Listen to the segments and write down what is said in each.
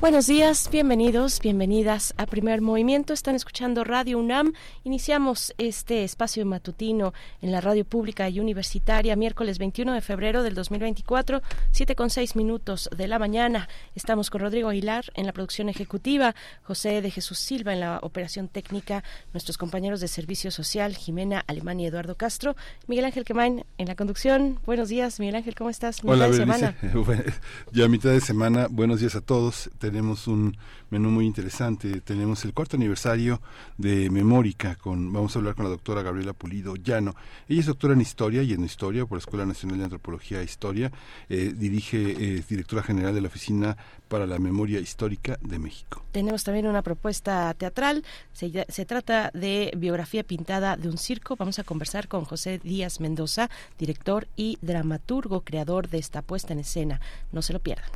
Buenos días, bienvenidos, bienvenidas a Primer Movimiento. Están escuchando Radio UNAM. Iniciamos este espacio matutino en la radio pública y universitaria miércoles 21 de febrero del 2024, 7 con 6 minutos de la mañana. Estamos con Rodrigo Aguilar en la producción ejecutiva, José de Jesús Silva en la operación técnica, nuestros compañeros de servicio social, Jimena Alemán y Eduardo Castro, Miguel Ángel Quemain en la conducción. Buenos días, Miguel Ángel, ¿cómo estás? Hola, de semana. ya mitad de semana. Buenos días a todos tenemos un menú muy interesante. Tenemos el cuarto aniversario de Memórica. Con, vamos a hablar con la doctora Gabriela Pulido Llano. Ella es doctora en Historia y en Historia por la Escuela Nacional de Antropología e Historia. Eh, dirige, es directora general de la Oficina para la Memoria Histórica de México. Tenemos también una propuesta teatral. Se, se trata de biografía pintada de un circo. Vamos a conversar con José Díaz Mendoza, director y dramaturgo, creador de esta puesta en escena. No se lo pierdan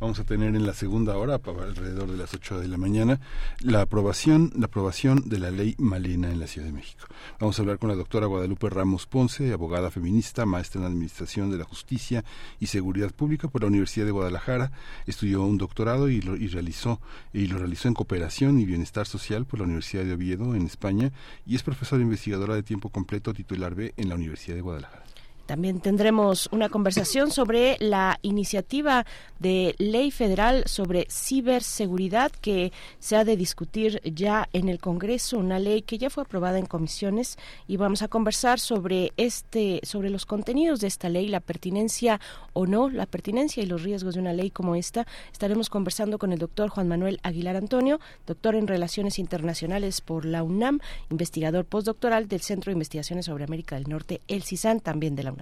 vamos a tener en la segunda hora, alrededor de las 8 de la mañana, la aprobación, la aprobación de la ley Malena en la Ciudad de México. Vamos a hablar con la doctora Guadalupe Ramos Ponce, abogada feminista, maestra en Administración de la Justicia y Seguridad Pública por la Universidad de Guadalajara. Estudió un doctorado y lo, realizó, y lo realizó en Cooperación y Bienestar Social por la Universidad de Oviedo, en España, y es profesora investigadora de tiempo completo titular B en la Universidad de Guadalajara. También tendremos una conversación sobre la iniciativa de ley federal sobre ciberseguridad que se ha de discutir ya en el Congreso, una ley que ya fue aprobada en comisiones y vamos a conversar sobre este sobre los contenidos de esta ley, la pertinencia o no, la pertinencia y los riesgos de una ley como esta. Estaremos conversando con el doctor Juan Manuel Aguilar Antonio, doctor en Relaciones Internacionales por la UNAM, investigador postdoctoral del Centro de Investigaciones sobre América del Norte, el CISAN, también de la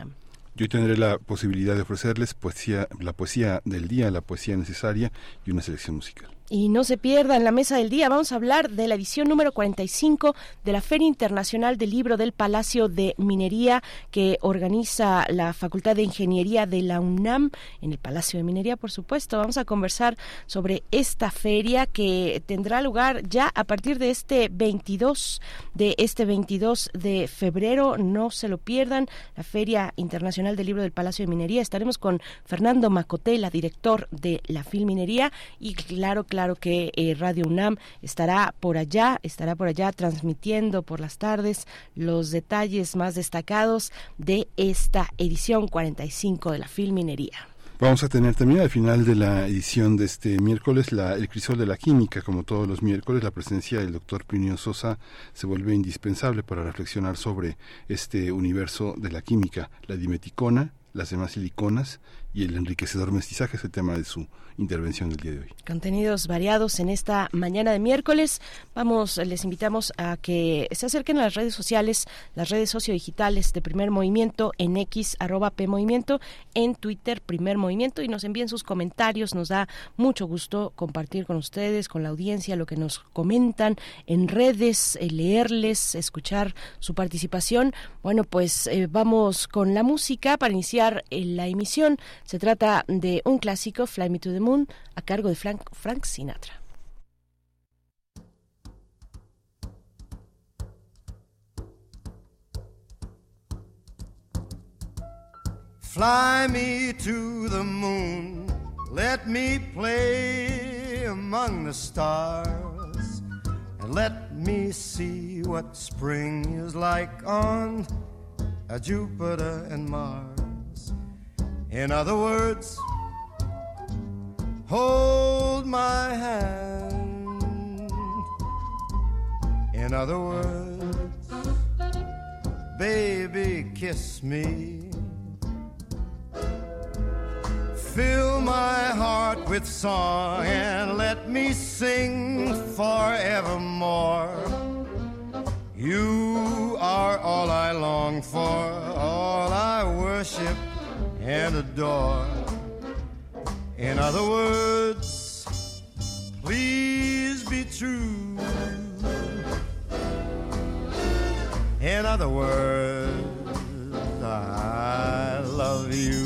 yo tendré la posibilidad de ofrecerles poesía, la poesía del día, la poesía necesaria y una selección musical. Y no se pierdan la mesa del día. Vamos a hablar de la edición número 45 de la Feria Internacional del Libro del Palacio de Minería que organiza la Facultad de Ingeniería de la UNAM en el Palacio de Minería, por supuesto. Vamos a conversar sobre esta feria que tendrá lugar ya a partir de este 22 de este 22 de febrero. No se lo pierdan. La Feria Internacional del Libro del Palacio de Minería. Estaremos con Fernando Macotela, director de la Filminería y claro que claro que eh, Radio UNAM estará por allá, estará por allá transmitiendo por las tardes los detalles más destacados de esta edición 45 de la Filminería. Vamos a tener también al final de la edición de este miércoles la, el crisol de la química, como todos los miércoles, la presencia del doctor Plinio Sosa se vuelve indispensable para reflexionar sobre este universo de la química, la dimeticona, las demás siliconas y el enriquecedor mestizaje es el tema de su intervención del día de hoy. Contenidos variados en esta mañana de miércoles. Vamos, les invitamos a que se acerquen a las redes sociales, las redes sociodigitales de Primer Movimiento en X, arroba P Movimiento, en Twitter, Primer Movimiento, y nos envíen sus comentarios. Nos da mucho gusto compartir con ustedes, con la audiencia, lo que nos comentan en redes, eh, leerles, escuchar su participación. Bueno, pues eh, vamos con la música para iniciar eh, la emisión. Se trata de un clásico, Fly Me to the Moon, a cargo de Frank, Frank Sinatra. Fly me to the moon, let me play among the stars, and let me see what spring is like on Jupiter and Mars. In other words, hold my hand. In other words, baby, kiss me. Fill my heart with song and let me sing forevermore. You are all I long for, all I worship and adore. In other words, please be true. In other words, I love you.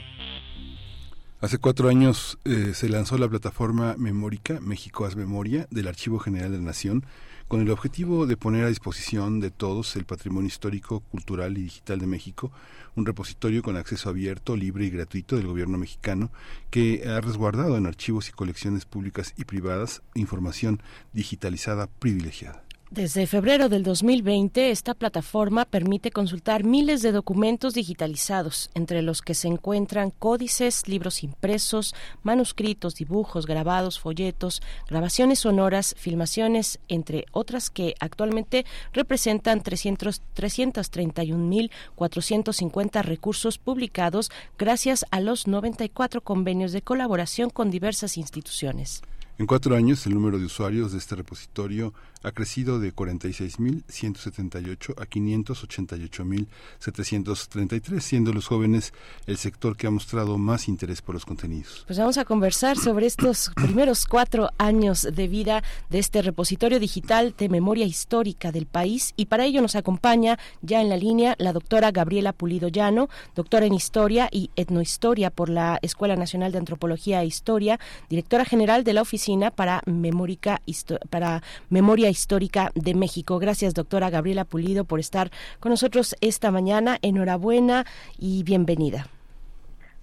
Hace cuatro años eh, se lanzó la plataforma Memórica, México Haz Memoria, del Archivo General de la Nación, con el objetivo de poner a disposición de todos el patrimonio histórico, cultural y digital de México, un repositorio con acceso abierto, libre y gratuito del gobierno mexicano, que ha resguardado en archivos y colecciones públicas y privadas información digitalizada privilegiada. Desde febrero del 2020, esta plataforma permite consultar miles de documentos digitalizados, entre los que se encuentran códices, libros impresos, manuscritos, dibujos, grabados, folletos, grabaciones sonoras, filmaciones, entre otras que actualmente representan 300 331.450 recursos publicados gracias a los 94 convenios de colaboración con diversas instituciones. En cuatro años, el número de usuarios de este repositorio ha crecido de 46.178 a 588.733, siendo los jóvenes el sector que ha mostrado más interés por los contenidos. Pues vamos a conversar sobre estos primeros cuatro años de vida de este repositorio digital de memoria histórica del país y para ello nos acompaña ya en la línea la doctora Gabriela Pulido Llano, doctora en Historia y Etnohistoria por la Escuela Nacional de Antropología e Historia, directora general de la Oficina para, Memórica, para Memoria Histórica de México. Gracias, doctora Gabriela Pulido, por estar con nosotros esta mañana. Enhorabuena y bienvenida.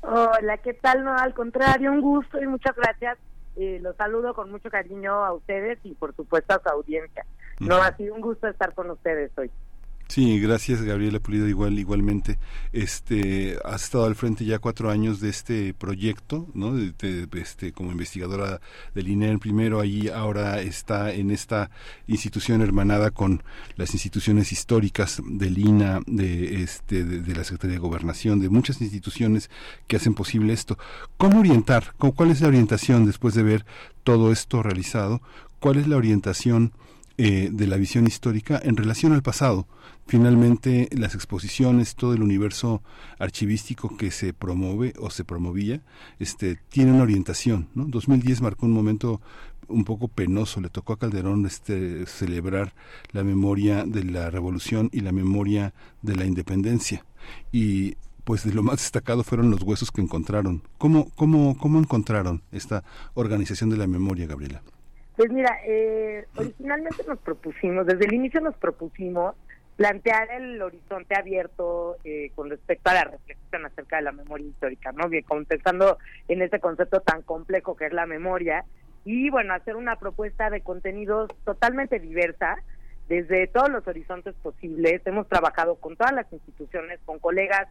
Hola, ¿qué tal? No, al contrario, un gusto y muchas gracias. Eh, los saludo con mucho cariño a ustedes y por supuesto a su audiencia. No, ha sido un gusto estar con ustedes hoy. Sí, gracias Gabriela Pulido, igual, igualmente. Este, has estado al frente ya cuatro años de este proyecto, ¿no? De, este, como investigadora del INER primero, ahí ahora está en esta institución hermanada con las instituciones históricas del INA, de, este, de, de la Secretaría de Gobernación, de muchas instituciones que hacen posible esto. ¿Cómo orientar? ¿Cuál es la orientación después de ver todo esto realizado? ¿Cuál es la orientación? Eh, de la visión histórica en relación al pasado. Finalmente, las exposiciones, todo el universo archivístico que se promueve o se promovía, este, tiene una orientación. ¿no? 2010 marcó un momento un poco penoso. Le tocó a Calderón este, celebrar la memoria de la revolución y la memoria de la independencia. Y pues de lo más destacado fueron los huesos que encontraron. ¿Cómo, cómo, cómo encontraron esta organización de la memoria, Gabriela? Pues mira, eh, originalmente nos propusimos, desde el inicio nos propusimos plantear el horizonte abierto eh, con respecto a la reflexión acerca de la memoria histórica, ¿no? Bien, contestando en este concepto tan complejo que es la memoria y bueno, hacer una propuesta de contenidos totalmente diversa desde todos los horizontes posibles. Hemos trabajado con todas las instituciones, con colegas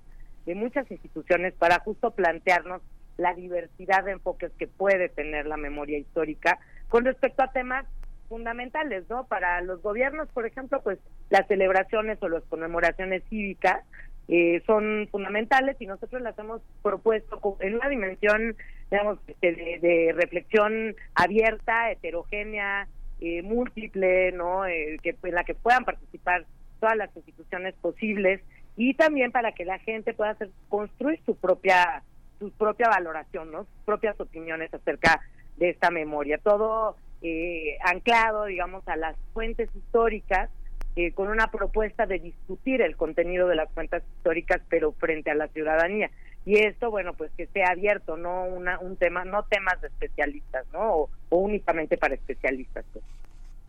de muchas instituciones para justo plantearnos la diversidad de enfoques que puede tener la memoria histórica con respecto a temas fundamentales, ¿no? Para los gobiernos, por ejemplo, pues las celebraciones o las conmemoraciones cívicas eh, son fundamentales y nosotros las hemos propuesto en una dimensión, digamos, este, de, reflexión abierta, heterogénea, eh, múltiple, ¿no? Eh, que, en la que puedan participar todas las instituciones posibles y también para que la gente pueda hacer construir su propia su propia valoración, ¿no? Sus propias opiniones acerca de esta memoria. Todo eh, anclado, digamos, a las fuentes históricas, eh, con una propuesta de discutir el contenido de las fuentes históricas, pero frente a la ciudadanía. Y esto, bueno, pues que sea abierto, no una, un tema, no temas de especialistas, ¿no? O, únicamente para especialistas. Pues.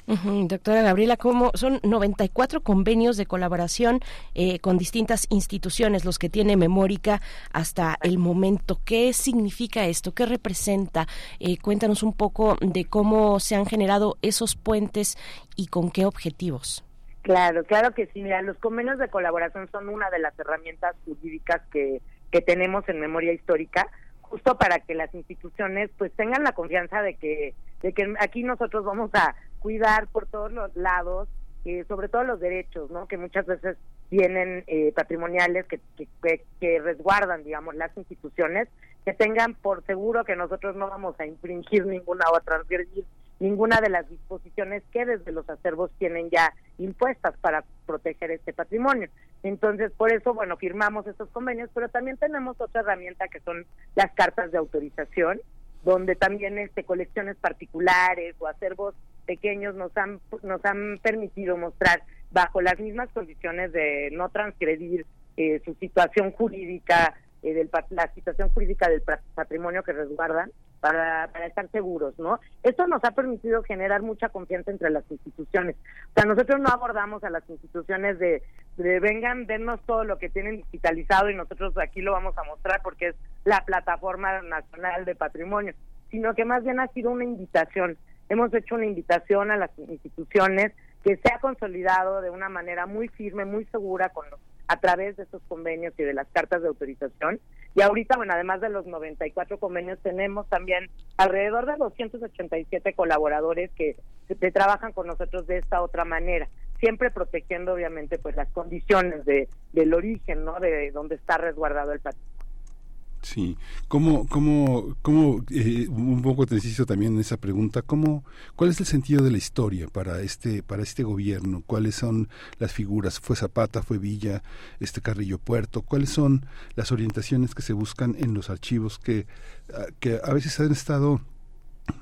Doctora Gabriela, ¿cómo son 94 convenios de colaboración eh, con distintas instituciones los que tiene Memórica hasta el momento? ¿Qué significa esto? ¿Qué representa? Eh, cuéntanos un poco de cómo se han generado esos puentes y con qué objetivos. Claro, claro que sí. Mira, los convenios de colaboración son una de las herramientas jurídicas que, que tenemos en memoria histórica justo para que las instituciones pues tengan la confianza de que de que aquí nosotros vamos a cuidar por todos los lados, eh, sobre todo los derechos, ¿no? Que muchas veces vienen eh, patrimoniales que, que, que, resguardan, digamos, las instituciones, que tengan por seguro que nosotros no vamos a infringir ninguna o a transgredir ninguna de las disposiciones que desde los acervos tienen ya impuestas para proteger este patrimonio. Entonces, por eso, bueno, firmamos estos convenios, pero también tenemos otra herramienta que son las cartas de autorización, donde también este colecciones particulares o acervos pequeños nos han nos han permitido mostrar bajo las mismas condiciones de no transgredir eh, su situación jurídica eh, del la situación jurídica del patrimonio que resguardan para, para estar seguros, ¿no? Esto nos ha permitido generar mucha confianza entre las instituciones. O sea, nosotros no abordamos a las instituciones de, de vengan, dennos todo lo que tienen digitalizado y nosotros aquí lo vamos a mostrar porque es la plataforma nacional de patrimonio, sino que más bien ha sido una invitación. Hemos hecho una invitación a las instituciones que se ha consolidado de una manera muy firme, muy segura con los a través de estos convenios y de las cartas de autorización. Y ahorita, bueno, además de los 94 convenios, tenemos también alrededor de 287 colaboradores que, trabajan con nosotros de esta otra manera, siempre protegiendo obviamente pues las condiciones de, del origen, ¿no? De donde está resguardado el patrimonio. Sí, ¿cómo, cómo, cómo eh, un poco te insisto también en esa pregunta, ¿cómo, ¿cuál es el sentido de la historia para este, para este gobierno? ¿Cuáles son las figuras? ¿Fue Zapata, fue Villa, este Carrillo Puerto? ¿Cuáles son las orientaciones que se buscan en los archivos que, ah, que a veces han estado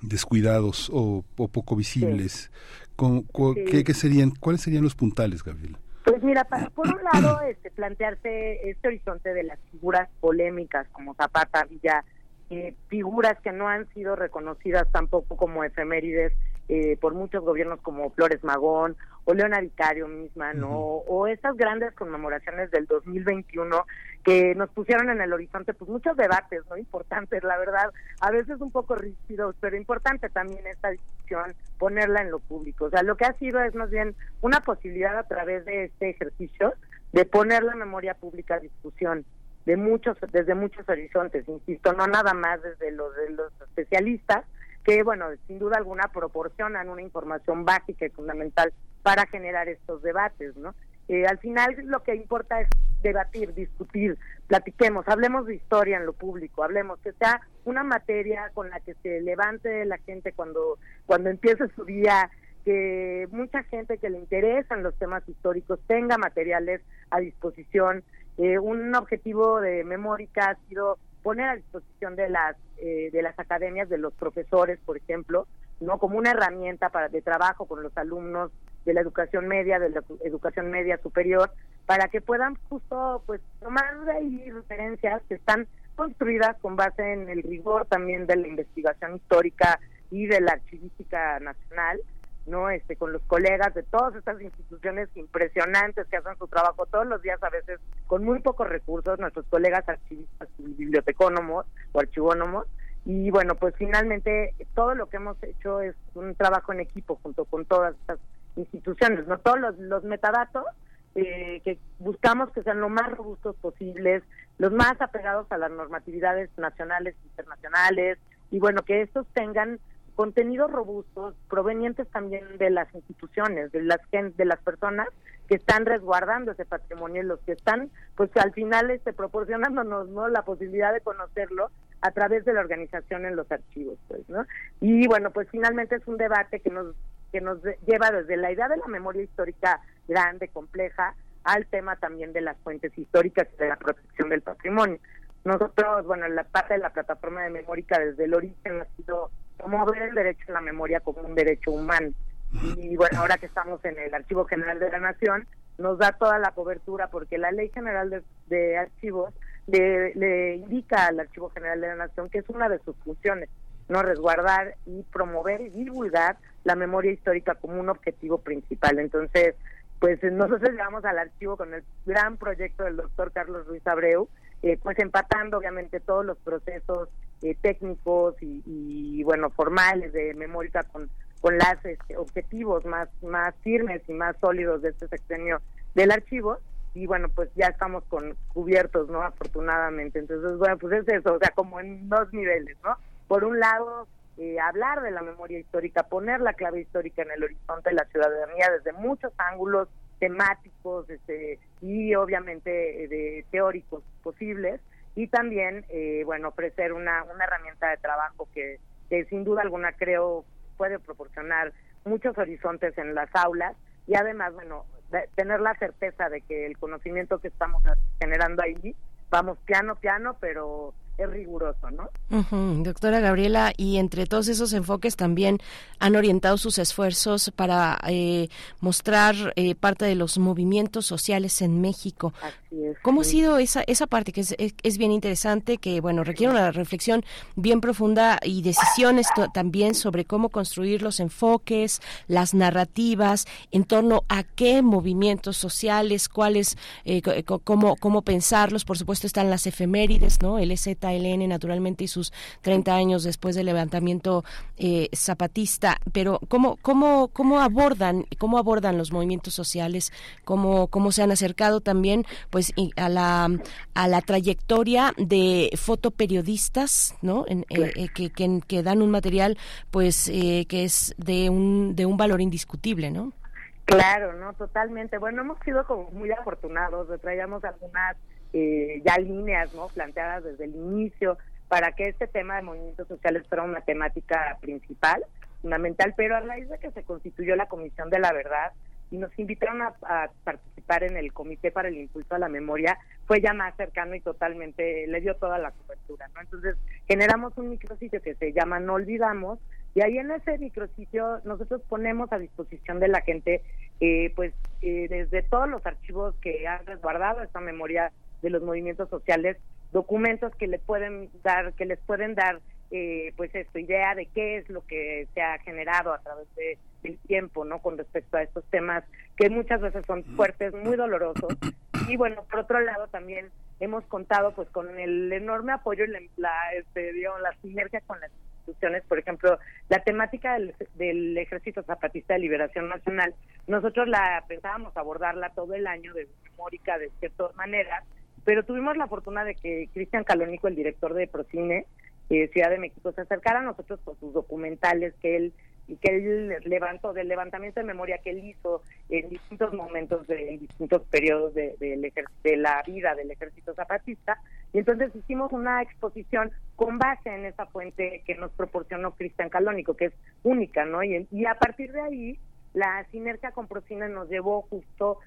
descuidados o, poco visibles? ¿Qué, serían, ¿Cuáles serían los puntales, Gabriela? Pues mira, por un lado, este, plantearse este horizonte de las figuras polémicas como Zapata, Villa, eh, figuras que no han sido reconocidas tampoco como efemérides eh, por muchos gobiernos como Flores Magón o Leona Vicario misma, ¿no? O esas grandes conmemoraciones del 2021 que nos pusieron en el horizonte pues muchos debates, ¿no? Importantes, la verdad, a veces un poco rígidos, pero importante también esta discusión ponerla en lo público. O sea, lo que ha sido es más bien una posibilidad a través de este ejercicio de poner la memoria pública a discusión de muchos desde muchos horizontes, insisto, no nada más desde los de los especialistas, que, bueno, sin duda alguna proporcionan una información básica y fundamental para generar estos debates, ¿no? Eh, al final lo que importa es debatir, discutir, platiquemos, hablemos de historia en lo público, hablemos que sea una materia con la que se levante la gente cuando cuando empiece su día, que mucha gente que le interesan los temas históricos tenga materiales a disposición. Eh, un objetivo de Memórica ha sido poner a disposición de las eh, de las academias de los profesores por ejemplo no como una herramienta para de trabajo con los alumnos de la educación media de la educación media superior para que puedan justo pues tomar de ahí referencias que están construidas con base en el rigor también de la investigación histórica y de la archivística nacional no este con los colegas de todas estas instituciones impresionantes que hacen su trabajo todos los días a veces con muy pocos recursos nuestros colegas archivistas y bibliotecónomos o archivónomos y bueno pues finalmente todo lo que hemos hecho es un trabajo en equipo junto con todas estas instituciones no todos los, los metadatos eh, que buscamos que sean lo más robustos posibles los más apegados a las normatividades nacionales e internacionales y bueno que estos tengan contenidos robustos provenientes también de las instituciones, de las de las personas que están resguardando ese patrimonio y los que están, pues al final, este, proporcionándonos, ¿no? La posibilidad de conocerlo a través de la organización en los archivos, pues, ¿no? Y bueno, pues finalmente es un debate que nos que nos lleva desde la idea de la memoria histórica grande, compleja, al tema también de las fuentes históricas y de la protección del patrimonio. Nosotros, bueno, la parte de la plataforma de Memórica desde el origen ha sido promover el derecho a la memoria como un derecho humano. Y bueno, ahora que estamos en el Archivo General de la Nación, nos da toda la cobertura porque la Ley General de, Archivos le, le, indica al Archivo General de la Nación que es una de sus funciones, no resguardar y promover y divulgar la memoria histórica como un objetivo principal. Entonces, pues nosotros llegamos al archivo con el gran proyecto del doctor Carlos Ruiz Abreu, eh, pues empatando obviamente todos los procesos eh, técnicos y, bueno formales de memoria con con los este, objetivos más más firmes y más sólidos de este sexenio del archivo y bueno pues ya estamos con cubiertos no afortunadamente. Entonces bueno pues es eso o sea como en dos niveles no por un lado eh, hablar de la memoria histórica poner la clave histórica en el horizonte de la ciudadanía desde muchos ángulos temáticos este, y obviamente de teóricos posibles y también, eh, bueno, ofrecer una, una herramienta de trabajo que, sin duda alguna creo puede proporcionar muchos horizontes en las aulas y además, bueno, tener la certeza de que el conocimiento que estamos generando ahí, vamos piano, piano, pero es riguroso, ¿no? Doctora Gabriela, y entre todos esos enfoques también han orientado sus esfuerzos para eh, mostrar eh, parte de los movimientos sociales en México. Así es, ¿Cómo ha sido esa, esa parte que es, es, bien interesante, que bueno, requiere una reflexión bien profunda y decisiones también sobre cómo construir los enfoques, las narrativas, en torno a qué movimientos sociales, cuáles, eh, cómo, cómo pensarlos? Por supuesto están las efemérides, ¿no? El EZ LN naturalmente y sus 30 años después del levantamiento eh, zapatista, pero ¿cómo, cómo, cómo abordan, cómo abordan los movimientos sociales, cómo, cómo se han acercado también pues a la, a la trayectoria de fotoperiodistas, ¿no? En, eh, eh, que, que, dan un material pues que es de un, de un valor indiscutible, ¿no? Claro, no, totalmente. Bueno, hemos sido como muy afortunados, traíamos algunas eh, ya líneas no planteadas desde el inicio para que este tema de movimientos sociales fuera una temática principal, fundamental, pero a raíz de que se constituyó la Comisión de la Verdad y nos invitaron a, participar en el Comité para el Impulso a la Memoria, fue ya más cercano y totalmente le dio toda la cobertura. ¿no? Entonces generamos un micrositio que se llama No Olvidamos, y ahí en ese micrositio nosotros ponemos a disposición de la gente, eh, pues eh, desde todos los archivos que han resguardado esta memoria de los movimientos sociales documentos que le pueden dar que les pueden dar eh, pues esto idea de qué es lo que se ha generado a través de, del tiempo no con respecto a estos temas que muchas veces son fuertes muy dolorosos. Y bueno por otro lado también hemos contado pues con el enorme apoyo y la, este, la sinergia con las instituciones. Por ejemplo la temática del, del Ejército Zapatista de Liberación Nacional nosotros la pensábamos abordarla todo el año de memórica de ciertas maneras pero tuvimos la fortuna de que Cristian Calónico, el director de Procine, eh, Ciudad de México, se acercara a nosotros con sus documentales que él y que él levantó del levantamiento de memoria que él hizo en distintos momentos de en distintos periodos de, de, la vida del ejército zapatista. Y entonces hicimos una exposición con base en esa fuente que nos proporcionó Cristian Calónico que es única no y a partir de ahí la sinergia con Procina nos llevó justo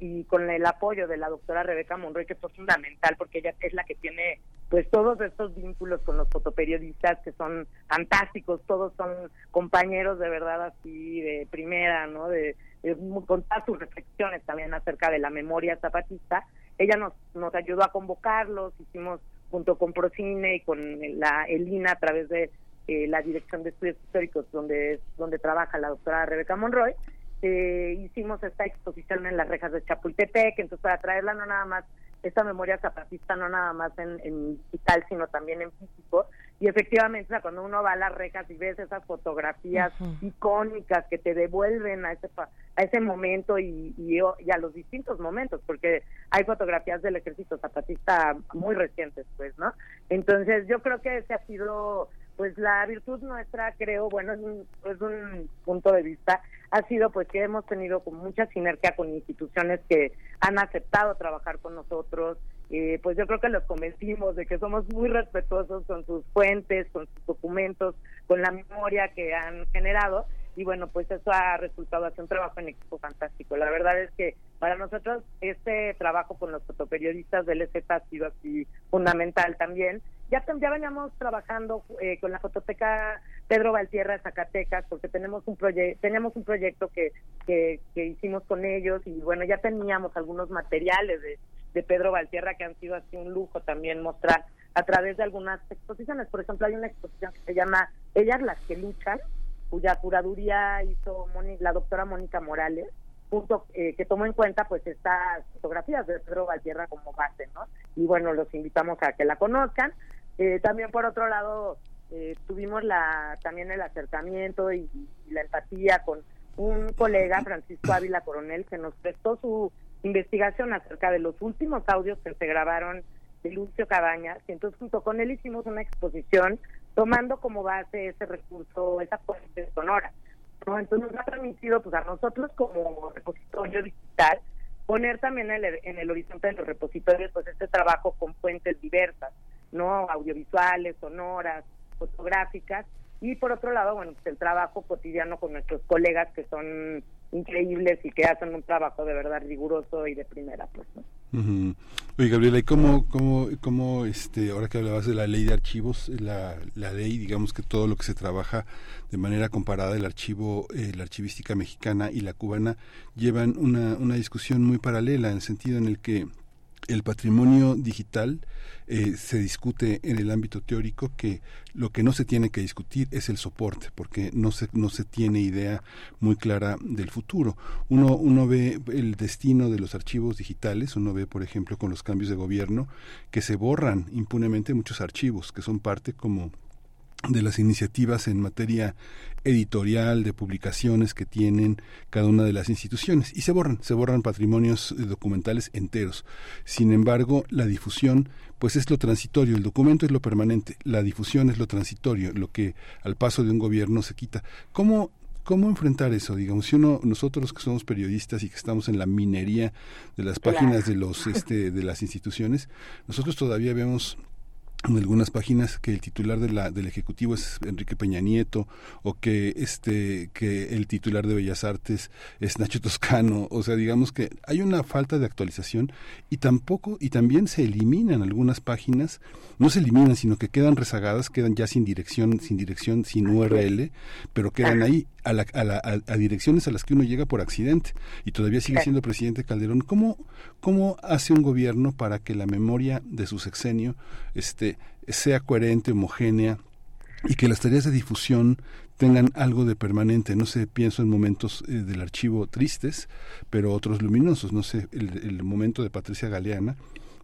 y, con el apoyo de la doctora Rebeca Monroy, que fue fundamental porque ella es la que tiene pues todos estos vínculos con los fotoperiodistas que son fantásticos, todos son compañeros de verdad así de primera, ¿no? De, de con todas sus reflexiones también acerca de la memoria zapatista. Ella nos, nos ayudó a convocarlos, hicimos junto con Procine y con la Elina a través de eh, la Dirección de Estudios Históricos, donde, donde trabaja la doctora Rebeca Monroy, eh, hicimos esta exposición en las rejas de Chapultepec, entonces para traerla no nada más, esta memoria zapatista no nada más en, digital, sino también en físico, y efectivamente cuando uno va a las rejas y ves esas fotografías icónicas que te devuelven a ese a ese momento y, y, y, a los distintos momentos porque hay fotografías del ejército zapatista muy recientes pues no entonces yo creo que ese ha sido pues la virtud nuestra, creo, bueno, es un, es un punto de vista, ha sido pues que hemos tenido con mucha sinergia con instituciones que han aceptado trabajar con nosotros, eh, pues yo creo que los convencimos de que somos muy respetuosos con sus fuentes, con sus documentos, con la memoria que han generado y bueno, pues eso ha resultado hacer un trabajo en equipo fantástico. La verdad es que para nosotros este trabajo con los fotoperiodistas del EZ ha sido así fundamental también. Ya, ya veníamos trabajando eh, con la fototeca Pedro Valtierra de Zacatecas porque tenemos un teníamos un proyecto que, que, que hicimos con ellos y bueno, ya teníamos algunos materiales de, de Pedro Valtierra que han sido así un lujo también mostrar a través de algunas exposiciones. Por ejemplo, hay una exposición que se llama Ellas las que luchan, cuya curaduría hizo la doctora Mónica Morales, punto eh, que tomó en cuenta pues estas fotografías de Pedro Valtierra como base, ¿no? Y bueno, los invitamos a que la conozcan. Eh, también por otro lado eh, tuvimos la también el acercamiento y, la empatía con un colega, Francisco Ávila Coronel, que nos prestó su investigación acerca de los últimos audios que se grabaron de Lucio Cabañas, y entonces junto con él hicimos una exposición tomando como base ese recurso, esa fuente sonora. ¿no? Entonces nos ha permitido pues a nosotros como repositorio digital poner también el, en el horizonte de los repositorios pues este trabajo con fuentes diversas, no audiovisuales, sonoras, fotográficas. Y por otro lado, bueno, pues el trabajo cotidiano con nuestros colegas que son increíbles y que hacen un trabajo de verdad riguroso y de primera, pues. Oye, Gabriela, ¿y cómo, cómo, cómo, este, ahora que hablabas de la ley de archivos, la, la ley, digamos que todo lo que se trabaja de manera comparada, el archivo, eh, la archivística mexicana y la cubana llevan una, una discusión muy paralela en el sentido en el que el patrimonio digital eh, se discute en el ámbito teórico que lo que no se tiene que discutir es el soporte, porque no se, no se tiene idea muy clara del futuro. Uno, uno ve el destino de los archivos digitales, uno ve, por ejemplo, con los cambios de gobierno, que se borran impunemente muchos archivos, que son parte como de las iniciativas en materia editorial, de publicaciones que tienen cada una de las instituciones y se borran, se borran patrimonios eh, documentales enteros. Sin embargo, la difusión pues es lo transitorio, el documento es lo permanente, la difusión es lo transitorio, lo que al paso de un gobierno se quita. ¿Cómo ¿Cómo enfrentar eso? Digamos, si uno, nosotros que somos periodistas y que estamos en la minería de las páginas de los, este, de las instituciones, nosotros todavía vemos en algunas páginas que el titular de la, del ejecutivo es Enrique Peña Nieto o que este que el titular de Bellas Artes es Nacho Toscano. O sea digamos que hay una falta de actualización y tampoco y también se eliminan algunas páginas. No se eliminan sino que quedan rezagadas quedan ya sin dirección sin dirección sin URL pero quedan ahí a, la, a, la, a, direcciones a las que uno llega por accidente y todavía sigue siendo presidente Calderón cómo cómo hace un gobierno para que la memoria de su sexenio este sea coherente, homogénea y que las tareas de difusión tengan algo de permanente. No sé, pienso en momentos eh, del archivo tristes, pero otros luminosos. No sé, el, momento de Patricia Galeana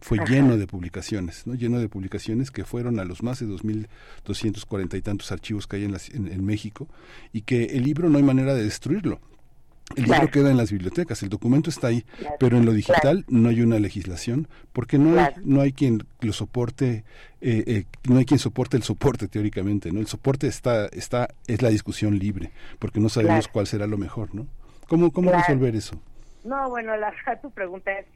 fue lleno de publicaciones, ¿no? lleno de publicaciones que fueron a los más de 2.240 y tantos archivos que hay en, en México y que el libro no hay manera de destruirlo el libro queda en las bibliotecas, el documento está ahí, pero en lo digital no hay una legislación porque no hay, no hay quien lo soporte, eh, eh, no hay quien soporte el soporte teóricamente, ¿no? El soporte está, está, es la discusión libre, porque no sabemos cuál será lo mejor, ¿no? ¿Cómo, cómo resolver eso? No, bueno, la, tu pregunta es,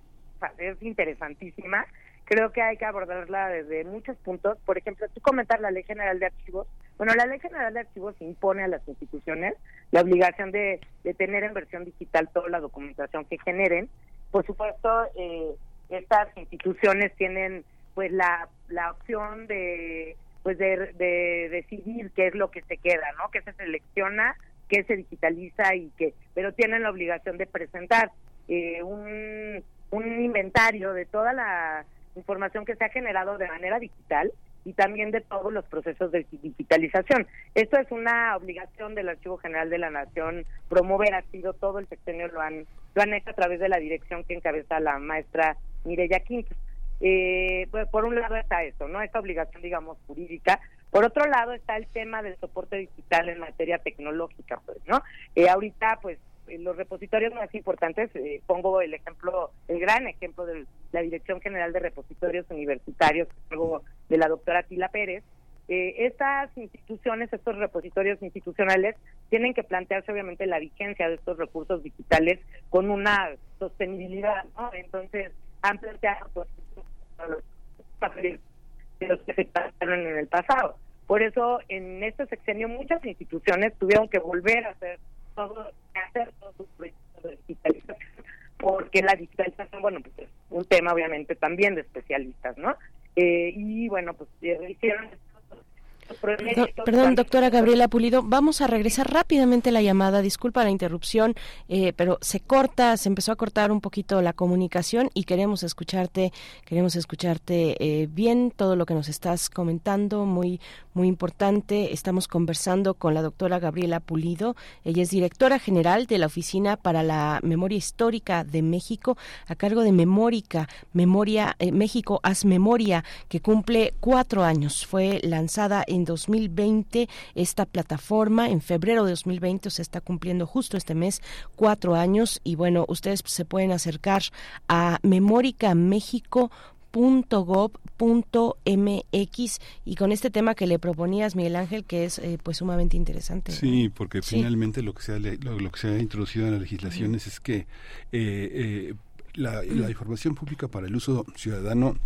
es interesantísima creo que hay que abordarla desde muchos puntos. Por ejemplo, tú comentar la Ley General de Archivos. Bueno, la Ley General de Archivos impone a las instituciones la obligación de, tener en versión digital toda la documentación que generen. Por supuesto, eh, estas instituciones tienen pues la, la opción de pues de, de decidir qué es lo que se queda, ¿no? Qué se selecciona, qué se digitaliza y qué, pero tienen la obligación de presentar eh, un, un inventario de toda la información que se ha generado de manera digital y también de todos los procesos de digitalización. Esto es una obligación del Archivo General de la Nación promover, ha sido todo el sexenio lo han lo han hecho a través de la dirección que encabeza la maestra Mireya Quinto. Eh, pues, por un lado está eso, ¿no? Esta obligación, digamos, jurídica. Por otro lado está el tema del soporte digital en materia tecnológica, pues, ¿no? Eh, ahorita, pues, los repositorios más importantes, eh, pongo el ejemplo, el gran ejemplo de la Dirección General de Repositorios Universitarios, luego de la doctora Tila Pérez, eh, estas instituciones, estos repositorios institucionales, tienen que plantearse obviamente la vigencia de estos recursos digitales con una sostenibilidad, ¿no? Entonces, han planteado pues, de los que se pasaron en el pasado. Por eso, en este sexenio, muchas instituciones tuvieron que volver a hacer todo, hacer todos sus proyectos de digitalización, porque la digitalización, bueno, pues es un tema obviamente también de especialistas, ¿no? Eh, y bueno, pues eh, Perdón, doctora Gabriela Pulido, vamos a regresar rápidamente la llamada. Disculpa la interrupción, eh, pero se corta, se empezó a cortar un poquito la comunicación y queremos escucharte, queremos escucharte eh, bien todo lo que nos estás comentando, muy muy importante. Estamos conversando con la doctora Gabriela Pulido. Ella es directora general de la Oficina para la Memoria Histórica de México, a cargo de Memórica, Memoria eh, México Haz Memoria, que cumple cuatro años. Fue lanzada en 2020 esta plataforma, en febrero de 2020, se está cumpliendo justo este mes cuatro años. Y bueno, ustedes se pueden acercar a Memórica México .gov.mx y con este tema que le proponías Miguel Ángel que es eh, pues sumamente interesante sí porque finalmente lo que se ha lo, que se ha introducido en las legislaciones es que eh, eh, la, la información pública para el uso ciudadano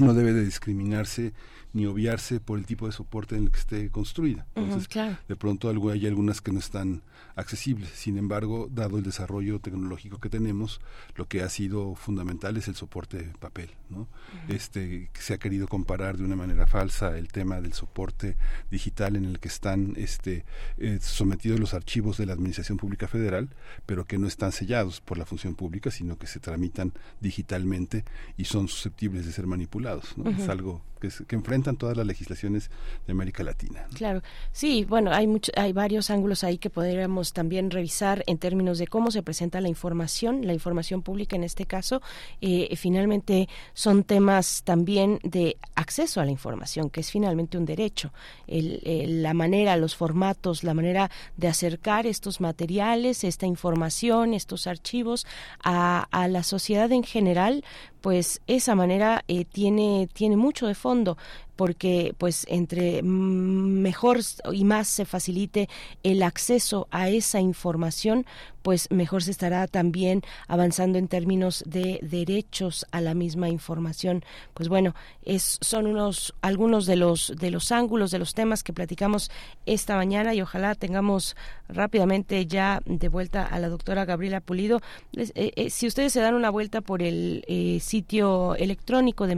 no debe de discriminarse ni obviarse por el tipo de soporte en el que esté construida. Entonces, de pronto hay algunas que no están accesibles. Sin embargo, dado el desarrollo tecnológico que tenemos, lo que ha sido fundamental es el soporte papel. ¿no? este, se ha querido comparar de una manera falsa el tema del soporte digital en el que están este, eh, sometidos los archivos de la Administración Pública Federal, pero que no están sellados por la función pública, sino que se tramitan digitalmente y son susceptibles de ser manipulados. ¿no? Es algo que, enfrentan todas las legislaciones de América Latina. Claro, sí, bueno, hay, mucho, hay varios ángulos ahí que podríamos también revisar en términos de cómo se presenta la información, la información pública en este caso. Eh, finalmente son temas también de acceso a la información, que es finalmente un derecho. la manera, los formatos, la manera de acercar estos materiales, esta información, estos archivos a la sociedad en general, pues esa manera eh, tiene, tiene mucho de fondo porque pues entre mejor y más se facilite el acceso a esa información, pues mejor se estará también avanzando en términos de derechos a la misma información. Pues bueno, es, son unos algunos de los de los ángulos de los temas que platicamos esta mañana y ojalá tengamos rápidamente ya de vuelta a la doctora Gabriela Pulido. Eh, eh, si ustedes se dan una vuelta por el eh, sitio electrónico de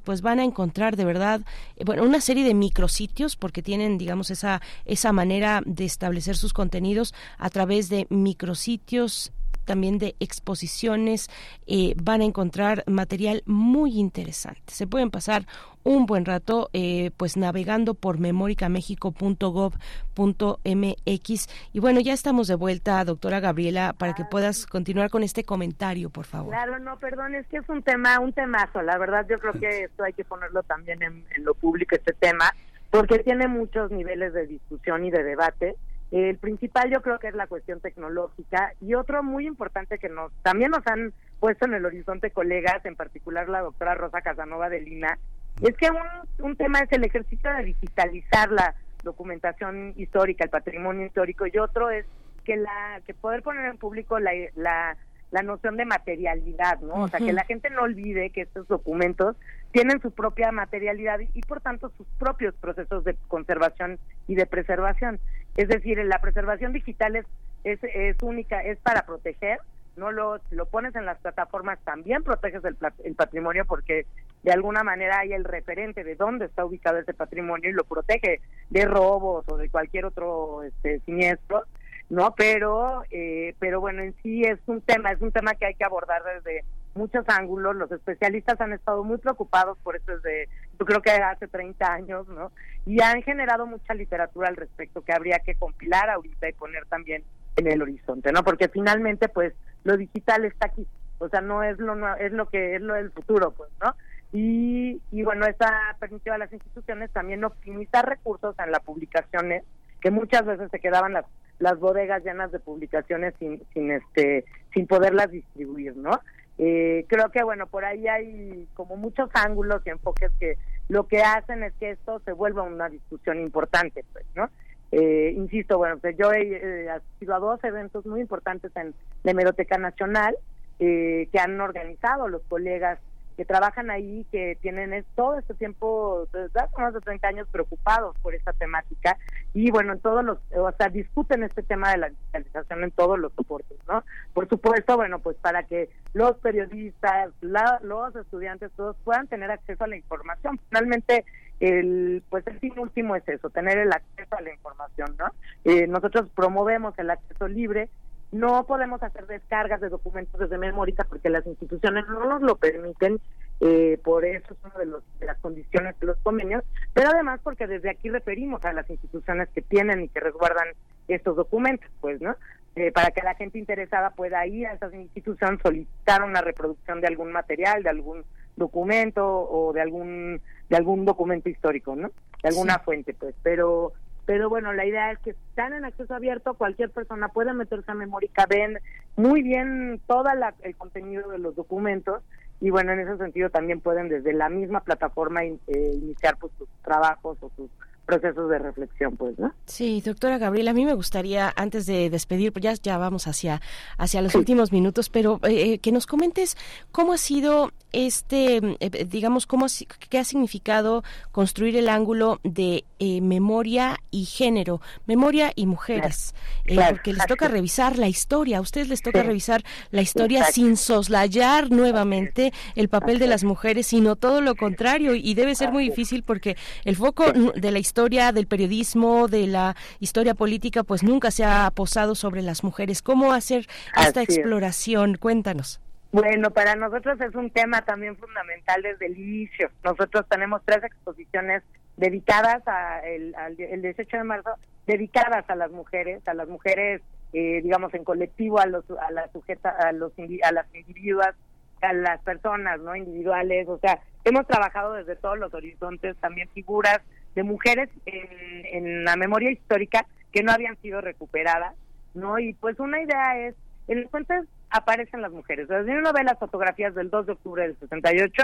pues van a encontrar de verdad bueno una serie de micrositios porque tienen digamos esa esa manera de establecer sus contenidos a través de micrositios también de exposiciones, eh, van a encontrar material muy interesante. Se pueden pasar un buen rato eh, pues navegando por memoricamexico.gov.mx y bueno ya estamos de vuelta doctora Gabriela para que puedas continuar con este comentario por favor. Claro no perdón es que es un tema un temazo. La verdad yo creo que esto hay que ponerlo también en lo público este tema porque tiene muchos niveles de discusión y de debate el principal yo creo que es la cuestión tecnológica y otro muy importante que nos también nos han puesto en el horizonte colegas, en particular la doctora Rosa Casanova de Lina, es que un, un tema es el ejercicio de digitalizar la documentación histórica, el patrimonio histórico y otro es que la que poder poner en público la, la la noción de materialidad, ¿no? O sea, que la gente no olvide que estos documentos tienen su propia materialidad y, por tanto sus propios procesos de conservación y de preservación. Es decir, la preservación digital es, es, única, es para proteger, no lo, lo pones en las plataformas, también proteges el, el patrimonio porque de alguna manera hay el referente de dónde está ubicado ese patrimonio y lo protege de robos o de cualquier otro este, siniestro no pero eh, pero bueno en sí es un tema es un tema que hay que abordar desde muchos ángulos los especialistas han estado muy preocupados por eso desde yo creo que hace 30 años no y han generado mucha literatura al respecto que habría que compilar ahorita y poner también en el horizonte no porque finalmente pues lo digital está aquí o sea no es lo no, es lo que es lo del futuro pues no y, y bueno, eso ha permitido a las instituciones también optimizar recursos en las publicaciones que muchas veces se quedaban las las bodegas llenas de publicaciones sin, sin este sin poderlas distribuir no eh, creo que bueno por ahí hay como muchos ángulos y enfoques que lo que hacen es que esto se vuelva una discusión importante, pues, ¿no? Eh, insisto, bueno, pues yo he asistido a dos eventos muy importantes en la Hemeroteca Nacional eh, que han organizado los colegas que trabajan ahí, que tienen todo este tiempo, desde hace más de 30 años, preocupados por esta temática y bueno, en todos los, o sea, discuten este tema de la digitalización en todos los soportes, ¿no? Por supuesto, bueno, pues para que los periodistas, los estudiantes, todos puedan tener acceso a la información. Finalmente, el pues el fin último es eso, tener el acceso a la información, ¿no? Eh, nosotros promovemos el acceso libre no podemos hacer descargas de documentos desde memoria porque las instituciones no nos lo permiten, eh, por eso es una de, los, de las condiciones de los convenios, pero además porque desde aquí referimos a las instituciones que tienen y que resguardan estos documentos, pues, ¿no? Eh, para que la gente interesada pueda ir a esas instituciones, solicitar una reproducción de algún material, de algún documento o de algún de algún documento histórico, ¿no? De alguna fuente, pues. Pero pero bueno, la idea es que están en acceso abierto, cualquier persona puede meterse a Memórica, ven muy bien todo el contenido de los documentos y bueno, en ese sentido también pueden desde la misma plataforma eh, iniciar pues sus trabajos o sus procesos de reflexión, pues, ¿no? Sí, doctora Gabriela, a mí me gustaría, antes de despedir, pues ya, ya vamos hacia, hacia los últimos minutos, pero eh, eh, que nos comentes cómo ha sido este, eh, digamos, cómo, qué ha significado construir el ángulo de memoria y género, memoria y mujeres, porque les toca revisar la historia, a ustedes les toca revisar la historia sin soslayar nuevamente el papel de las mujeres, sino todo lo contrario, y debe ser muy difícil porque el foco de la historia historia del periodismo, de la historia política, pues nunca se ha posado sobre las mujeres. ¿Cómo hacer esta exploración? Cuéntanos. Bueno, para nosotros es un tema también fundamental desde el inicio. Nosotros tenemos tres exposiciones dedicadas a el, al, el 18 de marzo, dedicadas a las mujeres, a las mujeres, eh, digamos, en colectivo, a los a las sujeta, a los a las individuas, a las personas, no individuales. O sea, hemos trabajado desde todos los horizontes, también figuras de mujeres en, la memoria histórica que no habían sido recuperadas, ¿no? Y pues una idea es, en el cuento aparecen las mujeres. Desde uno ve las fotografías del 2 de octubre del 68,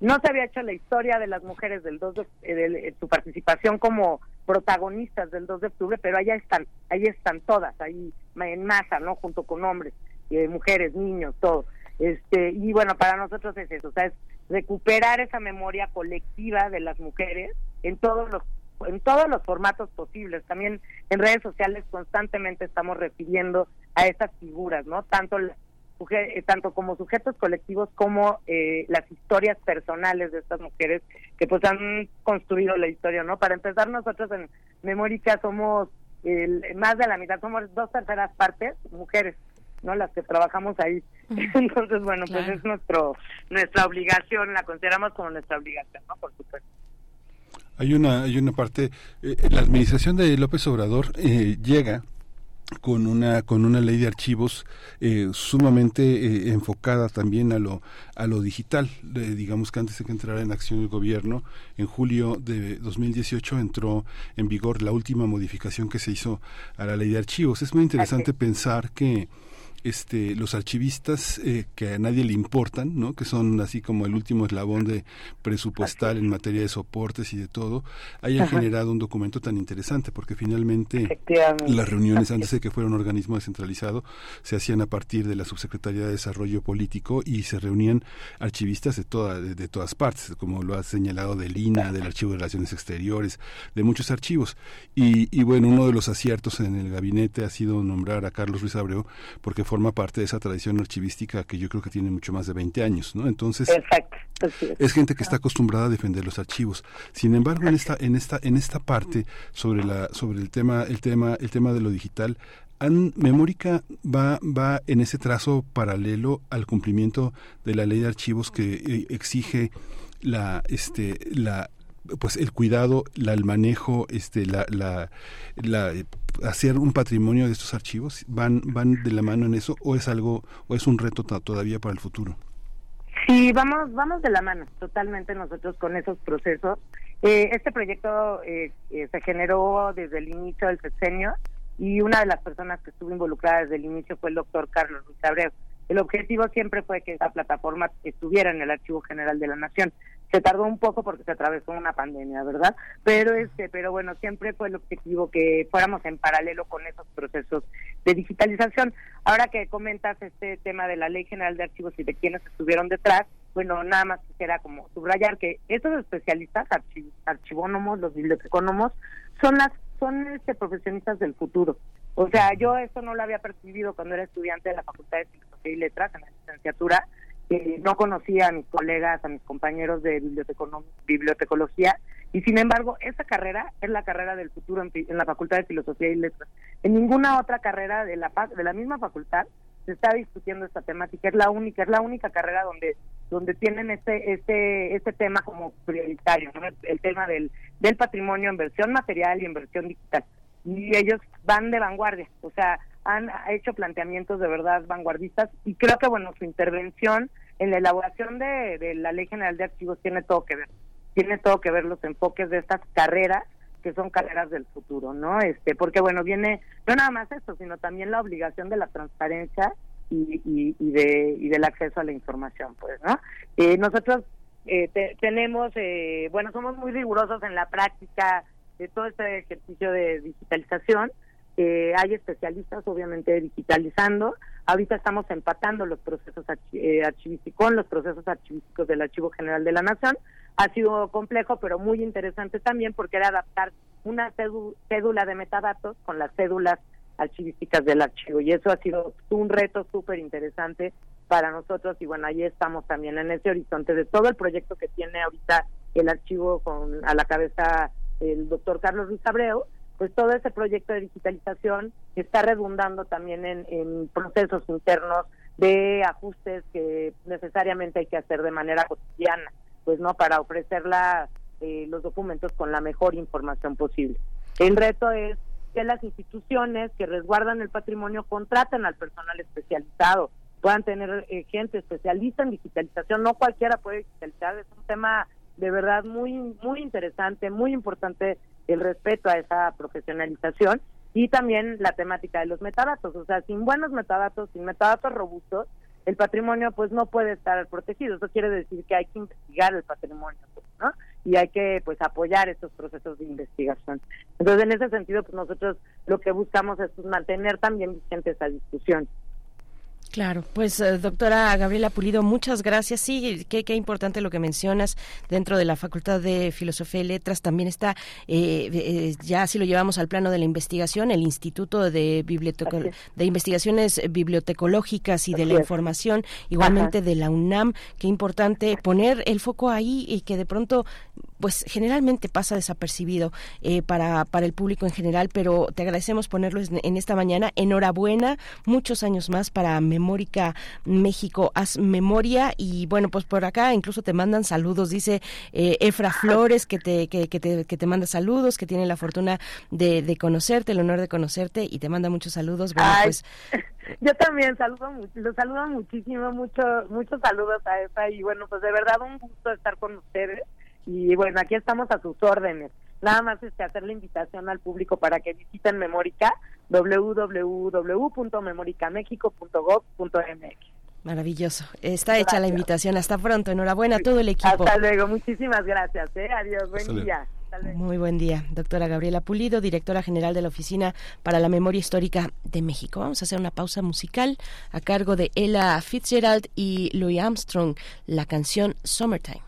no se había hecho la historia de las mujeres del 2 de, eh, de, su participación como protagonistas del 2 de octubre, pero allá están, ahí están todas, ahí en masa, ¿no? Junto con hombres, eh, mujeres, niños, todo. Este, y bueno, para nosotros es eso, o sea, es recuperar esa memoria colectiva de las mujeres en todos los en todos los formatos posibles. También en redes sociales constantemente estamos refiriendo a esas figuras, ¿no? Tanto eh, tanto como sujetos colectivos como eh, las historias personales de estas mujeres que pues han construido la historia, ¿no? Para empezar nosotros en Memórica somos el, más de la mitad, somos dos terceras partes mujeres, ¿no? Las que trabajamos ahí. Entonces, bueno, pues es nuestro nuestra obligación, la consideramos como nuestra obligación, ¿no? Por supuesto. Hay una, hay una parte, eh, la administración de López Obrador eh, llega con una con una ley de archivos eh, sumamente enfocada también a lo a lo digital. Digamos que antes de que entrara en acción el gobierno en julio de 2018 entró en vigor la última modificación que se hizo a la ley de archivos. Es muy interesante pensar que este, los archivistas eh, que a nadie le importan, ¿no? que son así como el último eslabón de presupuestal en materia de soportes y de todo, hayan generado un documento tan interesante, porque finalmente las reuniones antes de que fuera un organismo descentralizado se hacían a partir de la Subsecretaría de Desarrollo Político y se reunían archivistas de, toda, de, todas partes, como lo ha señalado del INA, del Archivo de Relaciones Exteriores, de muchos archivos. Y, y bueno, uno de los aciertos en el gabinete ha sido nombrar a Carlos Ruiz Abreu, porque forma parte de esa tradición archivística que yo creo que tiene mucho más de 20 años, ¿no? Entonces, es. gente que está acostumbrada a defender los archivos. Sin embargo, en esta en esta en esta parte sobre la sobre el tema el tema el tema de lo digital Memórica va, va en ese trazo paralelo al cumplimiento de la ley de archivos que eh, exige la, este, la, pues el cuidado, la, el manejo, este, la, la, la, hacer un patrimonio de estos archivos, van, van de la mano en eso o es algo o es un reto todavía para el futuro. Sí, vamos, vamos de la mano totalmente nosotros con esos procesos. Eh, este proyecto eh, eh, se generó desde el inicio del sexenio y una de las personas que estuvo involucrada desde el inicio fue el doctor Carlos Ruiz Abreu. El objetivo siempre fue que esa plataforma estuviera en el Archivo General de la Nación. Se tardó un poco porque se atravesó una pandemia, ¿verdad? Pero este, pero bueno, siempre fue el objetivo que fuéramos en paralelo con esos procesos de digitalización. Ahora que comentas este tema de la Ley General de Archivos y de quienes estuvieron detrás, bueno, nada más quisiera como subrayar que estos especialistas, archivónomos, los bibliotecónomos, son las son este profesionistas del futuro. O sea, yo eso no lo había percibido cuando era estudiante de la Facultad de Filosofía y Letras en la licenciatura no conocía a mis colegas, a mis compañeros de bibliotecología, y sin embargo, esa carrera es la carrera del futuro en, la Facultad de Filosofía y Letras. En ninguna otra carrera de la, de la misma facultad se está discutiendo esta temática, es la única, es la única carrera donde donde tienen este este este tema como prioritario, el tema del, del patrimonio en versión material y en versión digital. Y ellos van de vanguardia, o sea, han hecho planteamientos de verdad vanguardistas y creo que, bueno, su intervención en la elaboración de, la Ley General de Archivos tiene todo que ver. Tiene todo que ver los enfoques de estas carreras que son carreras del futuro, ¿no? Este, porque bueno, viene no nada más esto, sino también la obligación de la transparencia y, y, de, y del acceso a la información, pues, ¿no? Eh, nosotros eh, tenemos, eh, bueno, somos muy rigurosos en la práctica de todo este ejercicio de digitalización, eh, hay especialistas, obviamente, digitalizando. Ahorita estamos empatando los procesos eh, archivísticos con los procesos archivísticos del Archivo General de la Nación. Ha sido complejo, pero muy interesante también porque era adaptar una cédula de metadatos con las cédulas archivísticas del archivo. Y eso ha sido un reto súper interesante para nosotros. Y bueno, ahí estamos también en ese horizonte de todo el proyecto que tiene ahorita el archivo con a la cabeza el doctor Carlos Ruiz Abreu pues todo ese proyecto de digitalización está redundando también en, procesos internos de ajustes que necesariamente hay que hacer de manera cotidiana, pues no para ofrecer eh, los documentos con la mejor información posible. El reto es que las instituciones que resguardan el patrimonio contraten al personal especializado, puedan tener eh, gente especialista en digitalización, no cualquiera puede digitalizar, es un tema de verdad muy muy interesante, muy importante el respeto a esa profesionalización y también la temática de los metadatos, o sea, sin buenos metadatos, sin metadatos robustos, el patrimonio pues no puede estar protegido. Eso quiere decir que hay que investigar el patrimonio, ¿no? Y hay que pues apoyar estos procesos de investigación. Entonces, en ese sentido, pues nosotros lo que buscamos es pues, mantener también vigente esa discusión. Claro, pues eh, doctora Gabriela Pulido, muchas gracias. Sí, qué, qué importante lo que mencionas dentro de la Facultad de Filosofía y Letras. También está, eh, eh, ya si lo llevamos al plano de la investigación, el Instituto de, de Investigaciones Bibliotecológicas y de la Información, igualmente de la UNAM. Qué importante poner el foco ahí y que de pronto pues generalmente pasa desapercibido eh, para, para el público en general, pero te agradecemos ponerlo en, esta mañana. Enhorabuena, muchos años más para Memórica México. Haz memoria y bueno, pues por acá incluso te mandan saludos, dice eh, Efra Flores que te, que, te, que te manda saludos, que tiene la fortuna de, de, conocerte, el honor de conocerte y te manda muchos saludos. Bueno, pues yo también saludo, los saludo muchísimo, mucho, muchos saludos a Efra y bueno, pues de verdad un gusto estar con ustedes y bueno, aquí estamos a sus órdenes. Nada más es que hacer la invitación al público para que visiten Memórica, www.memoricamexico.gov.mx. Maravilloso. Está hecha la invitación. Hasta pronto. Enhorabuena a todo el equipo. Hasta luego. Muchísimas gracias. ¿eh? Adiós. Buen día. Muy buen día, doctora Gabriela Pulido, directora general de la Oficina para la Memoria Histórica de México. Vamos a hacer una pausa musical a cargo de Ella Fitzgerald y Louis Armstrong, la canción Summertime.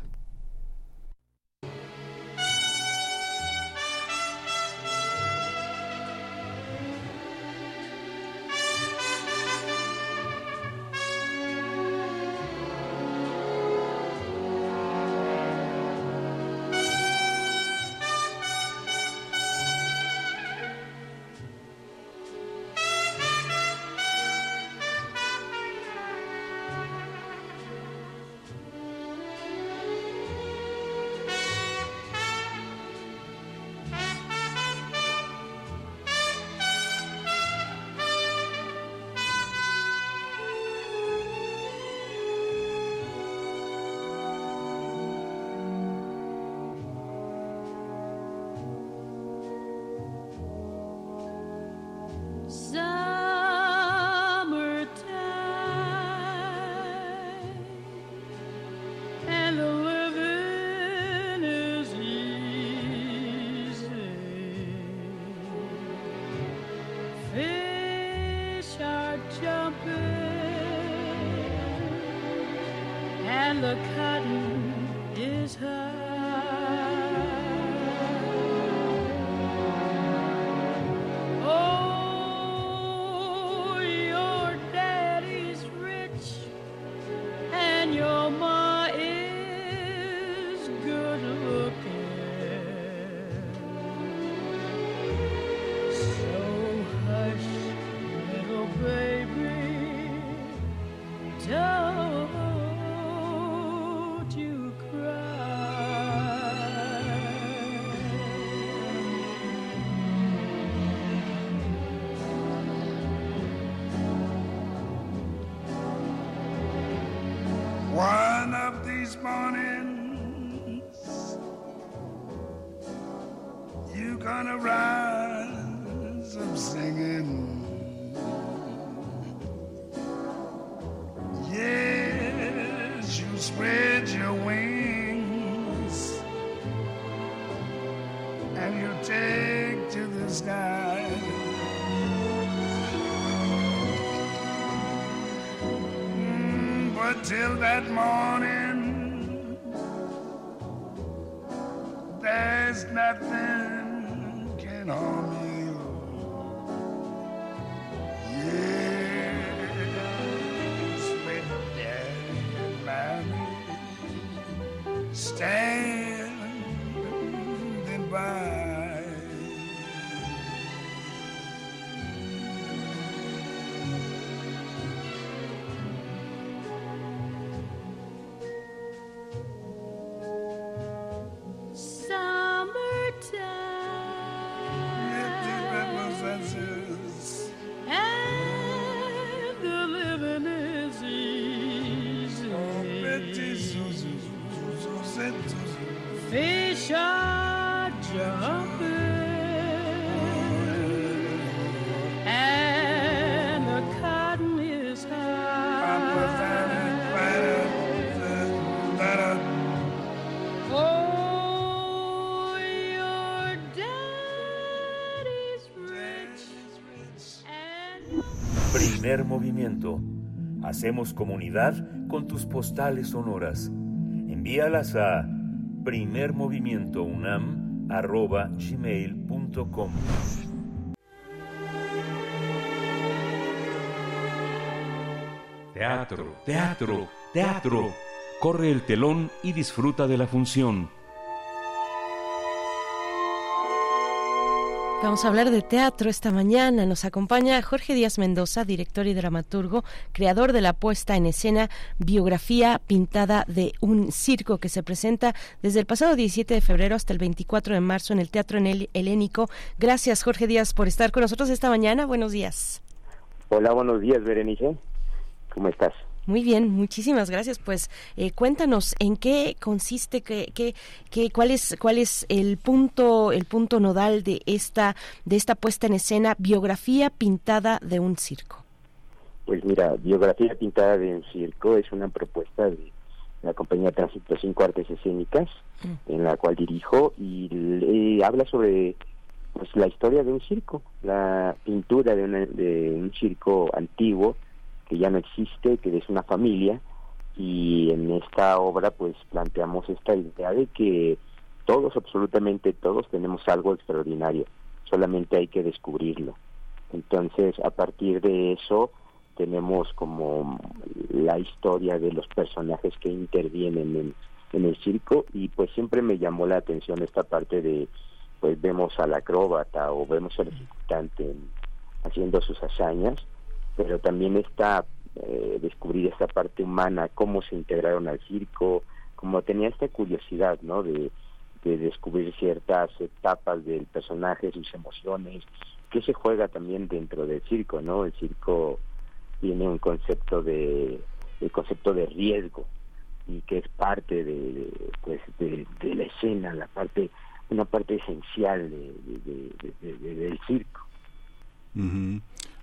Primer movimiento. Hacemos comunidad con tus postales sonoras. Envíalas a primermovimientounam.gmail.com Teatro, teatro, teatro. Corre el telón y disfruta de la función. Vamos a hablar de teatro esta mañana. Nos acompaña Jorge Díaz Mendoza, director y dramaturgo, creador de la puesta en escena Biografía Pintada de un Circo, que se presenta desde el pasado 17 de febrero hasta el 24 de marzo en el Teatro Hel- Helénico. Gracias, Jorge Díaz, por estar con nosotros esta mañana. Buenos días. Hola, buenos días, Berenice. ¿Cómo estás? Muy bien, muchísimas gracias. Pues eh, cuéntanos en qué consiste, qué, qué, qué- cuál es cuál es el punto el punto nodal de esta de esta puesta en escena biografía pintada de un circo. Pues mira, Biografía Pintada de un Circo es una propuesta de la compañía Tránsito 5 Artes Escénicas, en la cual dirijo, y le- habla sobre pues la historia de un circo, la pintura de, una- de un circo antiguo que ya no existe, que es una familia, y en esta obra pues planteamos esta idea de que todos, absolutamente todos, tenemos algo extraordinario, solamente hay que descubrirlo. Entonces, a partir de eso, tenemos como la historia de los personajes que intervienen en, en el circo y pues siempre me llamó la atención esta parte de, pues vemos al acróbata o vemos al ejecutante en- haciendo sus hazañas, pero también está eh, descubrir esta parte humana, cómo se integraron al circo, como tenía esta curiosidad, ¿no? De, de descubrir ciertas etapas del personaje, sus emociones, que se juega también dentro del circo, ¿no? El circo tiene un concepto de el concepto de riesgo y que es parte de, pues de, la escena, la parte una parte esencial de, de- de- de- de- del circo. Ujú.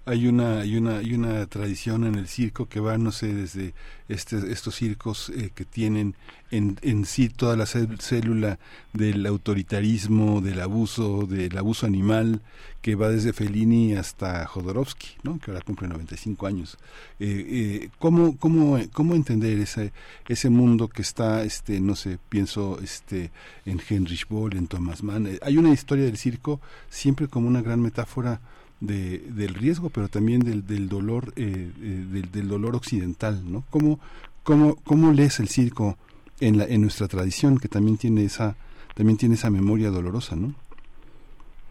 Hay una hay una hay una tradición en el circo que va no sé desde este, estos circos eh, que tienen en, en sí toda la cé- célula del autoritarismo del abuso del abuso animal que va desde Fellini hasta Jodorowsky no que ahora cumple 95 años. Eh, eh, cómo cómo cómo entender ese ese mundo que está este no sé pienso este en Heinrich Boll en Thomas Mann Eh, hay una historia del circo siempre como una gran metáfora de, del riesgo, pero también del, del dolor, eh, eh, del, del dolor occidental, ¿no? ¿Cómo, cómo, cómo lees el circo en, la, en nuestra tradición, que también tiene esa, también tiene esa memoria dolorosa, ¿no?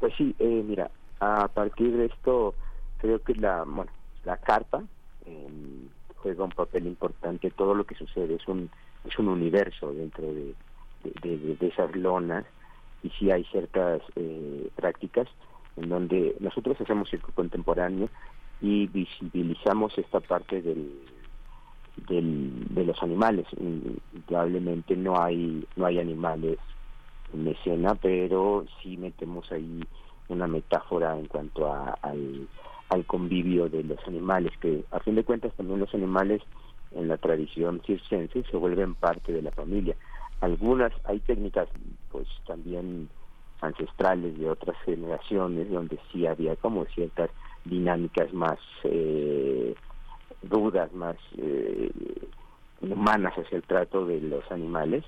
Pues sí, eh, mira, a partir de esto creo que la, bueno, la carpa eh, juega un papel importante. Todo lo que sucede es un es un universo dentro de, de, de- de esas lonas y sí hay ciertas eh, prácticas en donde nosotros hacemos circo contemporáneo y visibilizamos esta parte del, del, de los animales. Indudablemente no hay no hay animales en escena, pero sí metemos ahí una metáfora en cuanto a- al, al convivio de los animales, que a fin de cuentas también los animales en la tradición circense se vuelven parte de la familia. Algunas, hay técnicas pues también ancestrales de otras generaciones donde sí había como ciertas dinámicas más eh, rudas, más eh, humanas hacia el trato de los animales,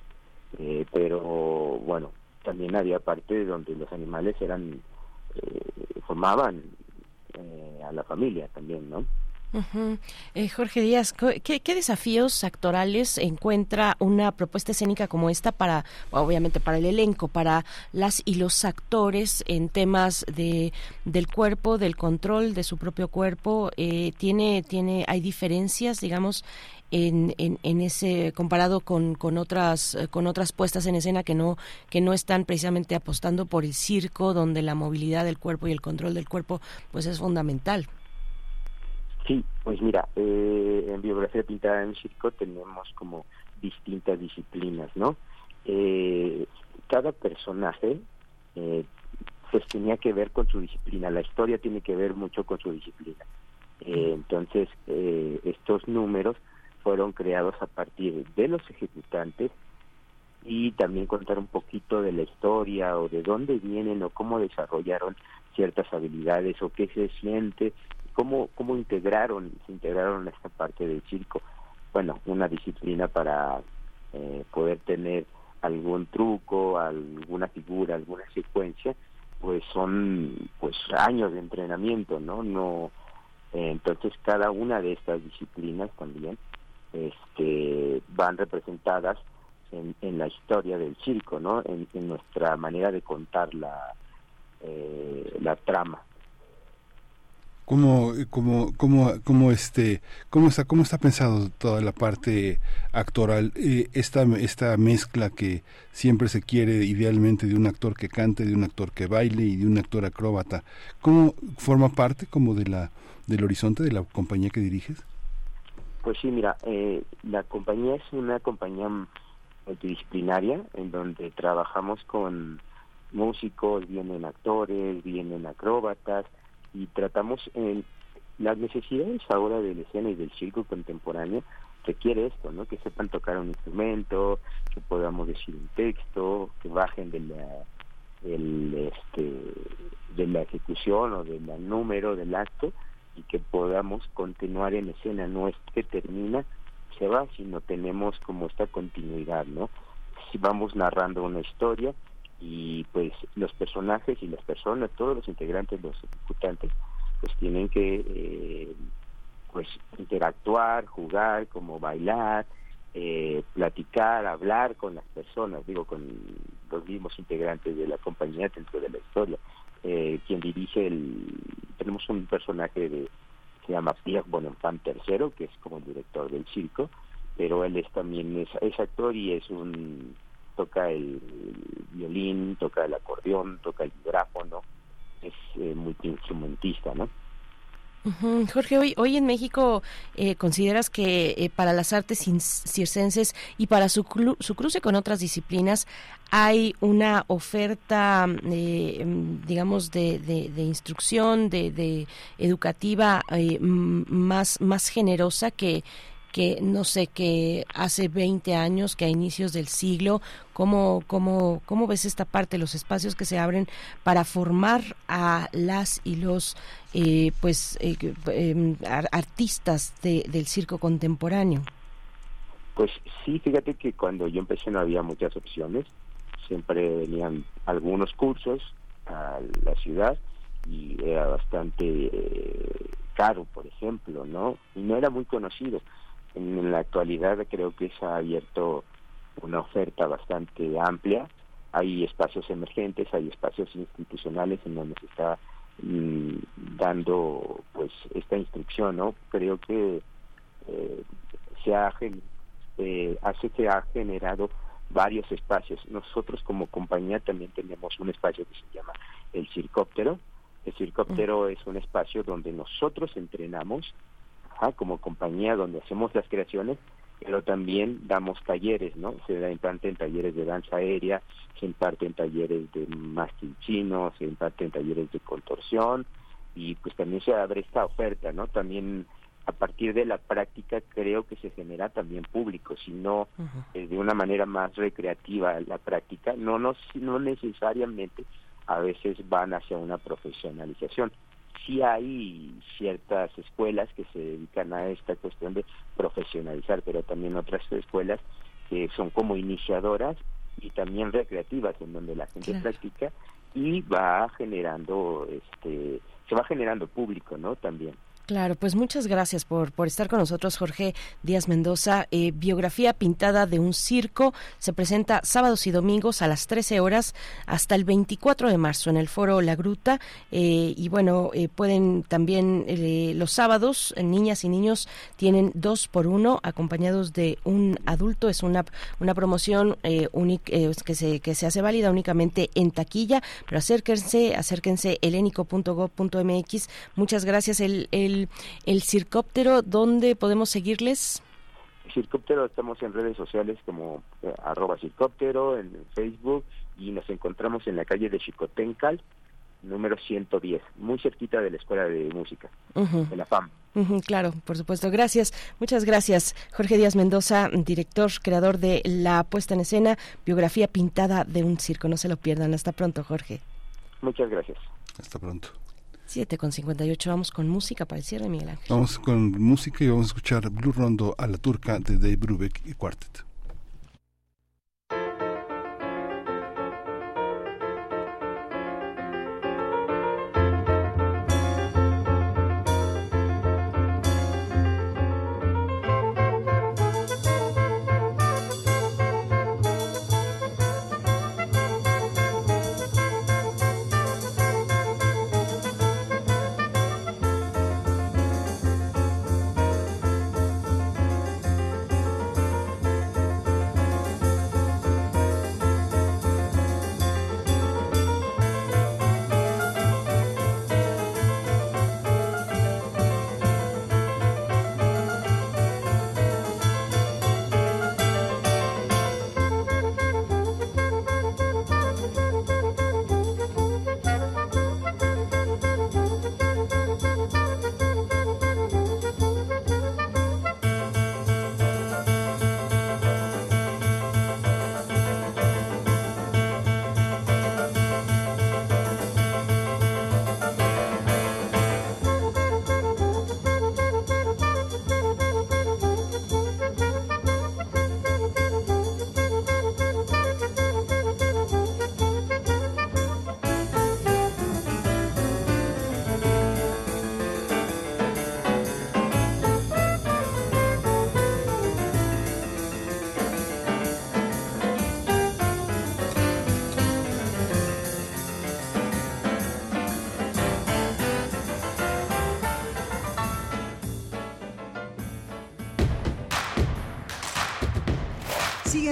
eh, pero bueno, también había parte donde los animales eran eh, formaban eh, a la familia también, ¿no? Eh, Jorge Díaz, ¿qué, qué desafíos actorales encuentra una propuesta escénica como esta para, obviamente, para el elenco, para las y los actores en temas de del cuerpo, del control de su propio cuerpo? Eh, tiene, tiene, hay diferencias, digamos, en, en, en ese comparado con, con otras con otras puestas en escena que no que no están precisamente apostando por el circo, donde la movilidad del cuerpo y el control del cuerpo, pues es fundamental. Sí, pues mira, eh, en biografía pintada en circo tenemos como distintas disciplinas, ¿no? Eh, cada personaje eh, pues tenía que ver con su disciplina, la historia tiene que ver mucho con su disciplina. Eh, entonces, eh, estos números fueron creados a partir de los ejecutantes y también contar un poquito de la historia o de dónde vienen o cómo desarrollaron ciertas habilidades o qué se siente, cómo, cómo integraron, se integraron esta parte del circo. Bueno, una disciplina para eh, poder tener algún truco, alguna figura, alguna secuencia, pues son pues años de entrenamiento, ¿no? No eh, entonces cada una de estas disciplinas también este van representadas en, en la historia del circo, ¿no? En, en nuestra manera de contar la eh, la trama. ¿Cómo, cómo, cómo, cómo, este, cómo, está, ¿Cómo está pensado toda la parte actoral? Eh, esta, esta mezcla que siempre se quiere idealmente de un actor que cante, de un actor que baile y de un actor acróbata. ¿Cómo forma parte como de la, del horizonte de la compañía que diriges? Pues sí, mira, eh, la compañía es una compañía multidisciplinaria en donde trabajamos con músicos, vienen actores, vienen acróbatas y tratamos en las necesidades ahora de la escena y del circo contemporáneo requiere esto, ¿no? Que sepan tocar un instrumento, que podamos decir un texto, que bajen de la del, este, de la ejecución o del número del acto y que podamos continuar en escena, no es que termina, se va, sino tenemos como esta continuidad, ¿no? Si vamos narrando una historia y pues los personajes y las personas, todos los integrantes, los ejecutantes, pues tienen que eh, pues interactuar, jugar, como bailar, eh, platicar, hablar con las personas, digo, con los mismos integrantes de la compañía dentro de la historia. Eh, quien dirige el... Tenemos un personaje de se llama Pierre Bonenfant III, que es como el director del circo, pero él es también es, es actor y es un toca el violín, toca el acordeón, toca el vibráfono, es eh, multiinstrumentista, ¿no? Jorge, hoy, hoy en México eh, consideras que eh, para las artes circenses y para su, su cruce con otras disciplinas hay una oferta, eh, digamos, de, de- de instrucción, de, de educativa más, más generosa que, que, no sé, que hace 20 años, que a inicios del siglo. ¿Cómo, cómo, cómo ves esta parte, los espacios que se abren para formar a las y los eh, pues eh, em, ar- artistas de- del circo contemporáneo? Pues sí, fíjate que cuando yo empecé no había muchas opciones, siempre venían algunos cursos a la ciudad y era bastante eh, caro, por ejemplo, ¿no? Y no era muy conocido. En la actualidad creo que se ha abierto una oferta bastante amplia. Hay espacios emergentes, hay espacios institucionales en donde se está mm, dando pues esta instrucción, ¿no? Creo que eh, se ha eh, hace que ha generado varios espacios. Nosotros como compañía también tenemos un espacio que se llama el Circóptero. El Circóptero es un espacio donde nosotros entrenamos ajá, como compañía, donde hacemos las creaciones, pero también damos talleres, ¿no? Se da imparten talleres de danza aérea, se imparten talleres de mástil chino, se imparten talleres de contorsión y pues también se abre esta oferta, ¿no? También a partir de la práctica creo que se genera también público, si no eh, de una manera más recreativa la práctica, no, no, no necesariamente a veces van hacia una profesionalización. Sí hay ciertas escuelas que se dedican a esta cuestión de profesionalizar, pero también otras escuelas que son como iniciadoras y también recreativas, en donde la gente Claro. practica y va generando, este, se va generando público, ¿no? También. Claro, pues muchas gracias por, por estar con nosotros, Jorge Díaz Mendoza. Eh, biografía pintada de un circo se presenta sábados y domingos a las 13 horas hasta el 24 de marzo en el foro La Gruta. Eh, y bueno, eh, pueden también eh, los sábados, niñas y niños tienen dos por uno acompañados de un adulto. Es una, una promoción única, que, se, que se hace válida únicamente en taquilla, pero acérquense, acérquense elénico.gov.mx. Muchas gracias. El, el circóptero, ¿dónde podemos seguirles? Circóptero estamos en redes sociales como eh, arroba circóptero en Facebook y nos encontramos en la calle de Chicotencal, número 110, muy cerquita de la Escuela de Música, de la FAM. Claro, por supuesto. Gracias. Muchas gracias. Jorge Díaz Mendoza, director, creador de La Puesta en Escena, biografía pintada de un circo. No se lo pierdan. Hasta pronto, Jorge. Muchas gracias. Hasta pronto. 7 con 58. Vamos con música para el cierre, Miguel Ángel. Vamos con música y vamos a escuchar Blue Rondo a la turca de Dave Brubeck y Quartet.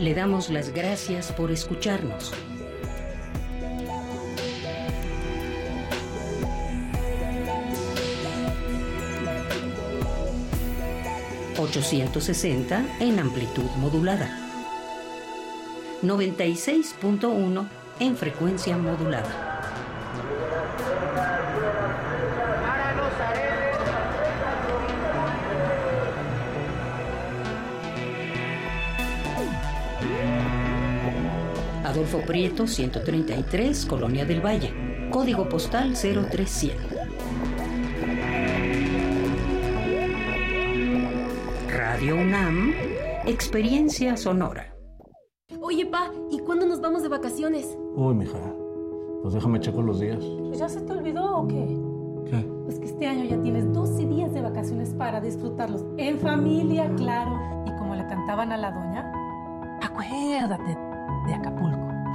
le damos las gracias por escucharnos. ...860 en amplitud modulada. 96.1 en frecuencia modulada. Adolfo Prieto, 133, Colonia del Valle. Código postal 03100. Radio UNAM, Experiencia Sonora. Oye, pa, ¿y cuándo nos vamos de vacaciones? Uy, mija, pues déjame checar los días. Pues ¿Ya se te olvidó o qué? ¿Qué? Pues que este año ya tienes 12 días de vacaciones para disfrutarlos en familia, claro. Y como le cantaban a la doña, acuérdate.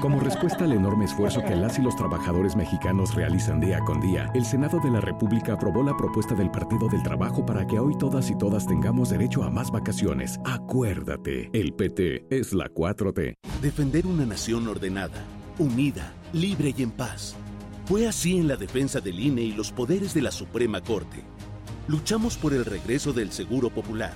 Como respuesta al enorme esfuerzo que las y los trabajadores mexicanos realizan día con día, el Senado de la República aprobó la propuesta del Partido del Trabajo para que hoy todas y todas tengamos derecho a más vacaciones. Acuérdate, el PT es la 4T. Defender una nación ordenada, unida, libre y en paz. Fue así en la defensa del INE y los poderes de la Suprema Corte. Luchamos por el regreso del Seguro Popular,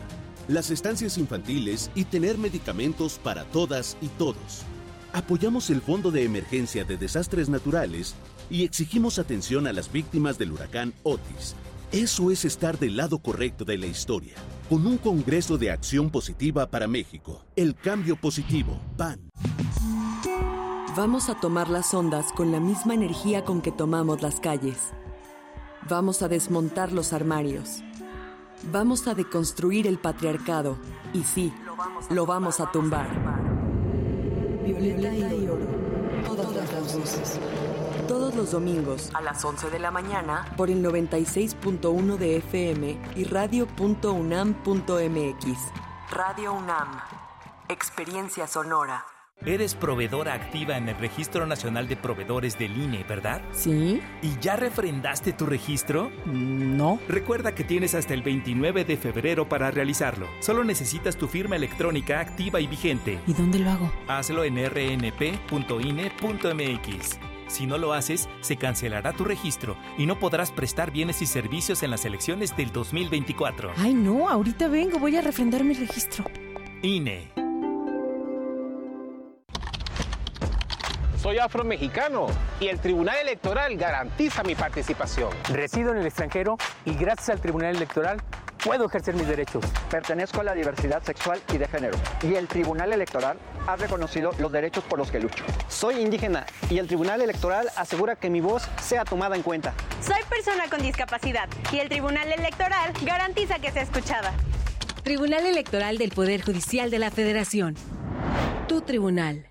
las estancias infantiles y tener medicamentos para todas y todos. Apoyamos el Fondo de Emergencia de Desastres Naturales y exigimos atención a las víctimas del huracán Otis. Eso es estar del lado correcto de la historia, con un Congreso de Acción Positiva para México. El cambio positivo, PAN. Vamos a tomar las ondas con la misma energía con que tomamos las calles. Vamos a desmontar los armarios. Vamos a deconstruir el patriarcado. Y sí, lo vamos a tumbar. Violeta y oro. Todas las voces. Todos los domingos a las 11 de la mañana por el 96.1 de FM y radio.unam.mx. Radio UNAM. Experiencia sonora. Eres proveedora activa en el Registro Nacional de Proveedores del INE, ¿verdad? Sí. ¿Y ya refrendaste tu registro? No. Recuerda que tienes hasta el 29 de febrero para realizarlo. Solo necesitas tu firma electrónica activa y vigente. ¿Y dónde lo hago? Hazlo en rnp.ine.mx. Si no lo haces, se cancelará tu registro y no podrás prestar bienes y servicios en las elecciones del 2024. Ay, no, ahorita vengo, voy a refrendar mi registro. INE. Soy afromexicano y el Tribunal Electoral garantiza mi participación. Resido en el extranjero y gracias al Tribunal Electoral puedo ejercer mis derechos. Pertenezco a la diversidad sexual y de género y el Tribunal Electoral ha reconocido los derechos por los que lucho. Soy indígena y el Tribunal Electoral asegura que mi voz sea tomada en cuenta. Soy persona con discapacidad y el Tribunal Electoral garantiza que sea escuchada. Tribunal Electoral del Poder Judicial de la Federación. Tu tribunal.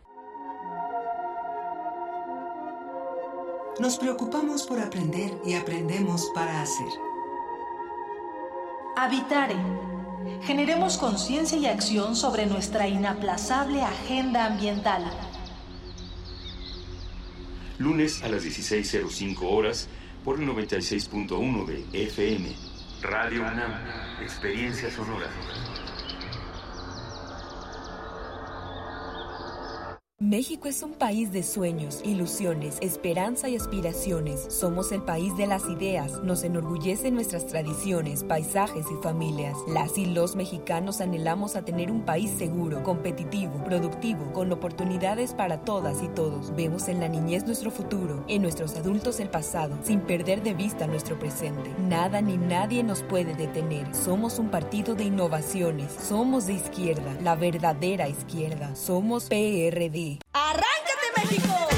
Nos preocupamos por aprender y aprendemos para hacer. Habitare. Generemos conciencia y acción sobre nuestra inaplazable agenda ambiental. Lunes a las 16.05 horas por el 96.1 de FM. Radio UNAM. Experiencia sonora. México es un país de sueños, ilusiones, esperanza y aspiraciones. Somos el país de las ideas. Nos enorgullecen nuestras tradiciones, paisajes y familias. Las y los mexicanos anhelamos a tener un país seguro, competitivo, productivo, con oportunidades para todas y todos. Vemos en la niñez nuestro futuro, en nuestros adultos el pasado, sin perder de vista nuestro presente. Nada ni nadie nos puede detener. Somos un partido de innovaciones. Somos de izquierda, la verdadera izquierda. Somos PRD. ¡Arráncate, México!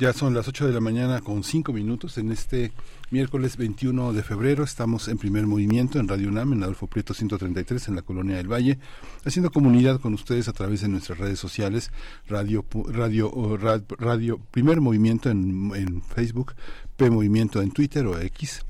Ya son las 8 de la mañana con 5 minutos en este miércoles 21 de febrero. Estamos en primer movimiento en Radio UNAM, en Adolfo Prieto 133, en la Colonia del Valle, haciendo comunidad con ustedes a través de nuestras redes sociales, Radio, radio, radio, Primer Movimiento en, en Facebook, P Movimiento en Twitter o X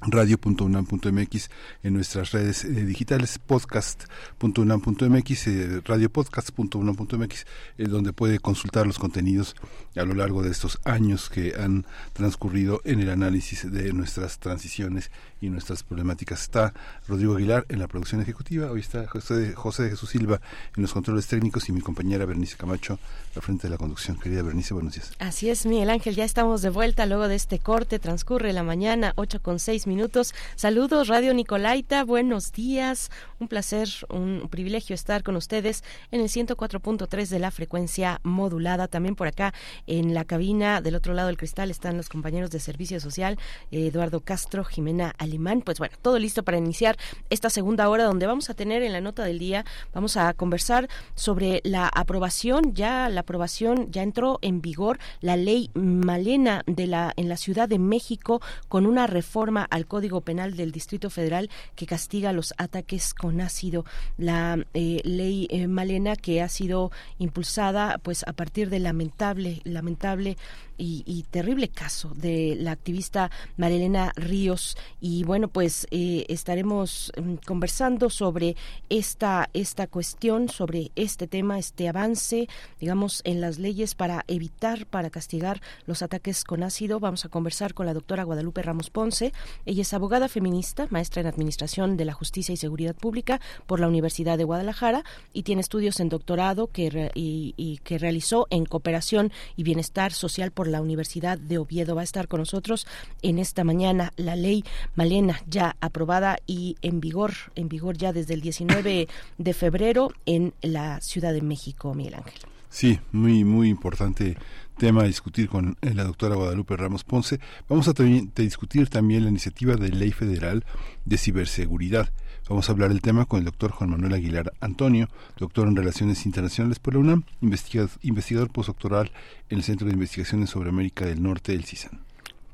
radio.unam.mx en nuestras redes eh, digitales, podcast.unam.mx, eh, radiopodcast.unam.mx, eh, donde puede consultar los contenidos a lo largo de estos años que han transcurrido en el análisis de nuestras transiciones y nuestras problemáticas. Está Rodrigo Aguilar en la producción ejecutiva, hoy está José, José de Jesús Silva en los controles técnicos y mi compañera Bernice Camacho al frente de la conducción. Querida Bernice, buenos días. Así es, Miguel Ángel, ya estamos de vuelta luego de este corte, transcurre la mañana, 8 con 6 minutos. Saludos, Radio Nicolaita, buenos días. Un placer, un privilegio estar con ustedes en el 104.3 de la frecuencia modulada. También por acá en la cabina del otro lado del cristal están los compañeros de Servicio Social, Eduardo Castro, Jimena Alemán. Pues bueno, todo listo para iniciar esta segunda hora donde vamos a tener en la nota del día, vamos a conversar sobre la aprobación, ya la aprobación, ya entró en vigor la ley Malena de la, en la Ciudad de México con una reforma al Código Penal del Distrito Federal que castiga los ataques con ácido. La eh, ley eh, Malena que ha sido impulsada pues a partir del lamentable, lamentable y, terrible caso de la activista Marilena Ríos. Y bueno pues eh, estaremos mm, conversando sobre esta esta cuestión sobre este tema este avance digamos en las leyes para evitar para castigar los ataques con ácido. Vamos a conversar con la doctora Guadalupe Ramos Ponce. Ella es abogada feminista maestra en administración de la justicia y seguridad pública por la Universidad de Guadalajara y tiene estudios en doctorado que y, y que realizó en cooperación y bienestar social por la Universidad de Oviedo. Va a estar con nosotros en esta mañana la ley Malena ya aprobada y en vigor, en vigor ya desde el 19 de febrero en la Ciudad de México, Miguel Ángel. Sí, muy, muy importante tema a discutir con la doctora Guadalupe Ramos Ponce. Vamos a, a discutir también la iniciativa de ley federal de ciberseguridad. Vamos a hablar del tema con el doctor Juan Manuel Aguilar Antonio, doctor en Relaciones Internacionales por la UNAM, investigador, postdoctoral en el Centro de Investigaciones sobre América del Norte, el CISAN.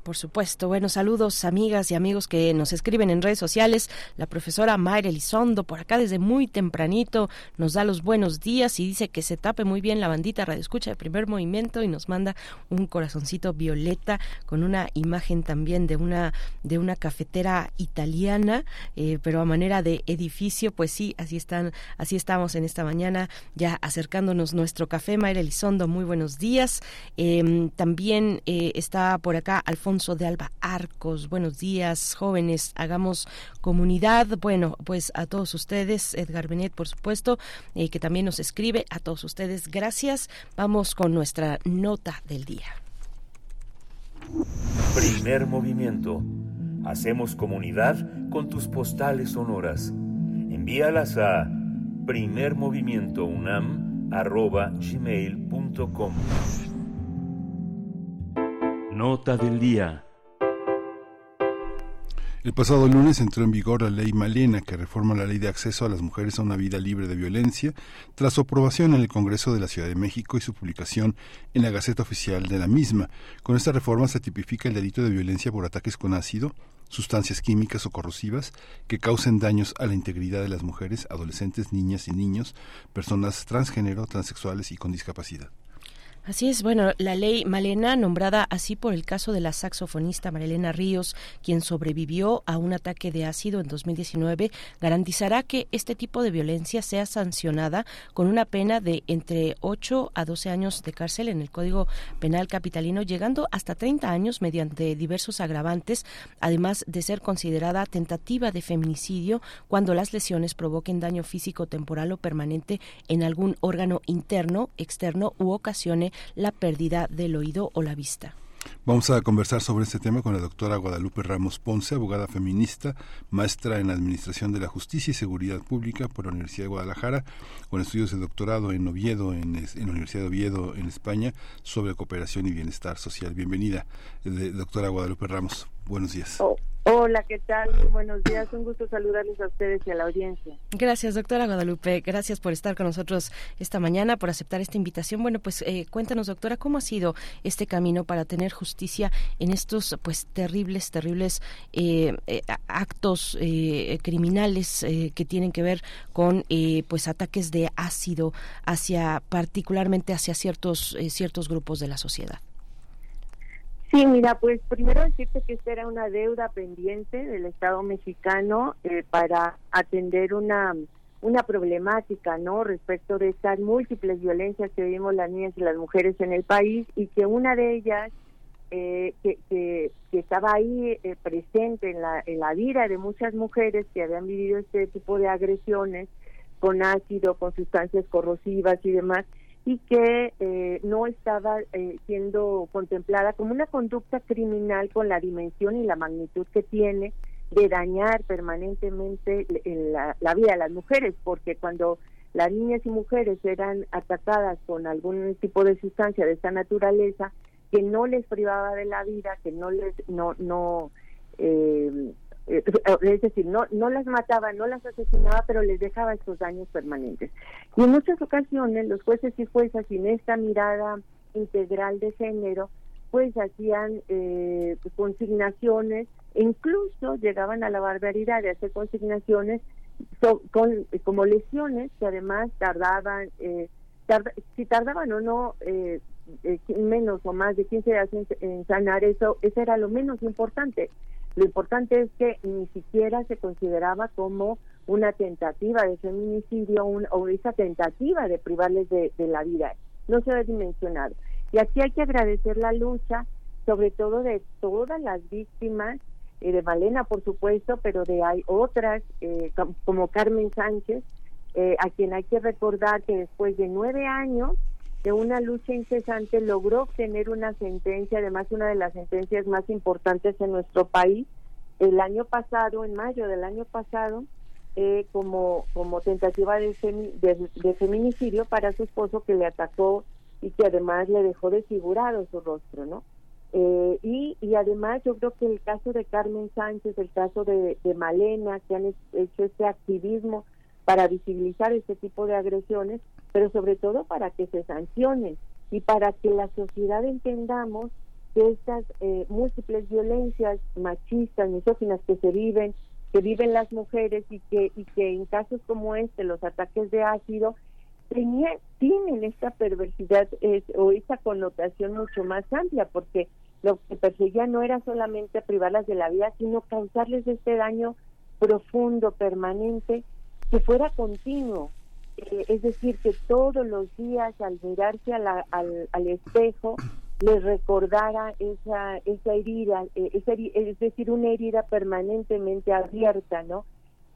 Por supuesto. Bueno, saludos amigas y amigos que nos escriben en redes sociales. La profesora Mayra Elizondo, por acá desde muy tempranito, nos da los buenos días y dice que se tape muy bien la bandita Radio Escucha de primer movimiento y nos manda un corazoncito violeta con una imagen también de una, de una cafetera italiana, eh, pero a manera de edificio. Pues sí, así están, así estamos en esta mañana, ya acercándonos nuestro café. Mayra Elizondo, muy buenos días. Em, también eh, está por acá Alfonso de Alba Arcos. Buenos días, jóvenes. Hagamos comunidad. Bueno, pues a todos ustedes, Edgar Benet, por supuesto, eh, que también nos escribe. A todos ustedes, gracias. Vamos con nuestra nota del día. Primer movimiento. Hacemos comunidad con tus postales sonoras. Envíalas a primermovimientounam.gmail.com Nota del día. El pasado lunes entró en vigor la ley Malena, que reforma la ley de acceso a las mujeres a una vida libre de violencia, tras su aprobación en el Congreso de la Ciudad de México y su publicación en la Gaceta Oficial de la misma. Con esta reforma se tipifica el delito de violencia por ataques con ácido, sustancias químicas o corrosivas que causen daños a la integridad de las mujeres, adolescentes, niñas y niños, personas transgénero, transexuales y con discapacidad. Así es, bueno, la ley Malena, nombrada así por el caso de la saxofonista Marilena Ríos, quien sobrevivió a un ataque de ácido en 2019, garantizará que este tipo de violencia sea sancionada con una pena de entre 8 a 12 años de cárcel en el Código Penal Capitalino, llegando hasta 30 años mediante diversos agravantes, además de ser considerada tentativa de feminicidio cuando las lesiones provoquen daño físico, temporal o permanente en algún órgano interno, externo u ocasione la pérdida del oído o la vista. Vamos a conversar sobre este tema con la doctora Guadalupe Ramos Ponce, abogada feminista, maestra en Administración de la Justicia y Seguridad Pública por la Universidad de Guadalajara, con estudios de doctorado en Oviedo, en, la Universidad de Oviedo, en España, sobre cooperación y bienestar social. Bienvenida, doctora Guadalupe Ramos. Buenos días. Oh, Hola, ¿qué tal? Buenos días, un gusto saludarles a ustedes y a la audiencia. Gracias, doctora Guadalupe. Gracias por estar con nosotros esta mañana, por aceptar esta invitación. Bueno, pues eh, cuéntanos, doctora, ¿cómo ha sido este camino para tener justicia en estos pues terribles, terribles eh, eh, actos criminales que tienen que ver con pues ataques de ácido hacia, particularmente hacia ciertos, ciertos grupos de la sociedad? Sí, mira, pues primero decirte que esta era una deuda pendiente del Estado mexicano eh, para atender una una problemática, ¿no? Respecto de estas múltiples violencias que vivimos las niñas y las mujeres en el país y que una de ellas eh, que, que, estaba ahí eh, presente en la, en la vida de muchas mujeres que habían vivido este tipo de agresiones con ácido, con sustancias corrosivas y demás, y que eh, no estaba eh, siendo contemplada como una conducta criminal con la dimensión y la magnitud que tiene de dañar permanentemente la, la vida de las mujeres, porque cuando las niñas y mujeres eran atacadas con algún tipo de sustancia de esta naturaleza que no les privaba de la vida, que no les no no eh, eh, es decir, no, no las mataba, no las asesinaba, pero les dejaba estos daños permanentes. Y en muchas ocasiones los jueces y juezas, sin esta mirada integral de género, pues hacían eh, consignaciones, e incluso llegaban a la barbaridad de hacer consignaciones con, como lesiones que además tardaban, eh, si tardaban o no eh, menos o más de 15 días en sanar eso, eso era lo menos importante. Lo importante es que ni siquiera se consideraba como una tentativa de feminicidio o esa tentativa de privarles de, la vida. No se ha dimensionado. Y aquí hay que agradecer la lucha, sobre todo de todas las víctimas, eh, de Malena, por supuesto, pero de hay otras, eh, como Carmen Sánchez, eh, a quien hay que recordar que después de nueve años de una lucha incesante logró obtener una sentencia, además una de las sentencias más importantes en nuestro país, el año pasado, en mayo del año pasado, eh, como, como tentativa de, de, feminicidio para su esposo que le atacó y que además le dejó desfigurado su rostro, ¿no? Eh, y, y además yo creo que el caso de Carmen Sánchez, el caso de, de Malena, que han hecho este activismo para visibilizar este tipo de agresiones, pero sobre todo para que se sancionen y para que la sociedad entendamos que estas eh, múltiples violencias machistas, misóginas que se viven, que viven las mujeres y que, y que en casos como este, los ataques de ácido, tenían, tienen esta perversidad o esta connotación mucho más amplia, porque lo que perseguía no era solamente privarlas de la vida, sino causarles este daño profundo, permanente, que fuera continuo. Eh, es decir, que todos los días al mirarse al, al espejo les recordara esa, esa herida, eh, esa, es decir, una herida permanentemente abierta, ¿no?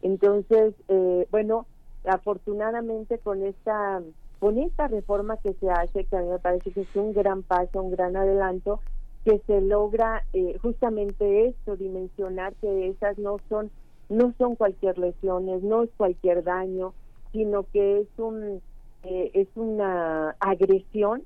Entonces, eh, bueno, afortunadamente con esta con esta reforma que se hace, que a mí me parece que es un gran paso, un gran adelanto, que se logra justamente esto, dimensionar que esas no son no son cualquier lesiones, no es cualquier daño, sino que es un eh, es una agresión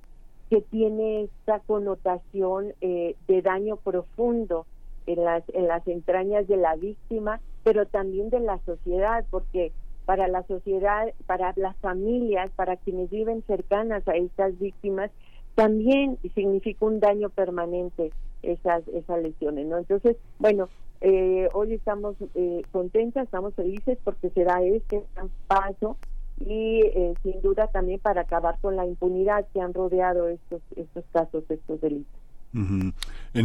que tiene esta connotación eh, de daño profundo en las en las entrañas de la víctima, pero también de la sociedad, porque para la sociedad, para las familias, para quienes viven cercanas a estas víctimas, también significa un daño permanente esas esas lesiones, ¿no? Entonces, bueno, eh, hoy estamos eh, contentas, estamos felices porque se da este gran paso y eh, sin duda también para acabar con la impunidad que han rodeado estos estos casos, estos delitos. en,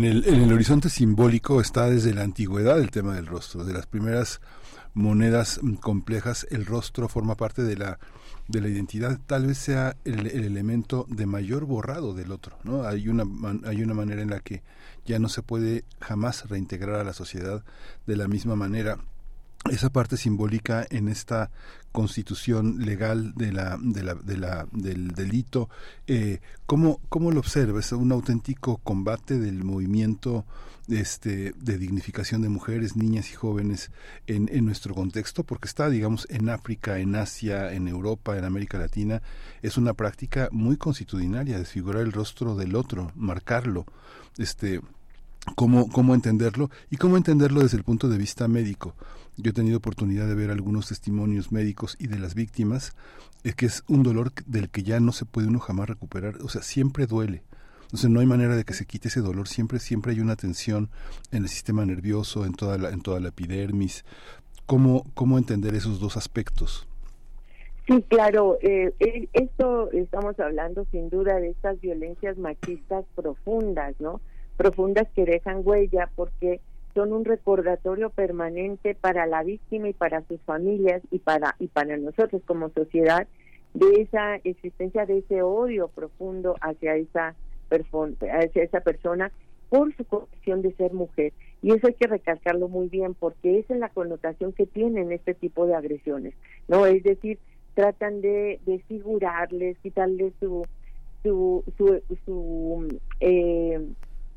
el, en el horizonte simbólico está desde la antigüedad el tema del rostro. De las primeras monedas mm, complejas, el rostro forma parte de la de la identidad tal vez sea el, elemento de mayor borrado del otro no hay una hay una manera en la que ya no se puede jamás reintegrar a la sociedad de la misma manera esa parte simbólica en esta constitución legal de la, de la, de la, del delito, eh, ¿cómo, ¿cómo lo observas? ¿Un auténtico combate del movimiento este, de dignificación de mujeres, niñas y jóvenes en, en nuestro contexto? Porque está, digamos, en África, en Asia, en Europa, en América Latina, es una práctica muy constitucionaria, desfigurar el rostro del otro, marcarlo. Este, cómo, cómo entenderlo y cómo entenderlo desde el punto de vista médico. Yo he tenido oportunidad de ver algunos testimonios médicos y de las víctimas, es que es un dolor del que ya no se puede uno jamás recuperar, o sea, siempre duele. Entonces no hay manera de que se quite ese dolor, siempre siempre hay una tensión en el sistema nervioso, en toda la en toda la epidermis. ¿Cómo cómo entender esos dos aspectos? Sí, claro. Eh, eh, esto estamos hablando sin duda de estas violencias machistas profundas, ¿no? Profundas que dejan huella porque son un recordatorio permanente para la víctima y para sus familias y para y para nosotros como sociedad de esa existencia de ese odio profundo hacia esa hacia esa persona por su condición de ser mujer. Y eso hay que recalcarlo muy bien porque esa es la connotación que tienen este tipo de agresiones no es decir tratan de desfigurarles quitarles su su su, su eh,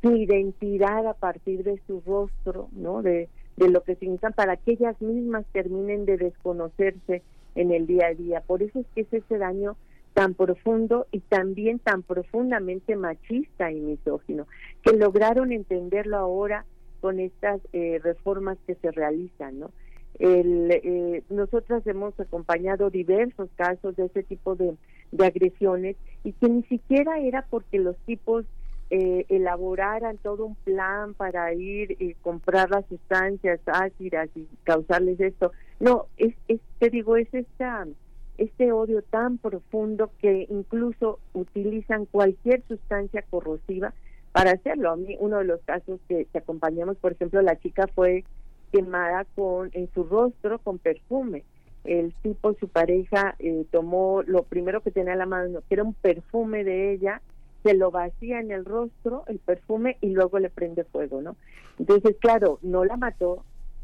su identidad a partir de su rostro, ¿no? De, de lo que significan para que ellas mismas terminen de desconocerse en el día a día. Por eso es que es ese daño tan profundo y también tan profundamente machista y misógino, que lograron entenderlo ahora con estas eh, reformas que se realizan, ¿no? El, eh, nosotras hemos acompañado diversos casos de ese tipo de, de agresiones y que ni siquiera era porque los tipos eh, elaboraran todo un plan para ir y comprar las sustancias ácidas y causarles esto. No, es, es te digo, es esta, este odio tan profundo que incluso utilizan cualquier sustancia corrosiva para hacerlo. A mí, uno de los casos que, acompañamos, por ejemplo, la chica fue quemada con en su rostro con perfume. El tipo, su pareja, eh, tomó lo primero que tenía a la mano, que era un perfume de ella, se lo vacía en el rostro, el perfume, y luego le prende fuego, ¿no? Entonces, claro, no la mató,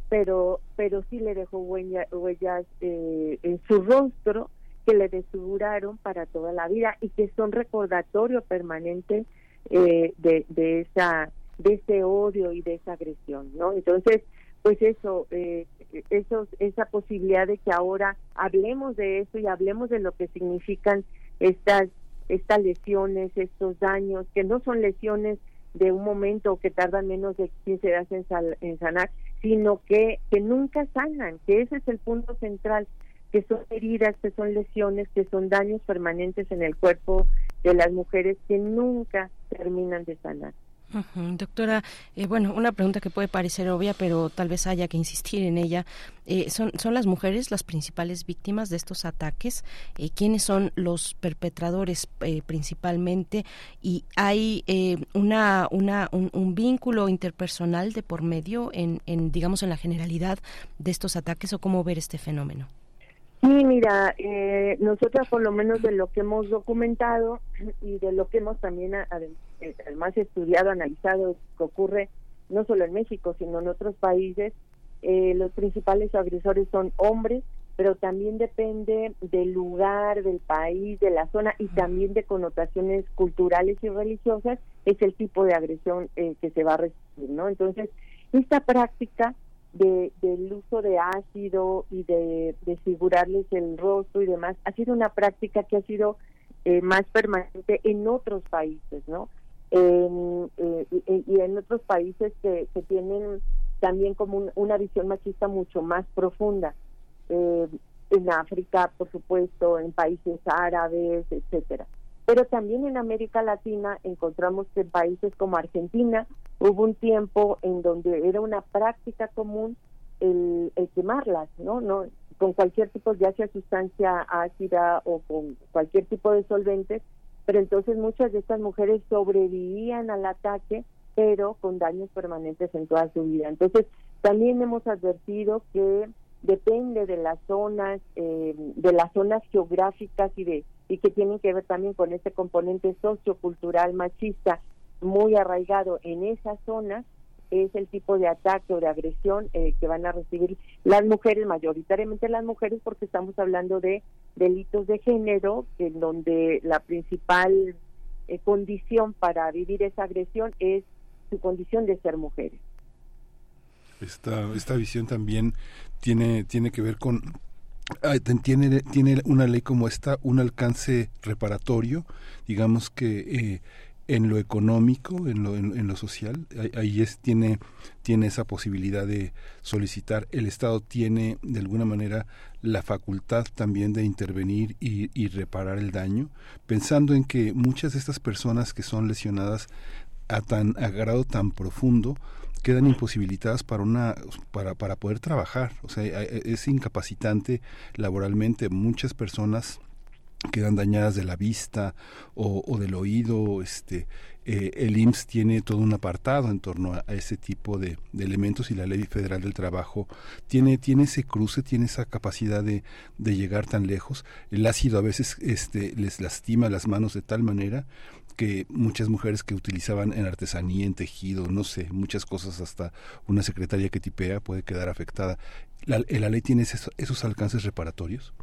pero, pero sí le dejó huellas eh, en su rostro que le desfiguraron para toda la vida y que son recordatorio permanente eh, de, de esa de ese odio y de esa agresión, ¿no? Entonces, pues eso, eh, eso, esa posibilidad de que ahora hablemos de eso y hablemos de lo que significan estas estas lesiones, estos daños, que no son lesiones de un momento que tardan menos de 15 días en, sanar, sino que, que nunca sanan, que ese es el punto central, que son heridas, que son lesiones, que son daños permanentes en el cuerpo de las mujeres que nunca terminan de sanar. Doctora, eh, bueno, una pregunta que puede parecer obvia, pero tal vez haya que insistir en ella. Eh, ¿son, ¿Son las mujeres las principales víctimas de estos ataques? Eh, ¿Quiénes son los perpetradores principalmente? ¿Y hay una, una, un, vínculo interpersonal de por medio en, en, digamos, en la generalidad de estos ataques o cómo ver este fenómeno? Sí, mira, eh, nosotras por lo menos de lo que hemos documentado y de lo que hemos también además estudiado, analizado, que ocurre no solo en México, sino en otros países, eh, los principales agresores son hombres, pero también depende del lugar, del país, de la zona y también de connotaciones culturales y religiosas, es el tipo de agresión eh, que se va a recibir, ¿no? Entonces, esta práctica de, del uso de ácido y de desfigurarles el rostro y demás, ha sido una práctica que ha sido eh, más permanente en otros países, ¿no? En, eh, y, en otros países que, que tienen también como una visión machista mucho más profunda. Eh, en África, por supuesto, en países árabes, etcétera. Pero también en América Latina encontramos que en países como Argentina hubo un tiempo en donde era una práctica común el, quemarlas, ¿no? no con cualquier tipo, ya sea sustancia ácida o con cualquier tipo de solventes, pero entonces muchas de estas mujeres sobrevivían al ataque, pero con daños permanentes en toda su vida. Entonces, también hemos advertido que depende de las zonas, eh, de las zonas geográficas y de y que tienen que ver también con este componente sociocultural machista muy arraigado en esas zonas es el tipo de ataque o de agresión eh, que van a recibir las mujeres, mayoritariamente las mujeres, porque estamos hablando de delitos de género, en donde la principal eh, condición para vivir esa agresión es su condición de ser mujeres. Esta, esta visión también tiene, tiene que ver con, tiene, tiene una ley como esta un alcance reparatorio, digamos que eh, en lo económico, en lo, en, lo social, ahí, es, tiene, tiene esa posibilidad de solicitar. El Estado tiene, de alguna manera, la facultad también de intervenir y, y reparar el daño, pensando en que muchas de estas personas que son lesionadas a tan a grado tan profundo quedan imposibilitadas para una para, para poder trabajar. O sea es incapacitante laboralmente muchas personas quedan dañadas de la vista o, del oído. Este eh, el IMSS tiene todo un apartado en torno a, ese tipo de, elementos y la ley federal del trabajo tiene tiene ese cruce tiene esa capacidad de, de llegar tan lejos. El ácido a veces este les lastima las manos de tal manera que muchas mujeres que utilizaban en artesanía, en tejido, no sé, muchas cosas, hasta una secretaria que tipea puede quedar afectada. ¿La, la ley tiene esos, esos alcances reparatorios?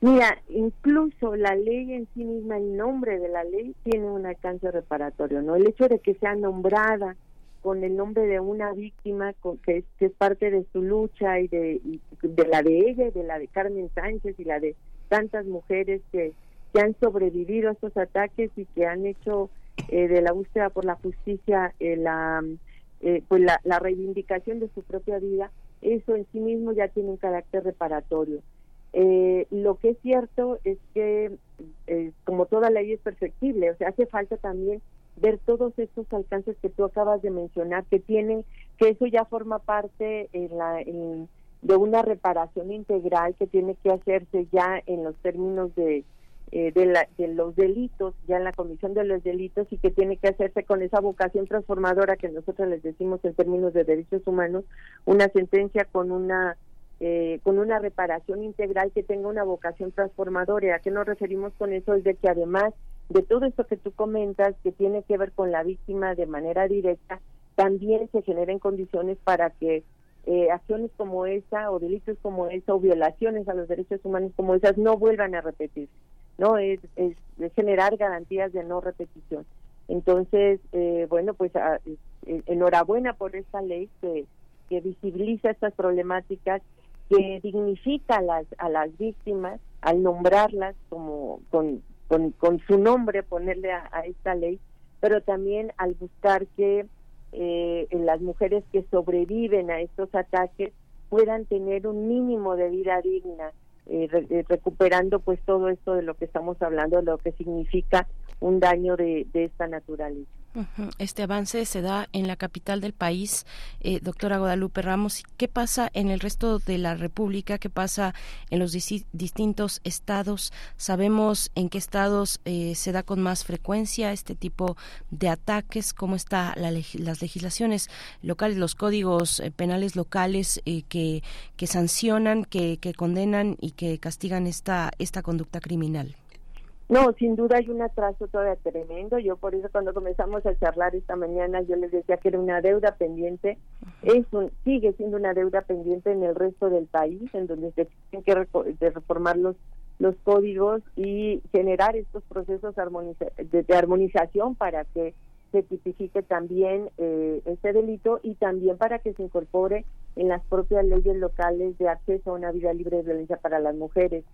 Mira, incluso la ley en sí misma, el nombre de la ley tiene un alcance reparatorio, ¿no? El hecho de que sea nombrada con el nombre de una víctima que, es, parte de su lucha y de, y de la de ella y de la de Carmen Sánchez y la de tantas mujeres que, que han sobrevivido a estos ataques y que han hecho eh, de la búsqueda por la justicia eh, la, eh, pues la, la, reivindicación de su propia vida, eso en sí mismo ya tiene un carácter reparatorio. lo que es cierto es que, como toda ley es perfectible, o sea, hace falta también ver todos estos alcances que tú acabas de mencionar, que tienen, que eso ya forma parte en la, de una reparación integral que tiene que hacerse ya en los términos de eh, de, la, de los delitos, ya en la comisión de los delitos, y que tiene que hacerse con esa vocación transformadora que nosotros les decimos en términos de derechos humanos, una sentencia con una eh, con una reparación integral que tenga una vocación transformadora. ¿A qué nos referimos con eso? Es de que además de todo esto que tú comentas, que tiene que ver con la víctima de manera directa, también se generen condiciones para que eh, acciones como esa o delitos como esa o violaciones a los derechos humanos como esas no vuelvan a repetirse. ¿No? Es, es, generar garantías de no repetición. Entonces, eh, bueno, pues ah, eh, enhorabuena por esta ley que, que visibiliza estas problemáticas, que dignifica a las, a las víctimas al nombrarlas como con, con, su nombre, ponerle a, esta ley, pero también al buscar que eh, las mujeres que sobreviven a estos ataques puedan tener un mínimo de vida digna, eh, eh, recuperando pues todo esto de lo que estamos hablando, de lo que significa un daño de, de esta naturaleza. Este avance se da en la capital del país, eh, doctora Guadalupe Ramos. ¿Qué pasa en el resto de la República? ¿Qué pasa en los distintos estados? ¿Sabemos en qué estados eh, se da con más frecuencia este tipo de ataques? ¿Cómo están las legislaciones locales, los códigos eh, penales locales que, que sancionan, que, que condenan y que castigan esta, esta conducta criminal? No, sin duda hay un atraso todavía tremendo. Yo por eso cuando comenzamos a charlar esta mañana yo les decía que era una deuda pendiente. Es sigue siendo una deuda pendiente en el resto del país, en donde se tienen que reformar los los códigos y generar estos procesos de, armonización para que se tipifique también eh, este delito y también para que se incorpore en las propias leyes locales de acceso a una vida libre de violencia para las mujeres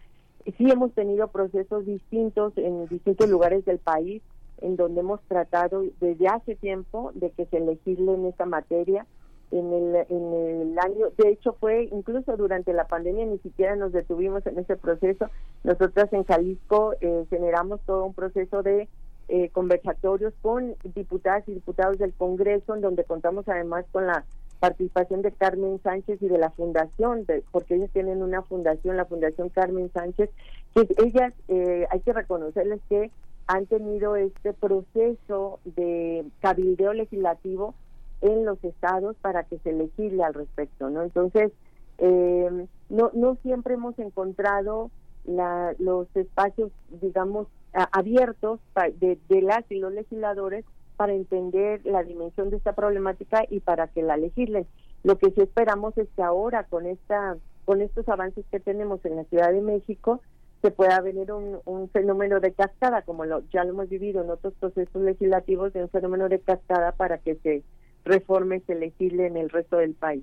sí hemos tenido procesos distintos en distintos lugares del país en donde hemos tratado desde hace tiempo de que se legisle en esta materia. En el, en el año, de hecho fue incluso durante la pandemia ni siquiera nos detuvimos en ese proceso. Nosotras en Jalisco eh, generamos todo un proceso de eh, conversatorios con diputadas y diputados del Congreso, en donde contamos además con la participación de Carmen Sánchez y de la fundación, porque ellos tienen una fundación, la Fundación Carmen Sánchez, que ellas, eh, hay que reconocerles que han tenido este proceso de cabildeo legislativo en los estados para que se legisle al respecto, ¿no? Entonces, eh, no, no siempre hemos encontrado la, los espacios, digamos, abiertos de, de las y los legisladores para entender la dimensión de esta problemática y para que la legislen. Lo que sí esperamos es que ahora con esta con estos avances que tenemos en la Ciudad de México se pueda venir un, fenómeno de cascada, como lo, ya lo hemos vivido en otros procesos legislativos, de un fenómeno de cascada para que se reforme, se legisle en el resto del país.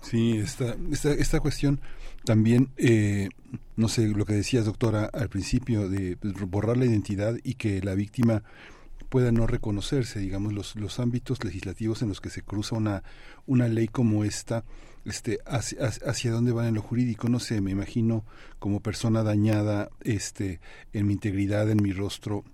Sí, esta, esta, esta cuestión también, eh, no sé, lo que decías, doctora, al principio, de pues, borrar la identidad y que la víctima pueda no reconocerse, digamos, los, los ámbitos legislativos en los que se cruza una, una ley como esta, este, hacia, hacia dónde van en lo jurídico, no sé, me imagino como persona dañada, este, en mi integridad, en mi rostro,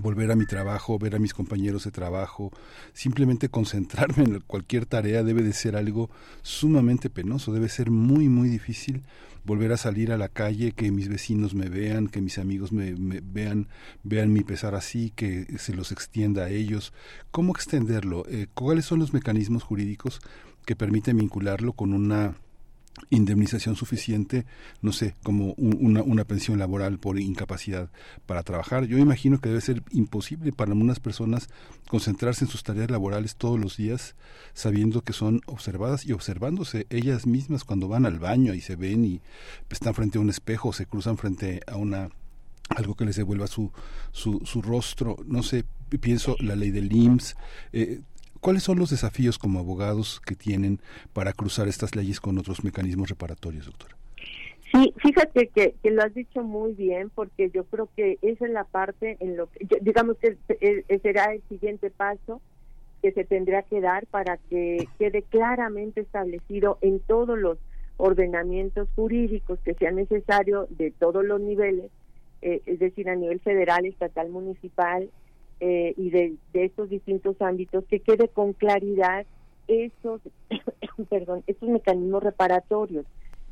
volver a mi trabajo, ver a mis compañeros de trabajo, simplemente concentrarme en cualquier tarea debe de ser algo sumamente penoso, debe ser muy, muy difícil volver a salir a la calle, que mis vecinos me vean, que mis amigos me, vean, vean mi pesar así, que se los extienda a ellos. ¿Cómo extenderlo? Eh, ¿Cuáles son los mecanismos jurídicos que permiten vincularlo con una indemnización suficiente, no sé, como una, una, pensión laboral por incapacidad para trabajar. Yo imagino que debe ser imposible para algunas personas concentrarse en sus tareas laborales todos los días, sabiendo que son observadas y observándose ellas mismas cuando van al baño y se ven y están frente a un espejo, se cruzan frente a una algo que les devuelva su, su, su rostro, no sé, pienso la ley del IMSS, eh, ¿Cuáles son los desafíos como abogados que tienen para cruzar estas leyes con otros mecanismos reparatorios, doctora? Sí, fíjate que, lo has dicho muy bien, porque yo creo que esa es la parte en lo que, digamos que será el siguiente paso que se tendrá que dar para que quede claramente establecido en todos los ordenamientos jurídicos que sea necesario de todos los niveles, eh, es decir, a nivel federal, estatal, municipal, eh, y de, estos distintos ámbitos, que quede con claridad esos, perdón, estos mecanismos reparatorios,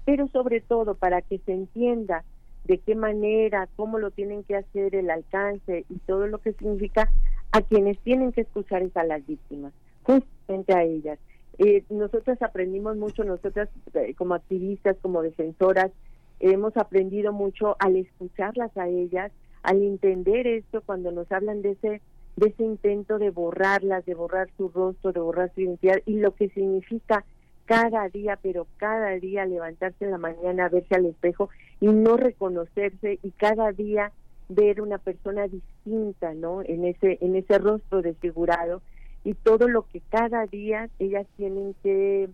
pero sobre todo para que se entienda de qué manera, cómo lo tienen que hacer, el alcance y todo lo que significa a quienes tienen que escuchar es a las víctimas, justamente a ellas. Eh, nosotras aprendimos mucho, nosotras eh, como activistas, como defensoras, hemos aprendido mucho al escucharlas a ellas, al entender esto cuando nos hablan de ese de ese intento de borrarlas, de borrar su rostro, de borrar su identidad y lo que significa cada día, pero cada día levantarse en la mañana, verse al espejo y no reconocerse y cada día ver una persona distinta, ¿no? En ese en ese rostro desfigurado y todo lo que cada día ellas tienen que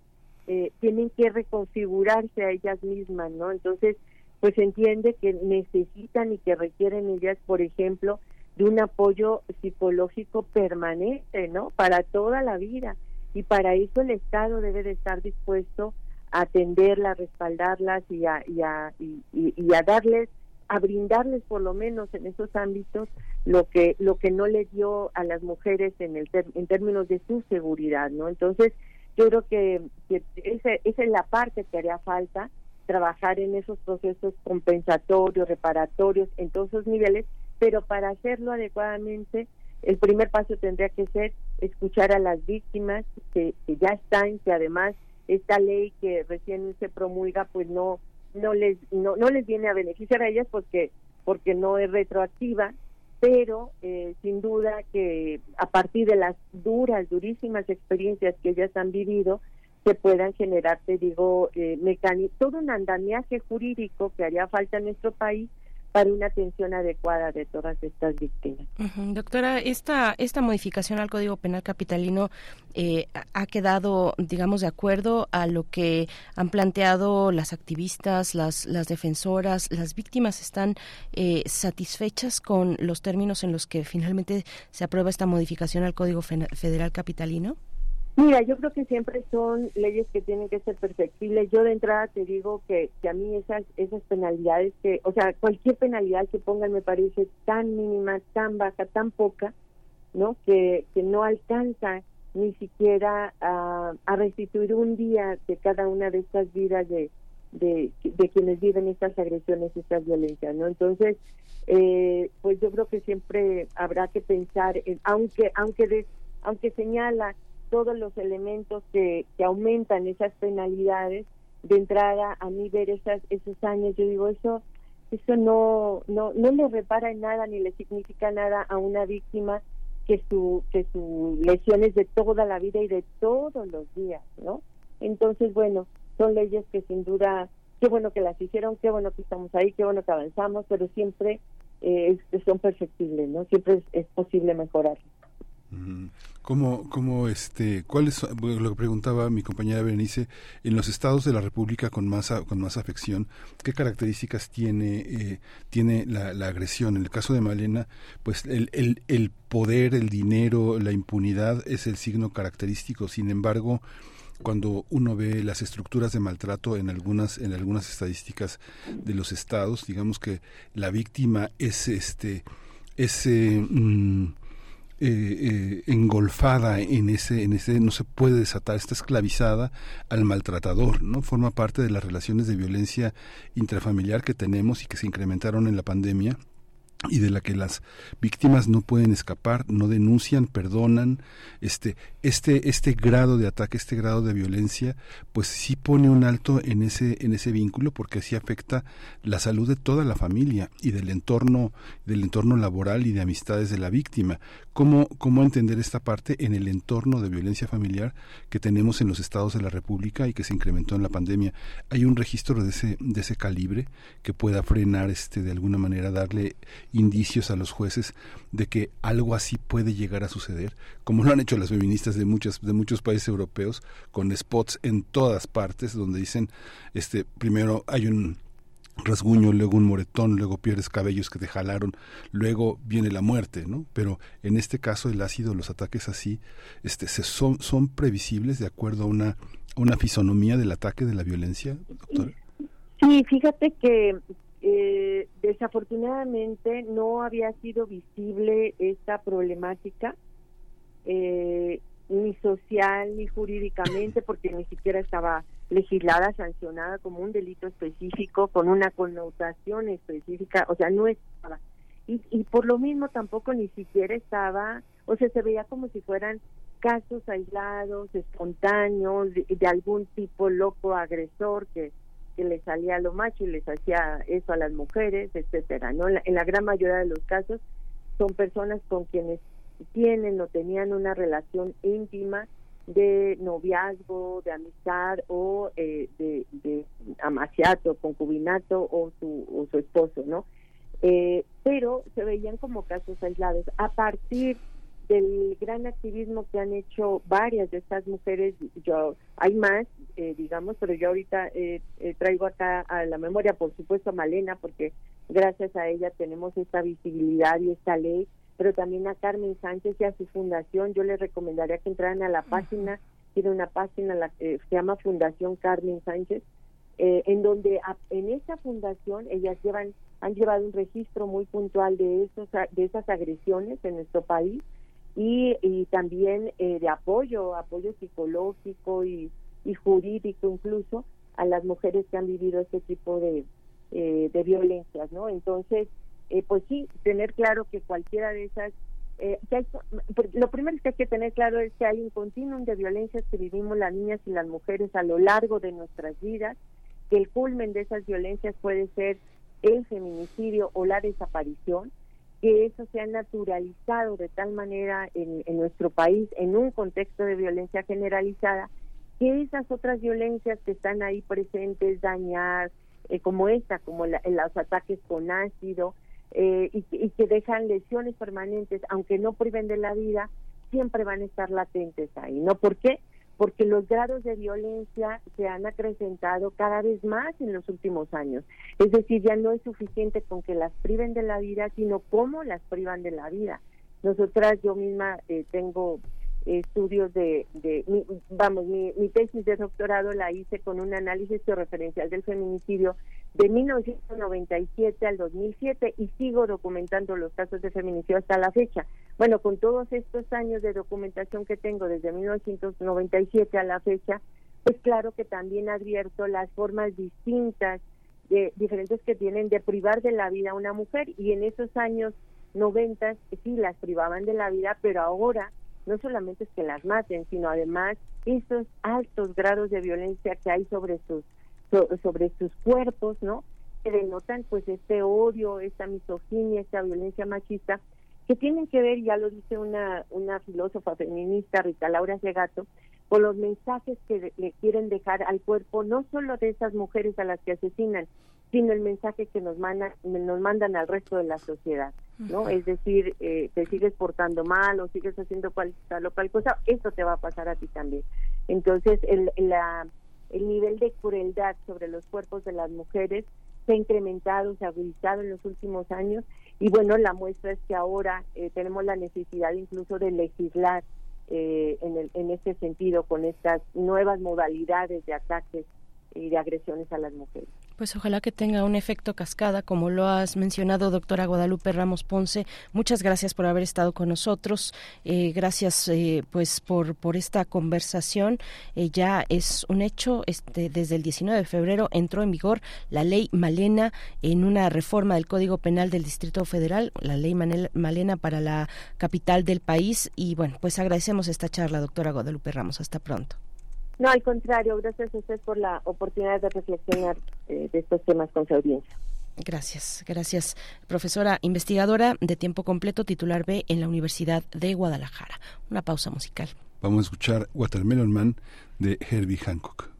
eh, tienen que reconfigurarse a ellas mismas, ¿no? Entonces pues entiende que necesitan y que requieren ellas, por ejemplo, de un apoyo psicológico permanente, ¿no? Para toda la vida. Y para eso el Estado debe de estar dispuesto a atenderlas, respaldarlas y a, y a, y, a darles, a brindarles por lo menos en esos ámbitos lo que, lo que no le dio a las mujeres en, el en términos de su seguridad, ¿no? Entonces, yo creo que, que esa, esa es la parte que haría falta trabajar en esos procesos compensatorios, reparatorios, en todos esos niveles, pero para hacerlo adecuadamente, el primer paso tendría que ser escuchar a las víctimas que, ya están, que además esta ley que recién se promulga, pues no no les no, no les viene a beneficiar a ellas porque porque no es retroactiva, pero eh, sin duda que a partir de las duras, durísimas experiencias que ellas han vivido, se puedan generar, te digo, eh, todo un andamiaje jurídico que haría falta en nuestro país para una atención adecuada de todas estas víctimas. Doctora, esta, esta modificación al Código Penal Capitalino eh, ha quedado, digamos, de acuerdo a lo que han planteado las activistas, las, las defensoras, las víctimas están eh, satisfechas con los términos en los que finalmente se aprueba esta modificación al Código Federal Capitalino? Mira, yo creo que siempre son leyes que tienen que ser perfectibles. Yo de entrada te digo que, que a mí esas esas penalidades que, o sea, cualquier penalidad que pongan me parece tan mínima, tan baja, tan poca, ¿no? Que, que no alcanza ni siquiera a, restituir un día de cada una de estas vidas de, de, de quienes viven estas agresiones, estas violencias, ¿no? Entonces, eh, pues yo creo que siempre habrá que pensar, en, aunque aunque de, aunque señala todos los elementos que, que aumentan esas penalidades de entrada a mí ver esas esos años yo digo eso eso no no no le repara en nada ni le significa nada a una víctima que su que su lesiones de toda la vida y de todos los días no entonces bueno son leyes que sin duda qué bueno que las hicieron qué bueno que estamos ahí qué bueno que avanzamos pero siempre eh, son perfectibles no siempre es, es posible mejorar ¿Cómo, cómo este, cuál es lo que preguntaba mi compañera Berenice, en los estados de la República con más, con más afección, qué características tiene, eh, tiene la, la, agresión? En el caso de Malena, pues el, el, el poder, el dinero, la impunidad es el signo característico, sin embargo, cuando uno ve las estructuras de maltrato en algunas en algunas estadísticas de los estados digamos que la víctima es este es mm, eh, eh, engolfada en ese, en ese, no se puede desatar, está esclavizada al maltratador, ¿no? Forma parte de las relaciones de violencia intrafamiliar que tenemos y que se incrementaron en la pandemia y de la que las víctimas no pueden escapar, no denuncian, perdonan, este, este, este grado de ataque, este grado de violencia, pues sí pone un alto en ese, en ese vínculo porque así afecta la salud de toda la familia y del entorno, del entorno laboral y de amistades de la víctima. ¿Cómo, cómo entender esta parte en el entorno de violencia familiar que tenemos en los estados de la República y que se incrementó en la pandemia? ¿Hay un registro de ese, de ese calibre que pueda frenar este, de alguna manera, darle indicios a los jueces de que algo así puede llegar a suceder, como lo han hecho las feministas de muchas de muchos países europeos con spots en todas partes donde dicen este primero hay un rasguño, luego un moretón, luego pierdes cabellos que te jalaron, luego viene la muerte, ¿no? Pero en este caso el ácido, los ataques así, este, se son, son previsibles de acuerdo a una, una fisonomía del ataque de la violencia, doctora. Sí, fíjate que eh, desafortunadamente no había sido visible esta problemática, eh, ni social ni jurídicamente, porque ni siquiera estaba legislada, sancionada como un delito específico, con una connotación específica, o sea, no estaba. Y, y por lo mismo tampoco ni siquiera estaba, o sea, se veía como si fueran casos aislados, espontáneos, de algún tipo loco agresor que que le salía a lo macho y les hacía eso a las mujeres, etcétera, ¿no? En la, gran mayoría de los casos son personas con quienes tienen o tenían una relación íntima de noviazgo, de amistad o eh, de, de amaciato, concubinato o su, o su esposo, ¿no? Eh, pero se veían como casos aislados. A partir del gran activismo que han hecho varias de estas mujeres, yo hay más, eh, digamos, pero yo ahorita eh, eh, traigo acá a la memoria, por supuesto, a Malena, porque gracias a ella tenemos esta visibilidad y esta ley, pero también a Carmen Sánchez y a su fundación, yo les recomendaría que entraran a la página, tiene una página la, se llama Fundación Carmen Sánchez, en donde en esa fundación ellas llevan han llevado un registro muy puntual de esos de esas agresiones en nuestro país y, y también eh, de apoyo, apoyo psicológico y, y, jurídico incluso a las mujeres que han vivido este tipo de, eh, de violencias, ¿no? Entonces, eh, pues sí, tener claro que cualquiera de esas, eh, lo primero que hay que tener claro es que hay un continuum de violencias que vivimos las niñas y las mujeres a lo largo de nuestras vidas, que el culmen de esas violencias puede ser el feminicidio o la desaparición, que eso se ha naturalizado de tal manera en, nuestro país, en un contexto de violencia generalizada, que esas otras violencias que están ahí presentes, dañar, eh, como esta, como los ataques con ácido, eh, y, y, que dejan lesiones permanentes, aunque no priven de la vida, siempre van a estar latentes ahí, ¿no? ¿Por qué? porque los grados de violencia se han acrecentado cada vez más en los últimos años. Es decir, ya no es suficiente con que las priven de la vida, sino cómo las privan de la vida. Nosotras, yo misma eh, tengo estudios de, de vamos, mi, mi, tesis de doctorado la hice con un análisis referencial del feminicidio de 1997 al 2007 y sigo documentando los casos de feminicidio hasta la fecha. Bueno, con todos estos años de documentación que tengo desde 1997 a la fecha, pues claro que también advierto las formas distintas, de, diferentes que tienen de privar de la vida a una mujer y en esos años 90 sí las privaban de la vida, pero ahora no solamente es que las maten, sino además esos altos grados de violencia que hay sobre sus sobre sus cuerpos, ¿no? Que denotan pues este odio, esta misoginia, esta violencia machista, que tienen que ver, ya lo dice una, una filósofa feminista, Rita Laura Segato, con los mensajes que le quieren dejar al cuerpo, no solo de esas mujeres a las que asesinan, sino el mensaje que nos mandan, nos mandan al resto de la sociedad, ¿no? Es decir, eh, te sigues portando mal o sigues haciendo cual, tal o cual cosa, esto te va a pasar a ti también. Entonces, el, la, el nivel de crueldad sobre los cuerpos de las mujeres se ha incrementado, se ha agudizado en los últimos años y bueno, la muestra es que ahora eh, tenemos la necesidad incluso de legislar eh, en, el, en este sentido con estas nuevas modalidades de ataques y de agresiones a las mujeres. Pues ojalá que tenga un efecto cascada, como lo has mencionado, doctora Guadalupe Ramos Ponce. Muchas gracias por haber estado con nosotros. Eh, gracias, eh, pues, por, por esta conversación. Eh, ya es un hecho. Este, desde el 19 de febrero entró en vigor la ley Malena en una reforma del Código Penal del Distrito Federal, la ley Malena para la capital del país. Y bueno, pues agradecemos esta charla, doctora Guadalupe Ramos. Hasta pronto. No, al contrario, gracias a usted por la oportunidad de reflexionar eh, de estos temas con su audiencia. Gracias, gracias. Profesora investigadora de tiempo completo, titular B en la Universidad de Guadalajara. Una pausa musical. Vamos a escuchar Watermelon Man de Herbie Hancock.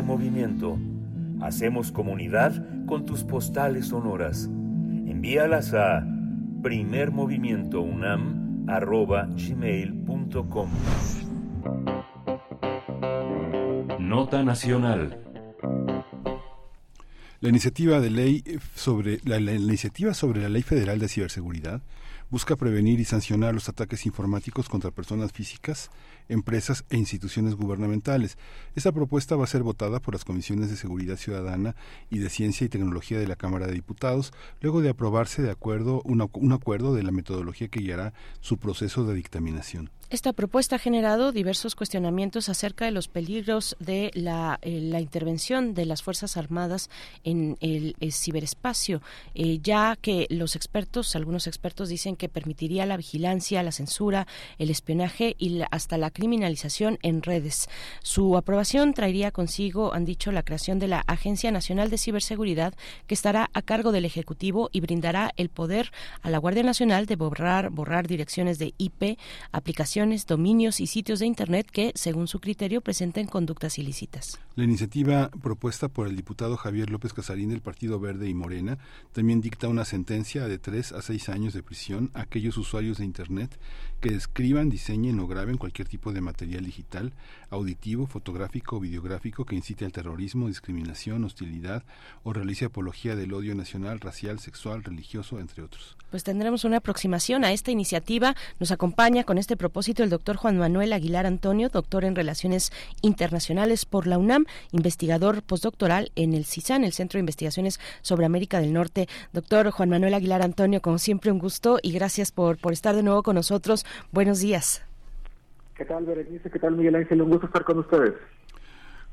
Movimiento. Hacemos comunidad con tus postales sonoras. Envíalas a primermovimientounam.gmail.com Nota Nacional La iniciativa de ley sobre la, la iniciativa sobre la Ley Federal de Ciberseguridad busca prevenir y sancionar los ataques informáticos contra personas físicas, empresas e instituciones gubernamentales. Esta propuesta va a ser votada por las comisiones de Seguridad Ciudadana y de Ciencia y Tecnología de la Cámara de Diputados, luego de aprobarse de acuerdo un acuerdo de la metodología que guiará su proceso de dictaminación. Esta propuesta ha generado diversos cuestionamientos acerca de los peligros de la, eh, intervención de las Fuerzas Armadas en el, ciberespacio, eh, ya que los expertos, algunos expertos dicen que permitiría la vigilancia, la censura, el espionaje y hasta la criminalización en redes. Su aprobación traería consigo, han dicho, la creación de la Agencia Nacional de Ciberseguridad, que estará a cargo del Ejecutivo y brindará el poder a la Guardia Nacional de borrar, borrar direcciones de IP, aplicaciones dominios y sitios de Internet que, según su criterio, presenten conductas ilícitas. La iniciativa propuesta por el diputado Javier López Casarín del Partido Verde y Morena también dicta una sentencia de tres a seis años de prisión aquellos usuarios de Internet que escriban, diseñen o graben cualquier tipo de material digital, auditivo, fotográfico o videográfico que incite al terrorismo, discriminación, hostilidad o realice apología del odio nacional, racial, sexual, religioso, entre otros. Pues tendremos una aproximación a esta iniciativa. Nos acompaña con este propósito el doctor Juan Manuel Aguilar Antonio, doctor en Relaciones Internacionales por la UNAM, investigador postdoctoral en el CISAN, el Centro de Investigaciones sobre América del Norte. Doctor Juan Manuel Aguilar Antonio, como siempre un gusto y gracias por, por estar de nuevo con nosotros. Buenos días. ¿Qué tal, Berenice? ¿Qué tal, Miguel Ángel? Un gusto estar con ustedes.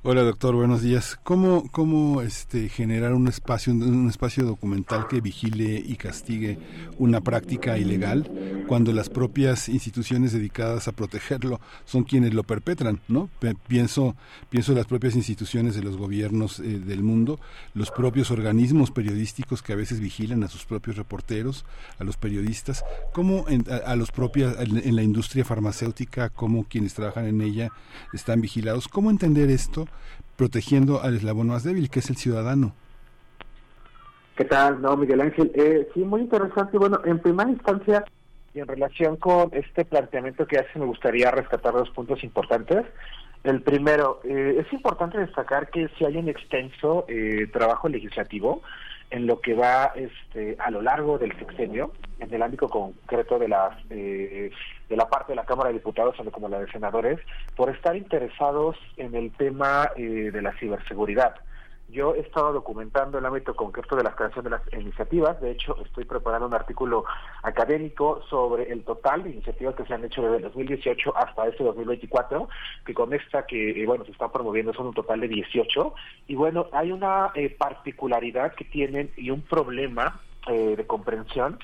Hola doctor, buenos días. ¿Cómo, cómo este, generar un espacio, un espacio documental que vigile y castigue una práctica ilegal cuando las propias instituciones dedicadas a protegerlo son quienes lo perpetran? ¿no? Pienso, pienso en las propias instituciones de los gobiernos eh, del mundo, los propios organismos periodísticos que a veces vigilan a sus propios reporteros, a los periodistas, cómo a, los propios, en la industria farmacéutica, cómo quienes trabajan en ella están vigilados. ¿Cómo entender esto? Protegiendo al eslabón más débil, que es el ciudadano. ¿Qué tal? No, Miguel Ángel. Eh, sí, muy interesante. Bueno, en primera instancia, y en relación con este planteamiento que hace, me gustaría rescatar dos puntos importantes. El primero, eh, es importante destacar que si hay un extenso eh, trabajo legislativo en lo que va este, a lo largo del sexenio, en el ámbito concreto de las eh, de la parte de la Cámara de Diputados, como la de senadores, por estar interesados en el tema eh, de la ciberseguridad. Yo he estado documentando el ámbito concreto de la creación de las iniciativas. De hecho, estoy preparando un artículo académico sobre el total de iniciativas que se han hecho desde el 2018 hasta este 2024, que con esta que, eh, bueno, se está promoviendo son un total de 18. Y bueno, hay una eh, particularidad que tienen y un problema eh, de comprensión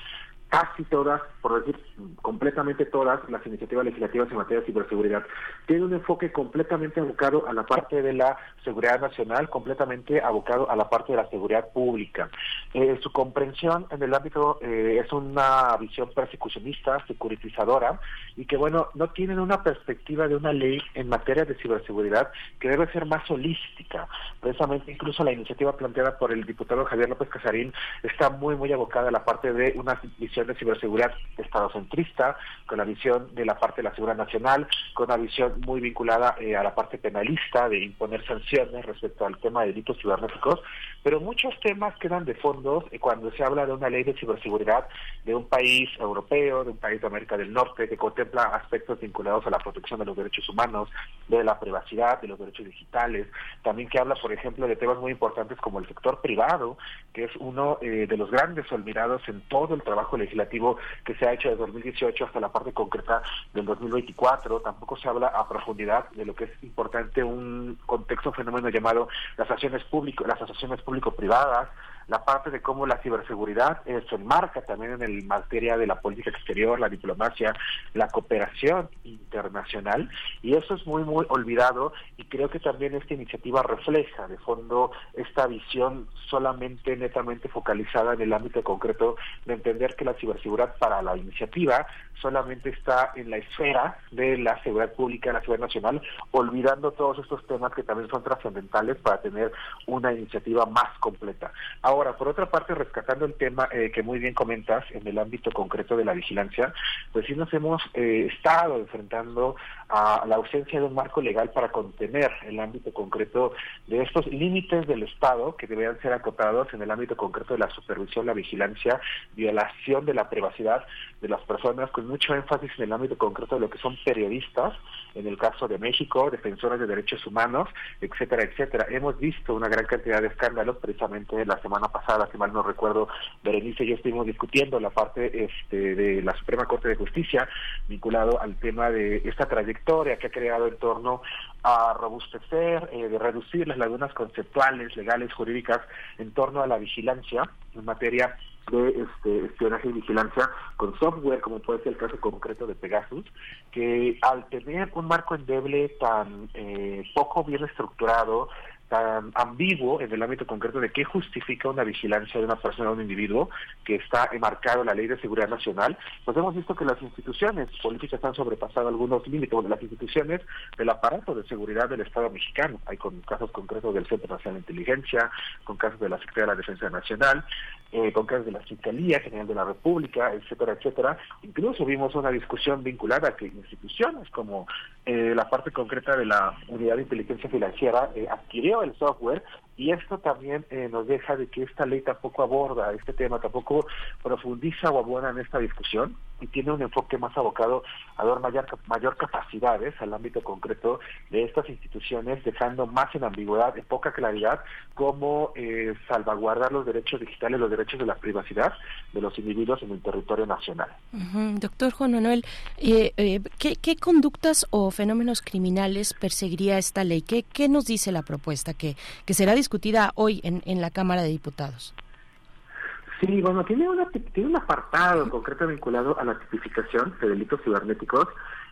casi todas, por decir completamente todas, las iniciativas legislativas en materia de ciberseguridad tienen un enfoque completamente abocado a la parte de la seguridad nacional, completamente abocado a la parte de la seguridad pública. Eh, su comprensión en el ámbito eh, es una visión persecucionista, securitizadora, y que, bueno, no tienen una perspectiva de una ley en materia de ciberseguridad que debe ser más holística. Precisamente, incluso la iniciativa planteada por el diputado Javier López Casarín está muy, muy abocada a la parte de una visión de ciberseguridad estado-centrista, con la visión de la parte de la seguridad nacional, con una visión muy vinculada eh, a la parte penalista de imponer sanciones respecto al tema de delitos cibernéticos, pero muchos temas quedan de fondo eh, cuando se habla de una ley de ciberseguridad de un país europeo, de un país de América del Norte, que contempla aspectos vinculados a la protección de los derechos humanos, de la privacidad, de los derechos digitales, también que habla, por ejemplo, de temas muy importantes como el sector privado, que es uno eh, de los grandes olvidados en todo el trabajo legislativo que se ha hecho desde 2018 hasta la parte concreta del 2024. Tampoco se habla a profundidad de lo que es importante un contexto, fenómeno llamado las acciones públicas, las asociaciones público-privadas, la parte de cómo la ciberseguridad eh, se enmarca también en el materia de la política exterior, la diplomacia, la cooperación internacional y eso es muy muy olvidado y creo que también esta iniciativa refleja de fondo esta visión solamente netamente focalizada en el ámbito concreto de entender que la ciberseguridad para la iniciativa solamente está en la esfera de la seguridad pública, la seguridad nacional, olvidando todos estos temas que también son trascendentales para tener una iniciativa más completa. Ahora, por otra parte, rescatando el tema eh, que muy bien comentas en el ámbito concreto de la vigilancia, pues sí nos hemos eh, estado enfrentando a la ausencia de un marco legal para contener el ámbito concreto de estos límites del Estado que deberían ser acotados en el ámbito concreto de la supervisión, la vigilancia, violación de la privacidad de las personas, con mucho énfasis en el ámbito concreto de lo que son periodistas, en el caso de México, defensores de derechos humanos, etcétera, etcétera. Hemos visto una gran cantidad de escándalos, precisamente la semana pasada, si mal no recuerdo, Berenice y yo estuvimos discutiendo la parte este, de la Suprema Corte de Justicia vinculado al tema de esta trayectoria que ha creado en torno a robustecer, eh, de reducir las lagunas conceptuales, legales, jurídicas en torno a la vigilancia en materia de este, espionaje y vigilancia con software, como puede ser el caso concreto de Pegasus, que al tener un marco endeble tan eh, poco bien estructurado, tan ambiguo en el ámbito concreto de qué justifica una vigilancia de una persona o un individuo que está enmarcado en la Ley de Seguridad Nacional, pues hemos visto que las instituciones políticas han sobrepasado algunos límites, de las instituciones del aparato de seguridad del Estado mexicano. Hay con casos concretos del Centro Nacional de Inteligencia, con casos de la Secretaría de la Defensa Nacional, eh, con casos de la Fiscalía General de la República, etcétera, etcétera. Incluso vimos una discusión vinculada a que instituciones como eh, la parte concreta de la Unidad de Inteligencia Financiera eh, adquirió el software y esto también eh, nos deja de que esta ley tampoco aborda este tema, tampoco profundiza o abona en esta discusión y tiene un enfoque más abocado a dar mayor, mayor capacidades al ámbito concreto de estas instituciones, dejando más en ambigüedad, en poca claridad, cómo eh, salvaguardar los derechos digitales, los derechos de la privacidad de los individuos en el territorio nacional. Doctor Juan Manuel, eh, eh, ¿qué, ¿qué, conductas o fenómenos criminales perseguiría esta ley? ¿Qué, qué nos dice la propuesta que, que será hoy en, en la Cámara de Diputados? Sí, bueno, tiene, una, tiene un apartado concreto vinculado a la tipificación de delitos cibernéticos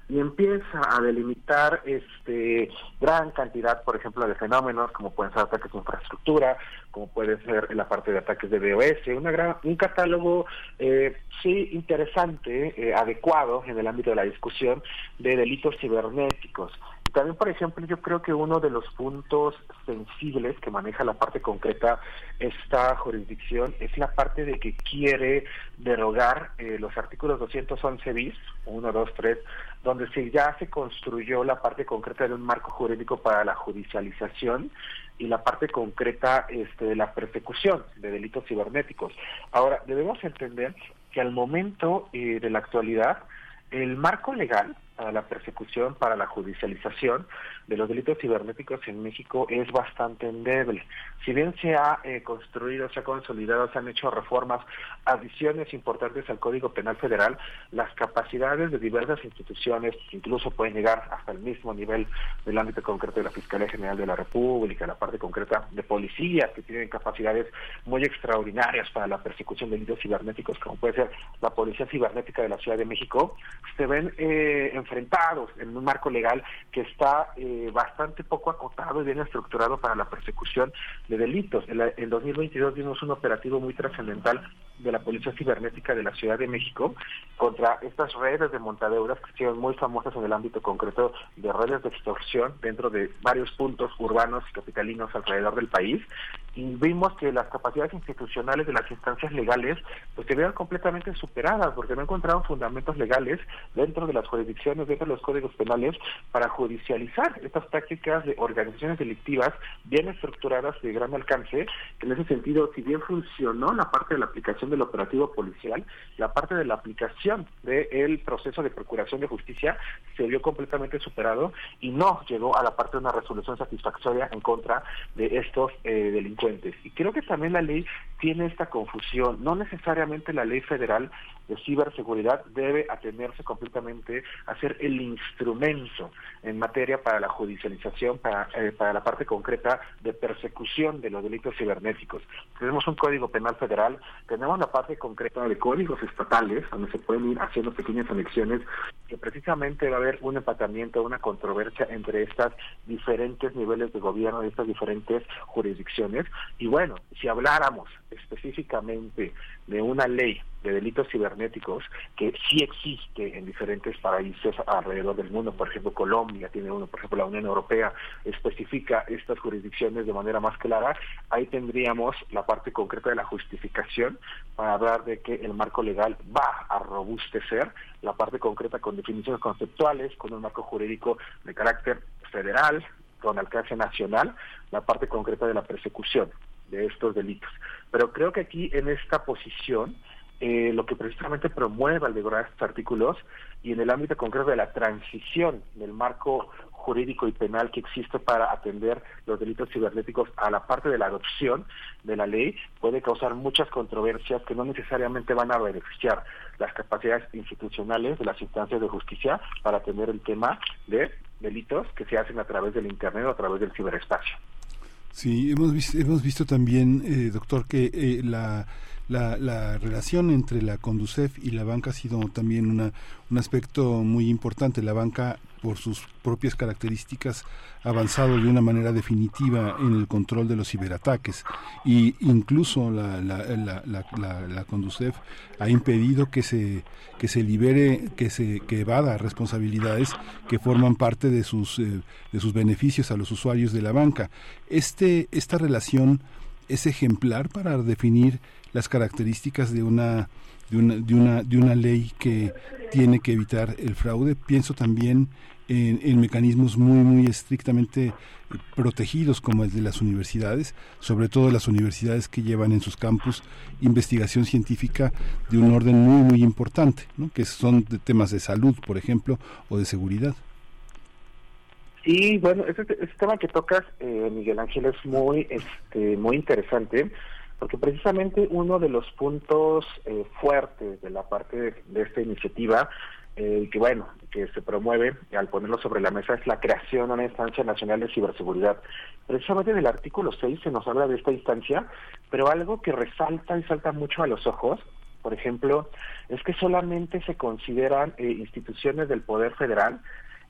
y empieza a delimitar este gran cantidad, por ejemplo, de fenómenos como pueden ser ataques de infraestructura, como puede ser la parte de ataques de BOS, una gran, un catálogo eh, sí interesante, eh, adecuado en el ámbito de la discusión de delitos cibernéticos. También, por ejemplo, yo creo que uno de los puntos sensibles que maneja la parte concreta esta jurisdicción es la parte de que quiere derogar eh, los artículos 211 bis, 1, 2, 3, donde se ya se construyó la parte concreta de un marco jurídico para la judicialización y la parte concreta este, de la persecución de delitos cibernéticos. Ahora, debemos entender que al momento eh, de la actualidad, el marco legal para la persecución, para la judicialización de los delitos cibernéticos en México es bastante endeble. Si bien se ha eh, construido, se ha consolidado, se han hecho reformas, adiciones importantes al Código Penal Federal, las capacidades de diversas instituciones, incluso pueden llegar hasta el mismo nivel del ámbito concreto de la Fiscalía General de la República, la parte concreta de policías que tienen capacidades muy extraordinarias para la persecución de delitos cibernéticos, como puede ser la Policía Cibernética de la Ciudad de México, se ven eh, enfrentados en un marco legal que está eh, bastante poco acotado y bien estructurado para la persecución de delitos. En, en 2022 vimos un operativo muy trascendental de la Policía Cibernética de la Ciudad de México contra estas redes de montadeuras que son muy famosas en el ámbito concreto de redes de extorsión dentro de varios puntos urbanos y capitalinos alrededor del país y vimos que las capacidades institucionales de las instancias legales pues se vean completamente superadas porque no encontraron fundamentos legales dentro de las jurisdicciones, dentro de los códigos penales para judicializar estas prácticas de organizaciones delictivas bien estructuradas de gran alcance, en ese sentido, si bien funcionó la parte de la aplicación del operativo policial, la parte de la aplicación del proceso de procuración de justicia se vio completamente superado y no llegó a la parte de una resolución satisfactoria en contra de estos eh, delincuentes y creo que también la ley tiene esta confusión. No necesariamente la ley federal de ciberseguridad debe atenerse completamente a ser el instrumento en materia para la judicialización, para, eh, para la parte concreta de persecución de los delitos cibernéticos. Tenemos un código penal federal, tenemos la parte concreta de códigos estatales, donde se pueden ir haciendo pequeñas anexiones, que precisamente va a haber un empatamiento, una controversia entre estas diferentes niveles de gobierno, de estas diferentes jurisdicciones. Y bueno, si habláramos específicamente de una ley de delitos cibernéticos que sí existe en diferentes países alrededor del mundo. Por ejemplo, Colombia tiene uno, por ejemplo, la Unión Europea especifica estas jurisdicciones de manera más clara. Ahí tendríamos la parte concreta de la justificación para hablar de que el marco legal va a robustecer la parte concreta con definiciones conceptuales, con un marco jurídico de carácter federal, con alcance nacional, la parte concreta de la persecución de estos delitos. Pero creo que aquí en esta posición eh, lo que precisamente promueve al decorar estos artículos y en el ámbito concreto de la transición del marco jurídico y penal que existe para atender los delitos cibernéticos a la parte de la adopción de la ley puede causar muchas controversias que no necesariamente van a beneficiar las capacidades institucionales de las instancias de justicia para atender el tema de delitos que se hacen a través del Internet o a través del ciberespacio. Sí, hemos visto, hemos visto también, eh, doctor, que eh, la la, la, relación entre la Conducef y la banca ha sido también una, un aspecto muy importante. La banca, por sus propias características, ha avanzado de una manera definitiva en el control de los ciberataques y incluso la, la, la, la Conducef ha impedido que se que se libere, que se que evada responsabilidades que forman parte de sus eh, de sus beneficios a los usuarios de la banca. Este esta relación es ejemplar para definir las características de una de una, de una, de una ley que tiene que evitar el fraude. Pienso también en, mecanismos muy, muy estrictamente protegidos como el de las universidades, sobre todo las universidades que llevan en sus campus investigación científica de un orden muy, muy importante, que son de temas de salud, por ejemplo, o de seguridad. Sí, bueno, ese, tema que tocas, eh, Miguel Ángel, es muy, este, muy interesante porque precisamente uno de los puntos eh, fuertes de la parte de, esta iniciativa, eh, que bueno, que se promueve al ponerlo sobre la mesa, es la creación de una instancia nacional de ciberseguridad. Precisamente en el artículo 6 se nos habla de esta instancia, pero algo que resalta y salta mucho a los ojos, por ejemplo, es que solamente se consideran eh, instituciones del Poder Federal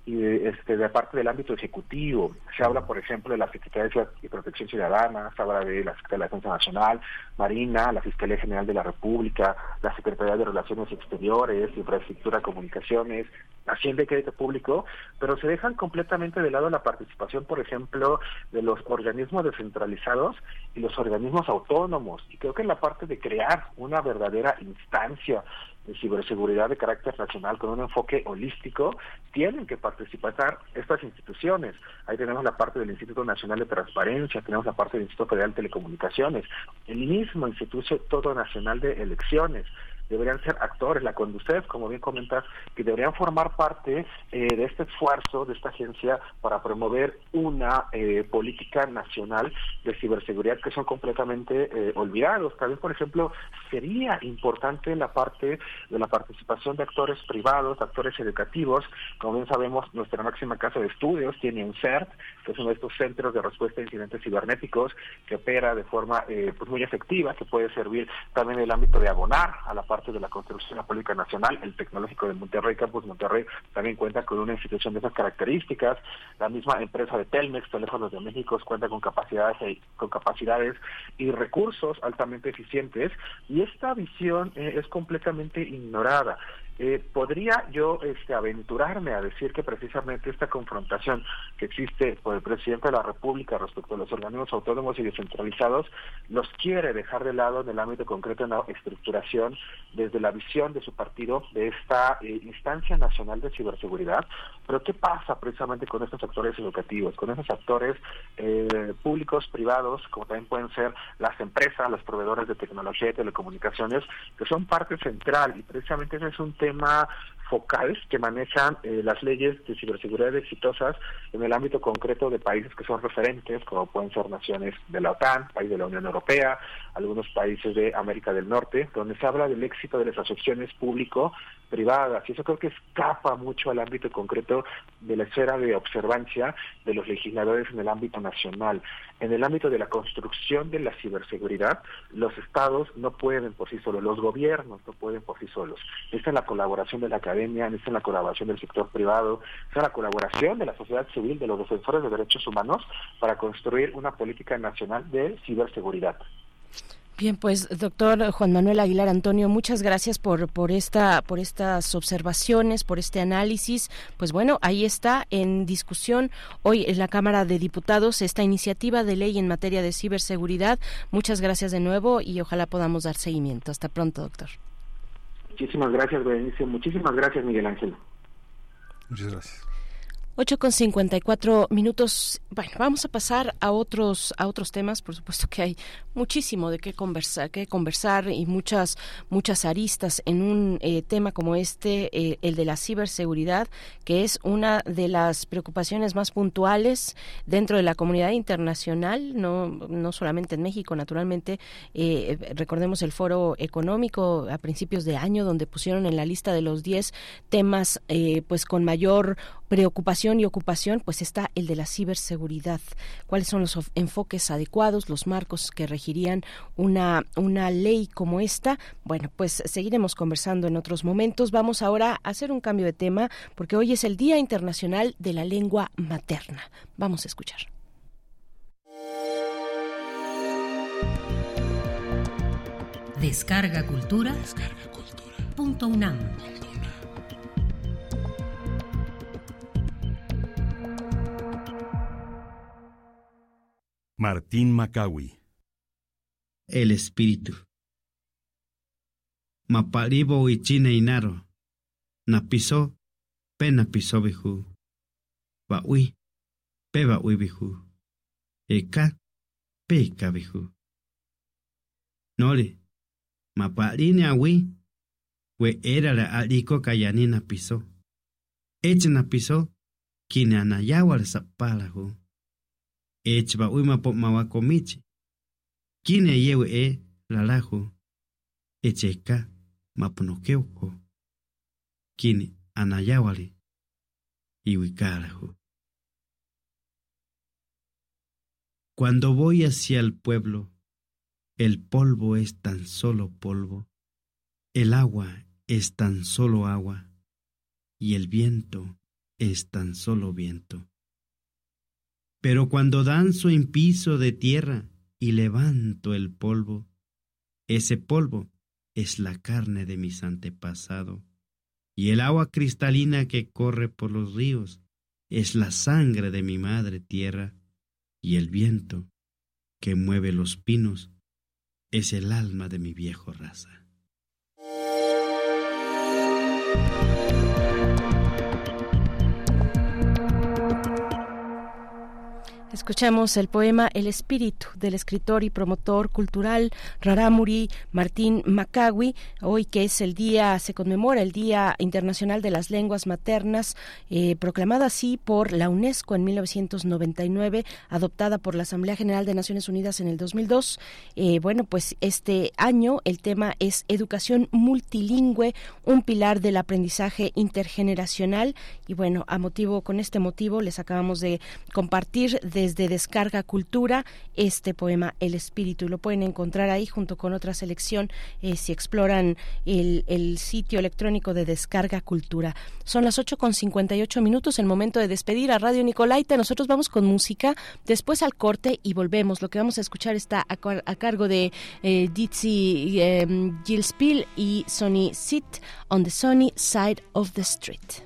y de, este, de parte del ámbito ejecutivo. Se habla, por ejemplo, de la Secretaría de Protección Ciudadana, se habla de la Secretaría de Defensa Nacional, Marina, la Fiscalía General de la República, la Secretaría de Relaciones Exteriores, Infraestructura, Comunicaciones, Hacienda y Crédito Público, pero se dejan completamente de lado la participación, por ejemplo, de los organismos descentralizados y los organismos autónomos. Y creo que en la parte de crear una verdadera instancia de ciberseguridad de carácter nacional con un enfoque holístico, tienen que participar estas instituciones. Ahí tenemos la parte del Instituto Nacional de Transparencia, tenemos la parte del Instituto Federal de Telecomunicaciones, el mismo Instituto Nacional de Elecciones, deberían ser actores, la Conducef, como bien comentas, que deberían formar parte eh, de este esfuerzo de esta agencia para promover una eh, política nacional de ciberseguridad que son completamente eh, olvidados. También, por ejemplo, sería importante la parte de la participación de actores privados, actores educativos. Como bien sabemos, nuestra máxima casa de estudios tiene un CERT, que es uno de estos centros de respuesta a incidentes cibernéticos, que opera de forma pues muy efectiva, que puede servir también en el ámbito de abonar a la parte de la construcción de la política nacional. El Tecnológico de Monterrey, Campus Monterrey, también cuenta con una institución de esas características. La misma empresa de Telmex, Teléfonos de México, cuenta con capacidades, y, con capacidades y recursos altamente eficientes. Y esta visión eh, es completamente ignorada. Eh, podría yo este, aventurarme a decir que precisamente esta confrontación que existe por el presidente de la República respecto a los organismos autónomos y descentralizados los quiere dejar de lado en el ámbito concreto de la estructuración desde la visión de su partido de esta eh, instancia nacional de ciberseguridad. Pero ¿qué pasa precisamente con estos actores educativos, con esos actores eh, públicos, privados, como también pueden ser las empresas, los proveedores de tecnología y telecomunicaciones, que son parte central y precisamente ese es un tema focal que manejan eh, las leyes de ciberseguridad exitosas en el ámbito concreto de países que son referentes, como pueden ser naciones de la OTAN, países de la Unión Europea, algunos países de América del Norte, donde se habla del éxito de las asociaciones público-privadas. Y eso creo que escapa mucho al ámbito concreto de la esfera de observancia de los legisladores en el ámbito nacional. En el ámbito de la construcción de la ciberseguridad, los estados no pueden por sí solos, los gobiernos no pueden por sí solos. Esta es la colaboración de la academia, necesitan la colaboración del sector privado, necesitan la colaboración de la sociedad civil, de los defensores de derechos humanos, para construir una política nacional de ciberseguridad. Bien, pues doctor Juan Manuel Aguilar Antonio, muchas gracias por, por, esta, por estas observaciones, por este análisis. Pues bueno, ahí está en discusión hoy en la Cámara de Diputados esta iniciativa de ley en materia de ciberseguridad. Muchas gracias de nuevo y ojalá podamos dar seguimiento. Hasta pronto, doctor. Muchísimas gracias, Berenice. Muchísimas gracias, Miguel Ángel. Muchas gracias. 8 con 54 minutos. Bueno, vamos a pasar a otros a otros temas. Por supuesto que hay muchísimo de qué conversar, qué conversar y muchas muchas aristas en un eh, tema como este, eh, el de la ciberseguridad, que es una de las preocupaciones más puntuales dentro de la comunidad internacional, no no solamente en México, naturalmente. Eh, recordemos el foro económico a principios de año donde pusieron en la lista de los 10 temas, pues con mayor preocupación y ocupación, pues está el de la ciberseguridad. ¿Cuáles son los enfoques adecuados, los marcos que regirían una, una ley como esta? Bueno, pues seguiremos conversando en otros momentos. Vamos ahora a hacer un cambio de tema porque hoy es el Día Internacional de la Lengua Materna. Vamos a escuchar. Descarga Cultura. Descarga Cultura. Punto UNAM. Martín Macawi. El espíritu. Maparibo ichine inaro. Napisó, pe napisó bihu. Baui, pe baui bihu. Eka, pe eka bihu. Nole, maparine awi. We era la aliko kayani napisó. Eche napisó, kine anayawal sapalahu. Echba uima po mawakomichi. Kine yewe e lalajo. Echeka maponokeuko. Kine anayawali. Iwikarajo. Cuando voy hacia el pueblo, el polvo es tan solo polvo, el agua es tan solo agua, y el viento es tan solo viento. Pero cuando danzo en piso de tierra y levanto el polvo, ese polvo es la carne de mis antepasados, y el agua cristalina que corre por los ríos es la sangre de mi madre tierra, y el viento que mueve los pinos es el alma de mi viejo raza. Escuchamos el poema El espíritu del escritor y promotor cultural Raramuri Martín Macawi, hoy que es el día, se conmemora el Día Internacional de las Lenguas Maternas, eh, proclamada así por la UNESCO en 1999, adoptada por la Asamblea General de Naciones Unidas en el 2002. Eh, bueno, pues este año el tema es educación multilingüe, un pilar del aprendizaje intergeneracional y bueno, a motivo, con este motivo les acabamos de compartir de desde Descarga Cultura este poema El Espíritu. Lo pueden encontrar ahí junto con otra selección eh, si exploran el, sitio electrónico de Descarga Cultura. Son las 8 con 58 minutos, el momento de despedir a Radio Nicolaita. Nosotros vamos con música, después al corte y volvemos. Lo que vamos a escuchar está a, cargo de eh, Dizzy eh, Gillespie y Sony Sit on the Sunny Side of the Street.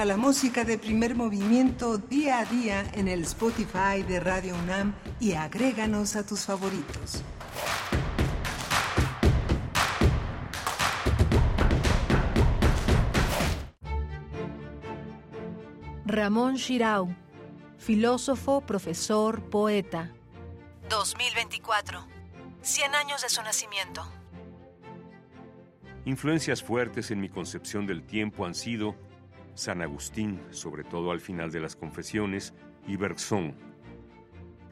Encuentra la música de primer movimiento día a día en el Spotify de Radio UNAM y agréganos a tus favoritos. Ramón Shirau, filósofo, profesor, poeta. 2024. 100 años de su nacimiento. Influencias fuertes en mi concepción del tiempo han sido San Agustín, sobre todo al final de las confesiones, y Bergson.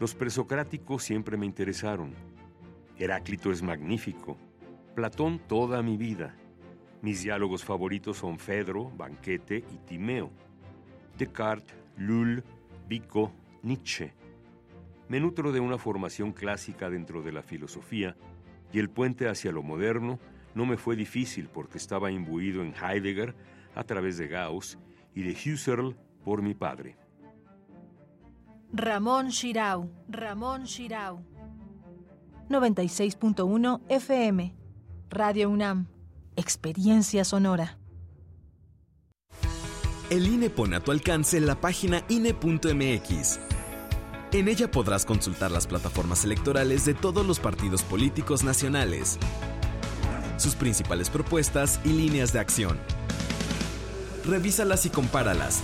Los presocráticos siempre me interesaron. Heráclito es magnífico. Platón toda mi vida. Mis diálogos favoritos son Fedro, Banquete y Timeo. Descartes, Lull, Vico, Nietzsche. Me nutro de una formación clásica dentro de la filosofía y el puente hacia lo moderno no me fue difícil porque estaba imbuido en Heidegger a través de Gauss y de Husserl por mi padre. Ramón Shirau, Ramón Shirau. 96.1 FM, Radio UNAM, Experiencia Sonora. El INE pone a tu alcance la página INE.mx. En ella podrás consultar las plataformas electorales de todos los partidos políticos nacionales, sus principales propuestas y líneas de acción. Revísalas y compáralas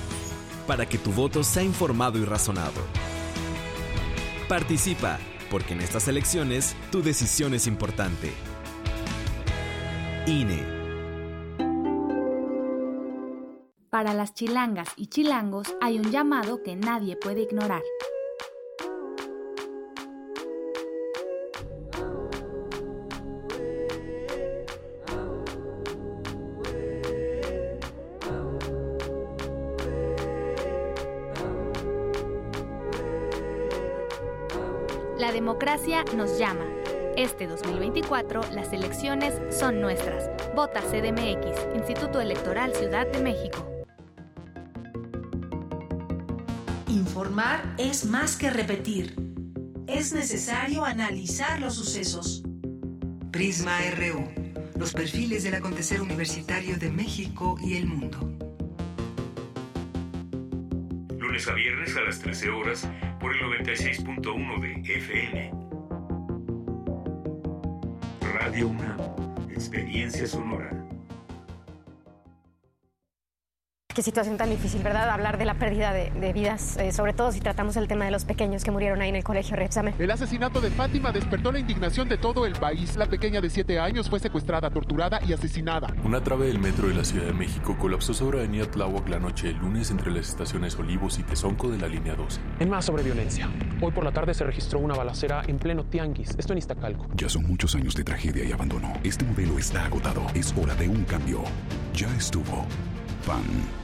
para que tu voto sea informado y razonado. Participa, porque en estas elecciones tu decisión es importante. INE. Para las chilangas y chilangos hay un llamado que nadie puede ignorar. Democracia nos llama. Este 2024 las elecciones son nuestras. Vota CDMX, Instituto Electoral Ciudad de México. Informar es más que repetir. Es necesario analizar los sucesos. Prisma RU, los perfiles del acontecer universitario de México y el mundo. A viernes a las 13 horas por el 96.1 de FM. Radio UNAM, experiencia sonora. Qué situación tan difícil, ¿verdad? Hablar de la pérdida de, de vidas, eh, sobre todo si tratamos el tema de los pequeños que murieron ahí en el colegio Repsame. El asesinato de Fátima despertó la indignación de todo el país. La pequeña de 7 años fue secuestrada, torturada y asesinada. Una trave del metro de la Ciudad de México colapsó sobre Avenida Tláhuac la noche del lunes entre las estaciones Olivos y Tezonco de la línea 12. En más sobre violencia. Hoy por la tarde se registró una balacera en pleno Tianguis, esto en Iztacalco. Ya son muchos años de tragedia y abandono. Este modelo está agotado. Es hora de un cambio. Ya estuvo. PAN.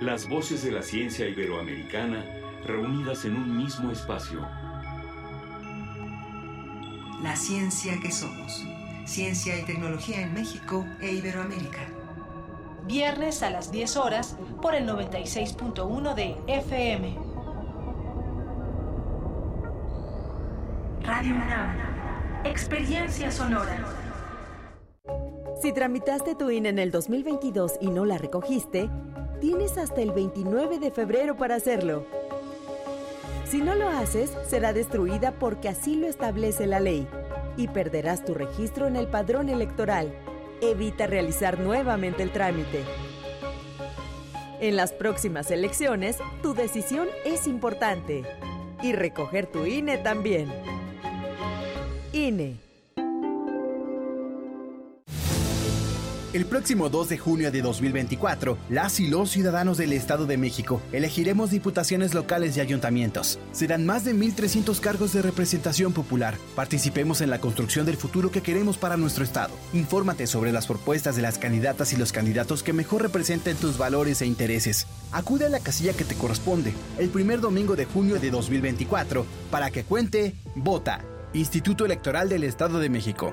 Las voces de la ciencia iberoamericana reunidas en un mismo espacio. La ciencia que somos. Ciencia y tecnología en México e Iberoamérica. Viernes a las 10 horas por el 96.1 de FM. Radio UNAM. Experiencia sonora. Si tramitaste tu INE en el 2022 y no la recogiste, tienes hasta el 29 de febrero para hacerlo. Si no lo haces, será destruida porque así lo establece la ley y perderás tu registro en el padrón electoral. Evita realizar nuevamente el trámite. En las próximas elecciones, tu decisión es importante. Y recoger tu INE también. INE. El próximo 2 de junio de 2024, las y los ciudadanos del Estado de México elegiremos diputaciones locales y ayuntamientos. Serán más de 1.300 cargos de representación popular. Participemos en la construcción del futuro que queremos para nuestro Estado. Infórmate sobre las propuestas de las candidatas y los candidatos que mejor representen tus valores e intereses. Acude a la casilla que te corresponde el primer domingo de junio de 2024 para que cuente, vota. Instituto Electoral del Estado de México.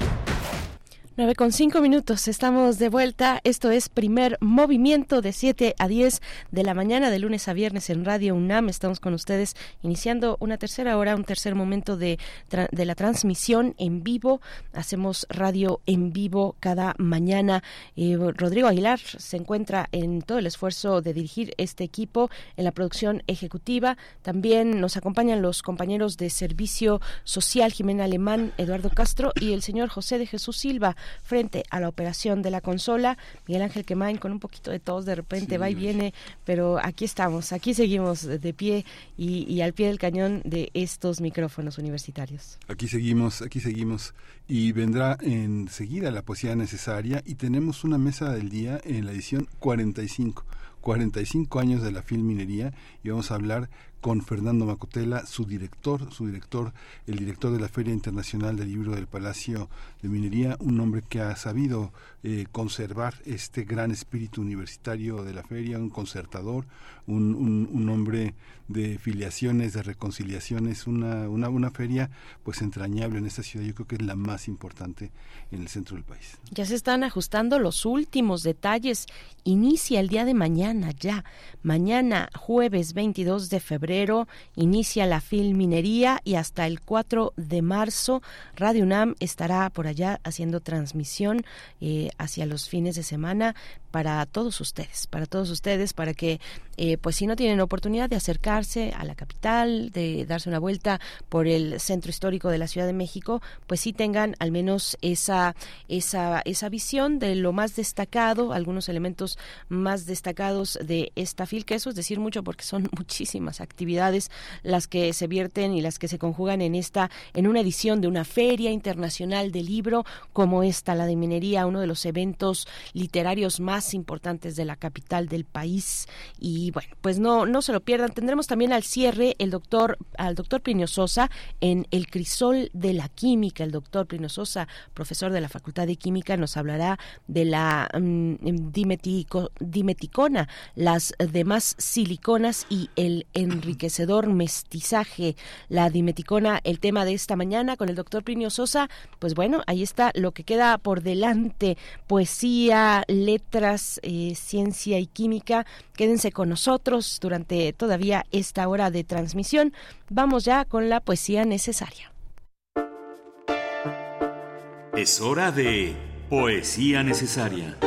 9 con 5 minutos, estamos de vuelta. Esto es primer movimiento de 7 a 10 de la mañana, de lunes a viernes en Radio UNAM. Estamos con ustedes iniciando una tercera hora, un tercer momento de, de la transmisión en vivo. Hacemos radio en vivo cada mañana. Eh, Rodrigo Aguilar se encuentra en todo el esfuerzo de dirigir este equipo en la producción ejecutiva. También nos acompañan los compañeros de Servicio Social, Jimena Alemán, Eduardo Castro y el señor José de Jesús Silva frente a la operación de la consola. Miguel Ángel Quemain con un poquito de tos, de repente va y viene, pero aquí estamos, aquí seguimos de pie y, y al pie del cañón de estos micrófonos universitarios. Aquí seguimos, aquí seguimos y vendrá enseguida la poesía necesaria y tenemos una mesa del día en la edición 45. 45 años de la filminería y vamos a hablar con Fernando Macotela, su director, su director, el director de la Feria Internacional del Libro del Palacio de Minería, un hombre que ha sabido eh, conservar este gran espíritu universitario de la feria, un concertador, un, hombre de filiaciones, de reconciliaciones, una, una, una feria pues entrañable en esta ciudad, yo creo que es la más importante en el centro del país. Ya se están ajustando los últimos detalles. Inicia el día de mañana ya. Mañana, jueves 22 de febrero, inicia la filminería y hasta el 4 de marzo Radio UNAM estará por allá haciendo transmisión eh, hacia los fines de semana para todos ustedes, para todos ustedes, para que, eh, pues si no tienen oportunidad de acercarse a la capital, de darse una vuelta por el centro histórico de la Ciudad de México, pues sí tengan al menos esa, esa, esa visión de lo más destacado, algunos elementos más destacados de esta FIL, que eso es decir mucho porque son muchísimas actividades las que se vierten y las que se conjugan en esta, en una edición de una feria internacional de libro como esta, la de minería, uno de los eventos literarios más importantes de la capital del país. Y bueno pues no no se lo pierdan. Tendremos también al cierre el doctor al doctor Plinio Sosa en el crisol de la química. El doctor Plinio Sosa profesor de la Facultad de Química nos hablará de la um, dimetico, dimeticona las demás siliconas y el enriquecedor mestizaje. La dimeticona el tema de esta mañana con el doctor Plinio Sosa. Pues bueno ahí está lo que queda por delante. Poesía letras eh, ciencia y química. Quédense con nosotros durante todavía esta hora de transmisión. Vamos ya con la poesía necesaria. Es hora de poesía necesaria.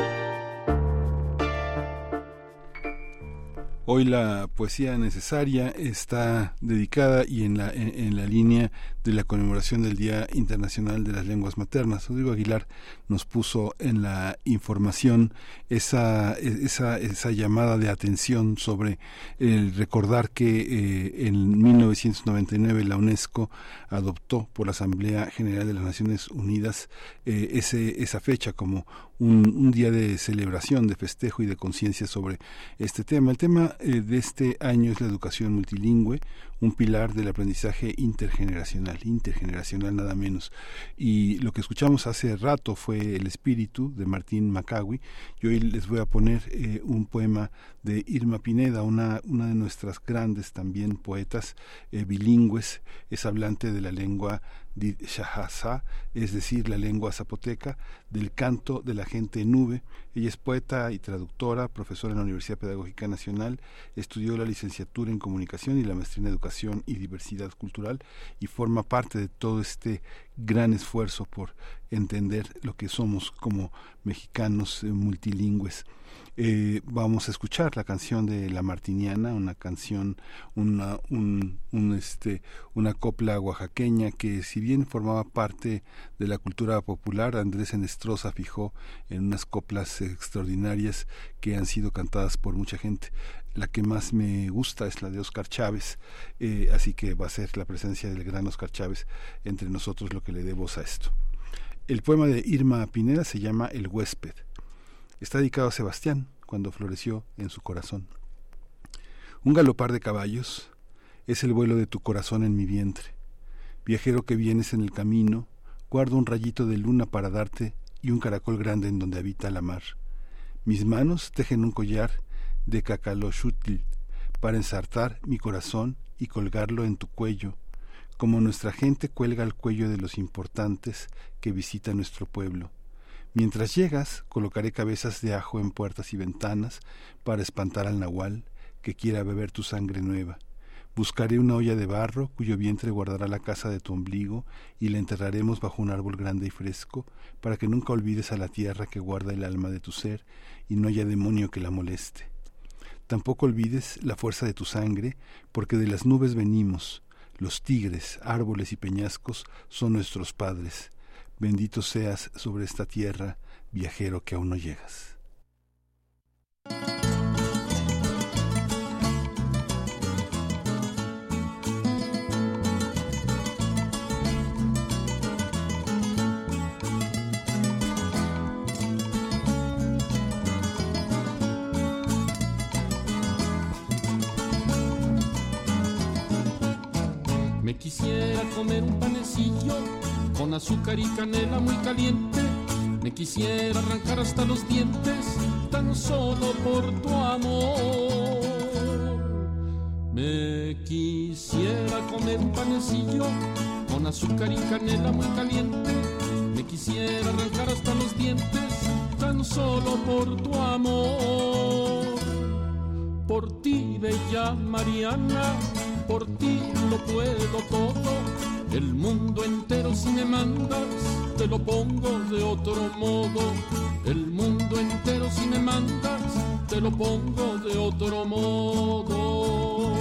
Hoy la poesía necesaria está dedicada y en la, en, en, la línea de la conmemoración del Día Internacional de las Lenguas Maternas. Rodrigo Aguilar nos puso en la información esa, esa, esa llamada de atención sobre el recordar que eh, en 1999 la UNESCO adoptó por la Asamblea General de las Naciones Unidas eh, ese, esa fecha como un, un, día de celebración, de festejo y de conciencia sobre este tema. El tema eh, de este año es la educación multilingüe, un pilar del aprendizaje intergeneracional, intergeneracional nada menos. Y lo que escuchamos hace rato fue El espíritu de Martín Macawi. Y hoy les voy a poner eh, un poema de Irma Pineda, una, una de nuestras grandes también poetas eh, bilingües, es hablante de la lengua Es decir, la lengua zapoteca, del canto de la gente nube. Ella es poeta y traductora, profesora en la Universidad Pedagógica Nacional, estudió la licenciatura en comunicación y la maestría en educación y diversidad cultural y forma parte de todo este gran esfuerzo por entender lo que somos como mexicanos eh, multilingües. Eh, vamos a escuchar la canción de La Martiniana, una canción, una, un, un, este, una copla oaxaqueña que si bien formaba parte de la cultura popular, Andrés Enestrosa fijó en unas coplas extraordinarias que han sido cantadas por mucha gente. La que más me gusta es la de Oscar Chávez, eh, así que va a ser la presencia del gran Oscar Chávez entre nosotros lo que le dé a esto. El poema de Irma Pineda se llama El huésped. Está dedicado a Sebastián, cuando floreció en su corazón. Un galopar de caballos es el vuelo de tu corazón en mi vientre. Viajero que vienes en el camino, guardo un rayito de luna para darte y un caracol grande en donde habita la mar. Mis manos tejen un collar de cacalochutl para ensartar mi corazón y colgarlo en tu cuello, como nuestra gente cuelga el cuello de los importantes que visitan nuestro pueblo. Mientras llegas, colocaré cabezas de ajo en puertas y ventanas para espantar al nahual que quiera beber tu sangre nueva. Buscaré una olla de barro cuyo vientre guardará la casa de tu ombligo y la enterraremos bajo un árbol grande y fresco para que nunca olvides a la tierra que guarda el alma de tu ser y no haya demonio que la moleste. Tampoco olvides la fuerza de tu sangre, porque de las nubes venimos. Los tigres, árboles y peñascos son nuestros padres. Bendito seas sobre esta tierra, viajero que aún no llegas. Me quisiera comer un panecillo con azúcar y canela muy caliente. Me quisiera arrancar hasta los dientes tan solo por tu amor. Me quisiera comer un panecillo con azúcar y canela muy caliente. Me quisiera arrancar hasta los dientes tan solo por tu amor. Por ti, bella Mariana por ti lo puedo todo. El mundo entero si me mandas, te lo pongo de otro modo. El mundo entero si me mandas, te lo pongo de otro modo.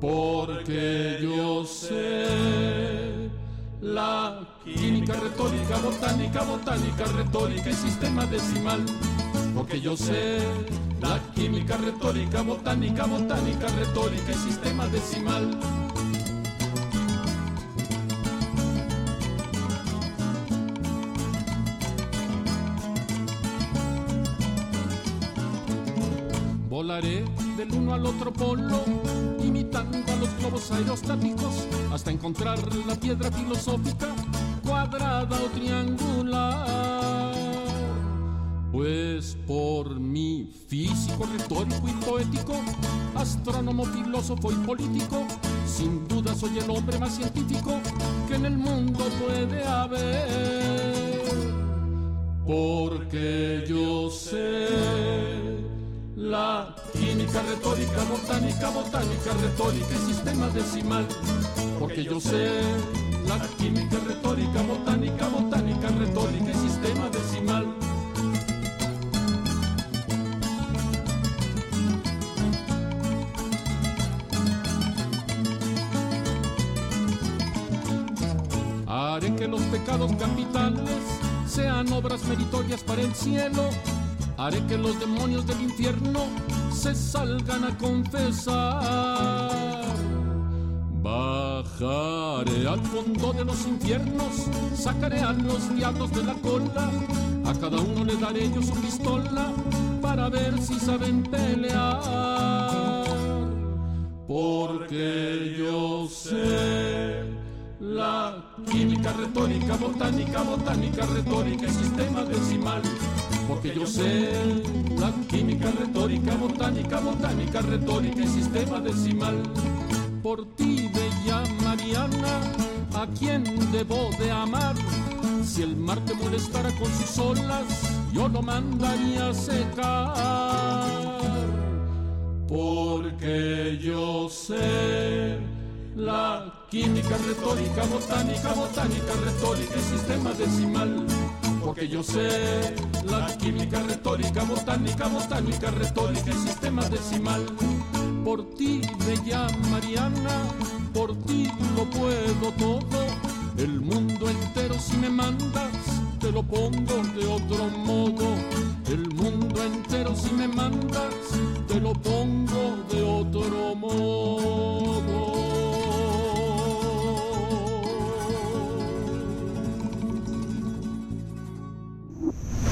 Porque yo sé la química, retórica, botánica, botánica, retórica y sistema decimal. Porque yo sé la química, retórica, botánica, botánica, retórica y sistema decimal. Volaré del uno al otro polo, imitando a los globos aerostáticos, hasta encontrar la piedra filosófica, cuadrada o triangular. Pues por mi físico, retórico y poético, astrónomo, filósofo y político, sin duda soy el hombre más científico que en el mundo puede haber. Porque yo sé la química, retórica, botánica, botánica, retórica y sistema decimal. Porque yo sé la química, retórica, botánica, botánica, retórica y sistema decimal. Haré que los pecados capitales sean obras meritorias para el cielo. Haré que los demonios del infierno se salgan a confesar. Bajaré al fondo de los infiernos, sacaré a los diablos de la cola. A cada uno le daré yo su pistola para ver si saben pelear. Porque yo sé la química, retórica, botánica, botánica, retórica y sistema decimal. Porque yo sé la química, retórica, botánica, botánica, retórica y sistema decimal. Por ti, bella Mariana, a quien debo de amar. Si el mar te molestara con sus olas, yo lo mandaría a secar. Porque yo sé la química, retórica, botánica, botánica, retórica y sistema decimal. Porque yo sé la química, retórica, botánica, botánica, retórica y sistema decimal. Por ti, bella Mariana, por ti lo puedo todo el mundo entero si me mandas, te lo pongo de otro modo. El mundo entero si me mandas, te lo pongo de otro modo.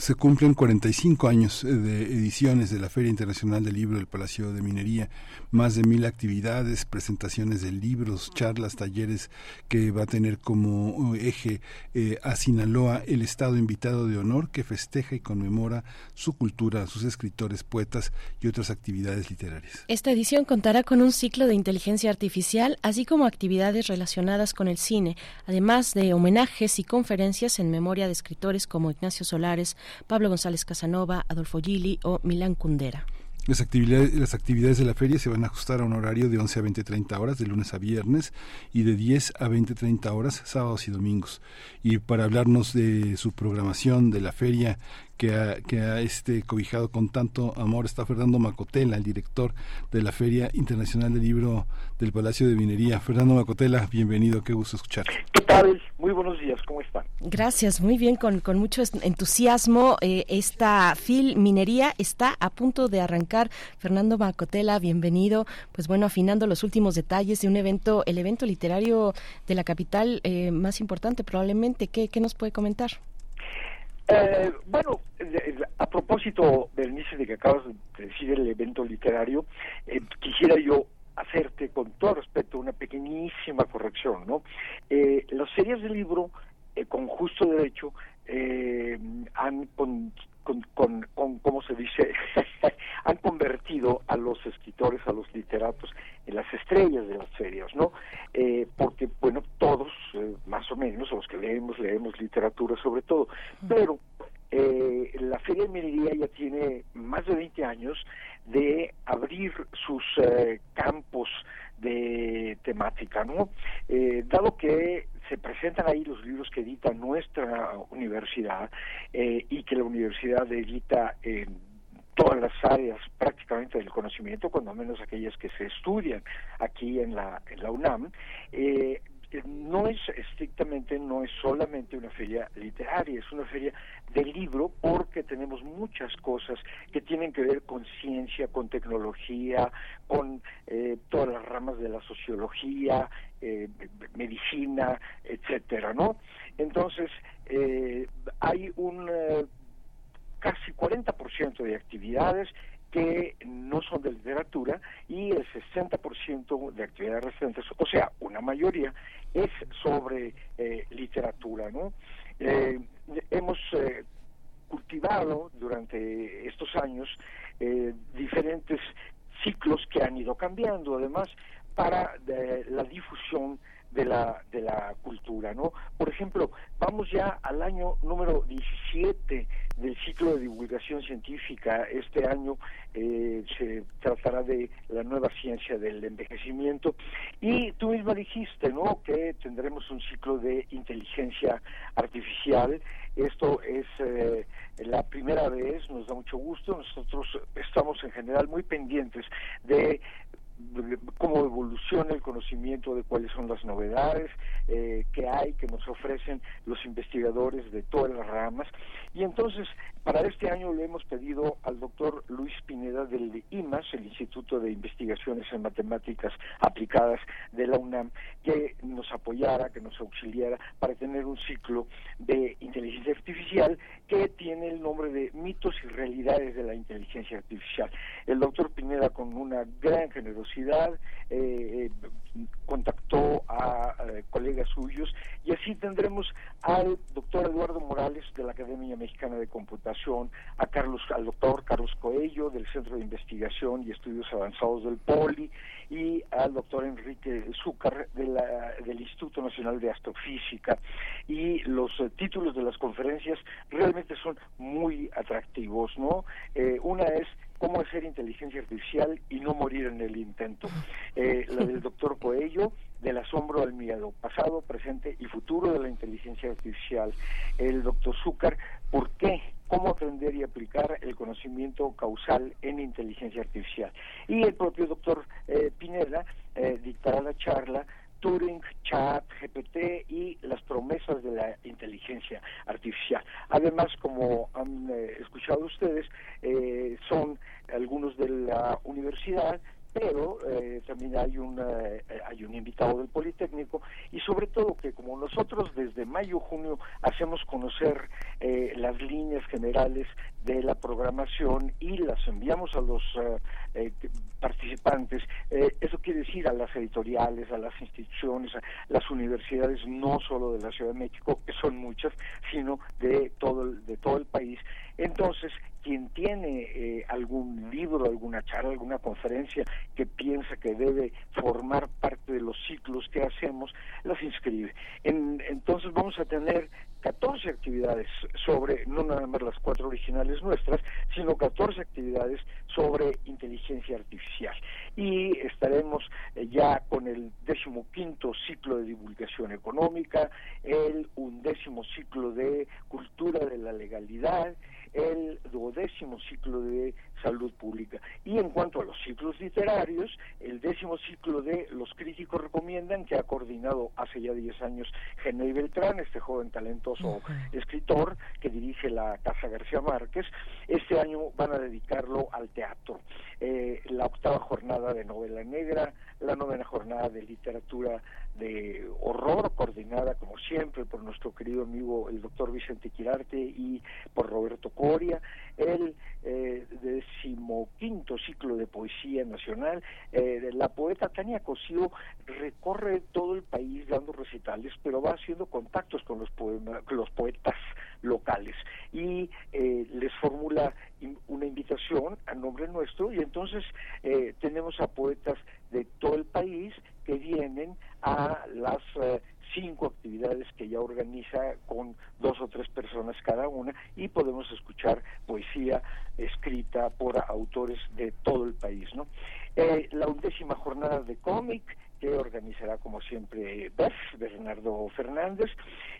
se cumplen 45 años eh, de ediciones de la Feria Internacional del Libro del Palacio de Minería, más de mil actividades, presentaciones de libros, charlas, talleres que va a tener como eh, eje eh, a Sinaloa, el Estado invitado de honor que festeja y conmemora su cultura, sus escritores, poetas y otras actividades literarias. Esta edición contará con un ciclo de inteligencia artificial, así como actividades relacionadas con el cine, además de homenajes y conferencias en memoria de escritores como Ignacio Solares, Pablo González Casanova, Adolfo Gili o Milán Kundera. Las actividades, las actividades de la feria se van a ajustar a un horario de 11 a 20-30 horas de lunes a viernes y de 10 a 20-30 horas sábados y domingos. Y para hablarnos de su programación de la feria que ha, que ha este, cobijado con tanto amor está Fernando Macotela, el director de la Feria Internacional del Libro del Palacio de Minería. Fernando Macotela, bienvenido, qué gusto escuchar. ¿Qué tal? Muy buenos días, ¿cómo están? Gracias, muy bien, con, con mucho entusiasmo. Eh, esta FIL Minería está a punto de arrancar. Fernando Macotela, bienvenido. Pues bueno, afinando los últimos detalles de un evento, el evento literario de la capital eh, más importante probablemente. ¿Qué, qué nos puede comentar? Eh, bueno, a propósito, inicio de que acabas de decir el evento literario, eh, quisiera yo hacerte con todo respeto una pequeñísima corrección, ¿no? Eh, las series de libro, eh, con justo derecho, han con, con, con, con, ¿cómo se dice? han convertido a los escritores, a los literatos, en las estrellas de las ferias, ¿no? Eh, porque, bueno, todos, eh, más o menos, los que leemos, leemos literatura sobre todo, pero eh, la Feria de Minería ya tiene más de 20 años de abrir sus campos de temática, ¿no? dado que se presentan ahí los libros que edita nuestra universidad y que la universidad edita en todas las áreas prácticamente del conocimiento, cuando menos aquellas que se estudian aquí en la, en la UNAM, eh, no es no es solamente una feria literaria, es una feria de libro porque tenemos muchas cosas que tienen que ver con ciencia, con tecnología, con eh, todas las ramas de la sociología, eh, medicina, etcétera, ¿no? Entonces, hay un casi 40% de actividades que no son de literatura y el 60% de actividades restantes, o sea, una mayoría, es sobre eh, literatura, ¿no? Eh, hemos eh, cultivado durante estos años diferentes ciclos que han ido cambiando, además, para la difusión de la, de la cultura, ¿no? Por ejemplo, vamos ya al año número 17 del ciclo de divulgación científica. Este año eh, se tratará de la nueva ciencia del envejecimiento. Y tú misma dijiste, ¿no?, que tendremos un ciclo de inteligencia artificial. Esto es eh, la primera vez, nos da mucho gusto. Nosotros estamos en general muy pendientes de cómo evoluciona el conocimiento de cuáles son las novedades eh, que hay, que nos ofrecen los investigadores de todas las ramas. Y entonces, para este año le hemos pedido al doctor Luis Pineda del IMAS, el Instituto de Investigaciones en Matemáticas Aplicadas de la UNAM, que nos apoyara, que nos auxiliara para tener un ciclo de inteligencia artificial que tiene el nombre de mitos y realidades de la inteligencia artificial. El doctor Pineda, con una gran generosidad, eh, contactó a, colegas suyos y así tendremos al doctor Eduardo Morales de la Academia Mexicana de Computación, a Carlos, al doctor Carlos Coello del Centro de Investigación y Estudios Avanzados del POLI y al doctor Enrique Zúcar del Instituto Nacional de Astrofísica. Y los eh, títulos de las conferencias realmente son muy atractivos, ¿no? Eh, una es cómo hacer inteligencia artificial y no morir en el intento. Eh, la del doctor Coello, del asombro al miedo, pasado, presente y futuro de la inteligencia artificial. El doctor Zúcar, ¿por qué? cómo aprender y aplicar el conocimiento causal en inteligencia artificial. Y el propio doctor eh, Pineda eh, dictará la charla Turing, Chat, GPT y las promesas de la inteligencia artificial. Además, como han eh, escuchado ustedes, eh, son algunos de la universidad pero eh, también hay un, eh, hay un invitado del Politécnico y sobre todo que como nosotros desde mayo junio hacemos conocer eh, las líneas generales de la programación y las enviamos a los participantes eso quiere decir a las editoriales a las instituciones a las universidades no solo de la Ciudad de México que son muchas sino de todo el, de todo el país entonces quien tiene eh, algún libro, alguna charla, alguna conferencia que piensa que debe formar parte de los ciclos que hacemos, las inscribe. entonces vamos a tener 14 actividades sobre, no nada más las cuatro originales nuestras, sino 14 actividades sobre inteligencia artificial. Y estaremos eh, ya con el decimoquinto ciclo de divulgación económica, el undécimo ciclo de cultura de la legalidad, el duodécimo ciclo de salud pública. Y en cuanto a los ciclos literarios, el décimo ciclo de Los críticos recomiendan, que ha coordinado hace ya 10 años Genei Beltrán, este joven talentoso escritor que dirige la Casa García Márquez, este año van a dedicarlo al teatro. Eh, la octava jornada de novela negra, la novena jornada de literatura de horror, coordinada como siempre por nuestro querido amigo el doctor Vicente Quirarte y por Roberto Coria, el eh, decimoquinto ciclo de poesía nacional. Eh, la poeta Tania Cosío recorre todo el país dando recitales, pero va haciendo contactos con los, los poetas locales y eh, les formula una invitación a nombre nuestro y entonces eh, tenemos a poetas de todo el país que vienen a las eh, cinco actividades que ya organiza con dos o tres personas cada una y podemos escuchar poesía escrita por autores de todo el país. ¿no? Eh, la undécima jornada de cómic que organizará como siempre Beth, Bernardo Fernández,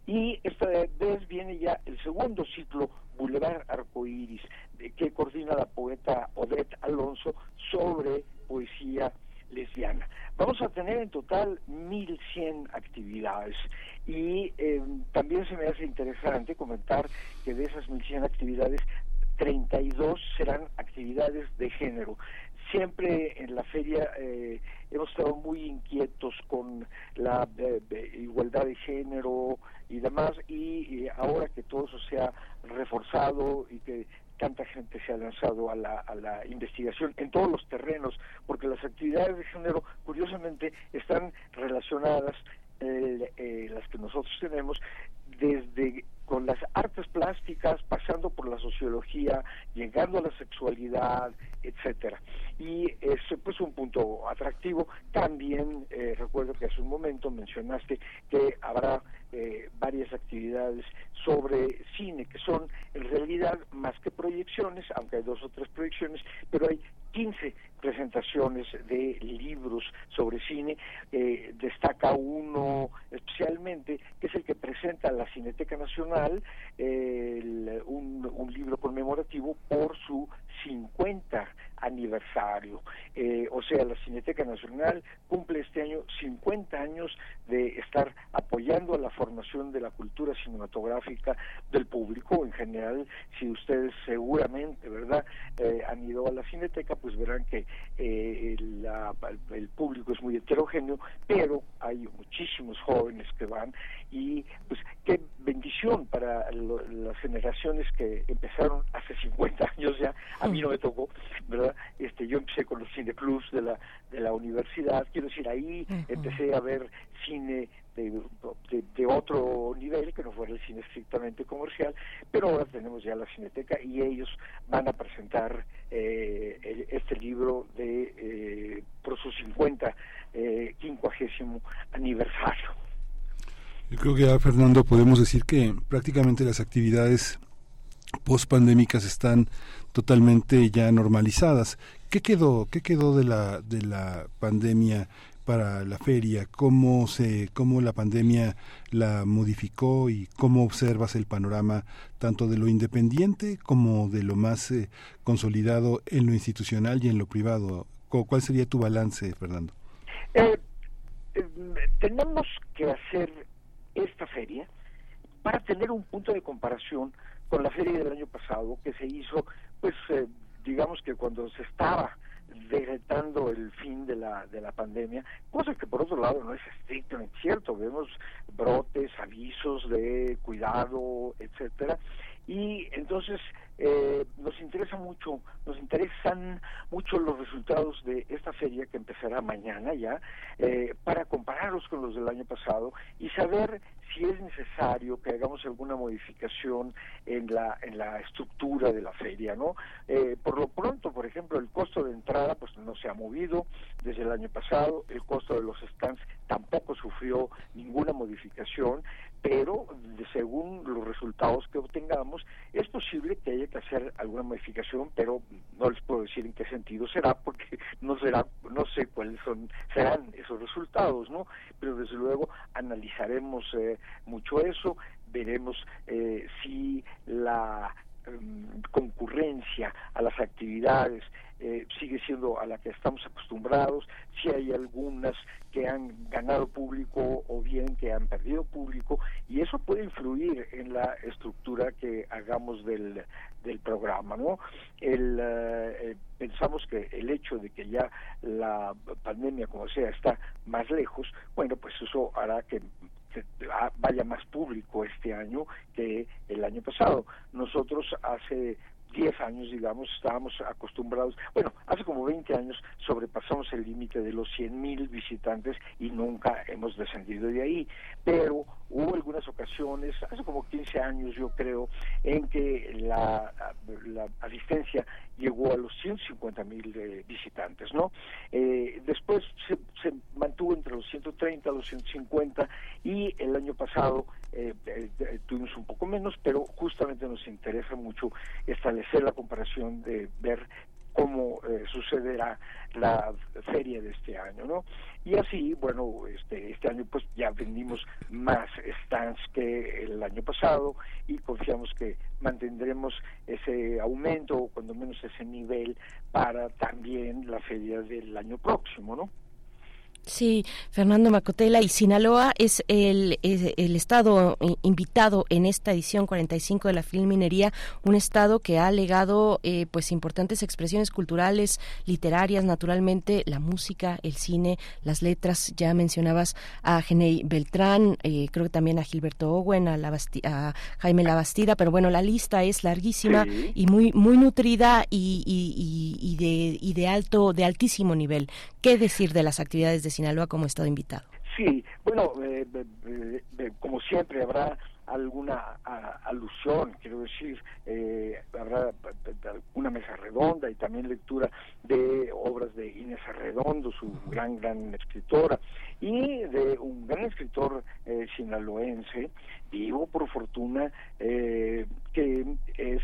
y esta vez viene ya el segundo ciclo Boulevard Arcoiris, que coordina la poeta Odette Alonso sobre poesía lesbiana. Vamos a tener en total 1.100 actividades y eh, también se me hace interesante comentar que de esas 1.100 actividades, 32 serán actividades de género. Siempre en la feria eh, hemos estado muy inquietos con la eh, igualdad de género y demás, y ahora que todo eso se ha reforzado y que tanta gente se ha lanzado a la, a la investigación en todos los terrenos, porque las actividades de género, curiosamente, están relacionadas, eh, las que nosotros tenemos, desde con las artes plásticas, pasando por la sociología, llegando a la sexualidad, etcétera. Y es pues un punto atractivo. También eh, recuerdo que hace un momento mencionaste que habrá eh, varias actividades sobre cine, que son en realidad más que proyecciones, aunque hay dos o tres proyecciones, pero hay 15 presentaciones de libros sobre cine. Eh, destaca uno especialmente, que es el que presenta la Cineteca Nacional, un, un libro conmemorativo por su 50 aniversario. Eh, o sea, la Cineteca Nacional cumple este año 50 años de estar apoyando a la formación de la cultura cinematográfica del público en general. Si ustedes seguramente, ¿verdad?, eh, han ido a la Cineteca, pues verán que el público muy heterogéneo, pero hay muchísimos jóvenes que van y pues qué bendición para las generaciones que empezaron hace 50 años ya, a mí no me tocó, ¿verdad? Este, yo empecé con los cineclubs de la, de la universidad, quiero decir, ahí empecé a ver cine de, de, otro nivel, que no fuera el cine estrictamente comercial, pero ahora tenemos ya la Cineteca y ellos van a presentar eh, este libro de eh, por su 50 aniversario. Yo creo que, Fernando, podemos decir que prácticamente las actividades post-pandémicas están totalmente ya normalizadas. ¿Qué quedó, qué quedó de la, de la pandemia para la feria? ¿Cómo, se, ¿Cómo la pandemia la modificó y cómo observas el panorama tanto de lo independiente como de lo más eh, consolidado en lo institucional y en lo privado? ¿Cuál sería tu balance, Fernando? Eh, eh, tenemos que hacer esta feria para tener un punto de comparación con la feria del año pasado que se hizo, pues digamos que cuando se estaba decretando el fin de la, de la pandemia, cosa que por otro lado no es estrictamente cierto, vemos brotes, avisos de cuidado, etcétera, y entonces eh, nos interesa mucho, nos interesan mucho los resultados de esta feria que empezará mañana ya, eh, para compararlos con los del año pasado y saber si es necesario que hagamos alguna modificación en la en la estructura de la feria, ¿no? Eh, por lo pronto, por ejemplo, el costo de entrada pues no se ha movido desde el año pasado, el costo de los stands tampoco sufrió ninguna modificación, pero según los resultados que obtengamos es posible que haya que hacer alguna modificación, pero no les puedo decir en qué sentido será porque no será no sé cuáles son serán esos resultados, ¿no? Pero desde luego analizaremos eh, mucho eso, veremos eh, si la em, concurrencia a las actividades eh, sigue siendo a la que estamos acostumbrados, si hay algunas que han ganado público o bien que han perdido público, y eso puede influir en la estructura que hagamos del, del programa, ¿no? El, eh, pensamos que el hecho de que ya la pandemia, como sea, está más lejos, bueno, pues eso hará que vaya más público este año que el año pasado. Nosotros hace 10 años, digamos, estábamos acostumbrados, bueno, hace como 20 años sobrepasamos el límite de los 100.000 visitantes y nunca hemos descendido de ahí, pero hubo algunas ocasiones, hace como 15 años yo creo, en que la, la asistencia llegó a los 150 mil eh, visitantes, ¿no? Eh, después se, se, mantuvo entre los 130 los 150 y el año pasado eh, tuvimos un poco menos, pero justamente nos interesa mucho establecer la comparación de ver cómo eh, sucederá la feria de este año, ¿no? Y así, bueno, este, este año pues ya vendimos más stands que el año pasado y confiamos que mantendremos ese aumento o cuando menos ese nivel para también la feria del año próximo, ¿no? Sí, Fernando Macotela y Sinaloa es el, el, estado invitado en esta edición 45 de la Filminería, un estado que ha legado eh, pues importantes expresiones culturales, literarias, naturalmente la música, el cine, las letras. Ya mencionabas a Genei Beltrán, eh, creo que también a Gilberto Owen, a, la a Jaime Labastida, pero bueno, la lista es larguísima y muy muy nutrida y, y, y, de, y de alto, de altísimo nivel. ¿Qué decir de las actividades de Sinaloa como estado invitado. Sí, bueno, eh, eh, como siempre habrá alguna alusión, quiero decir, eh, habrá una mesa redonda y también lectura de obras de Inés Arredondo, su gran, gran escritora, y de un gran escritor sinaloense, vivo por fortuna, que es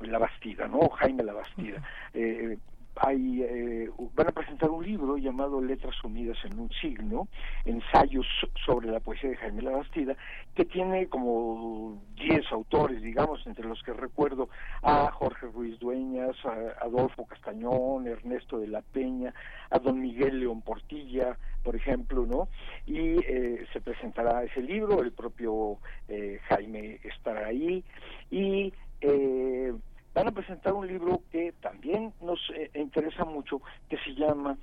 La Bastida, ¿no? Jaime La Bastida hay, eh, van a presentar un libro llamado Letras Unidas en un signo, ensayos sobre la poesía de Jaime La Bastida, que tiene como 10 autores, digamos, entre los que recuerdo a Jorge Ruiz Dueñas, a Adolfo Castañón, Ernesto de la Peña, a don Miguel León Portilla, por ejemplo, ¿no? Y eh, se presentará ese libro, el propio eh, Jaime estará ahí, y eh, van a presentar un libro que también nos eh, interesa mucho, que se llama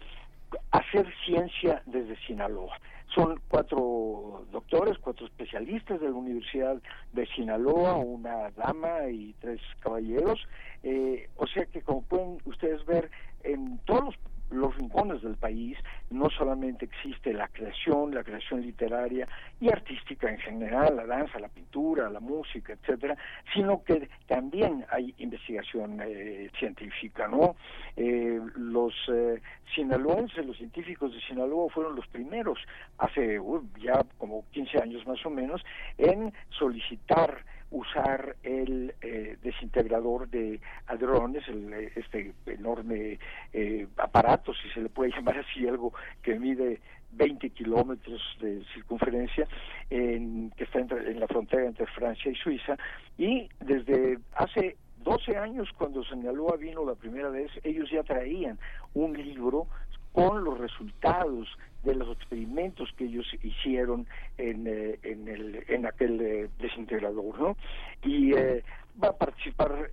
Hacer Ciencia desde Sinaloa. Son cuatro doctores, cuatro especialistas de la Universidad de Sinaloa, una dama y tres caballeros. Eh, o sea que como pueden ustedes ver, en todos los los rincones del país no solamente existe la creación, la creación literaria y artística en general, la danza, la pintura, la música, etcétera, sino que también hay investigación eh, científica, ¿no? Eh, los eh, sinaloenses, los científicos de Sinaloa fueron los primeros hace uh, ya como 15 años más o menos en solicitar usar el eh, desintegrador de hadrones, el, este enorme eh, aparato, si se le puede llamar así, algo que mide 20 kilómetros de circunferencia en, que está en la frontera entre Francia y Suiza. Y desde hace 12 años cuando Sinaloa vino la primera vez ellos ya traían un libro con los resultados de los experimentos que ellos hicieron en, eh, en, el, en aquel eh, desintegrador, ¿no? Y eh, va a participar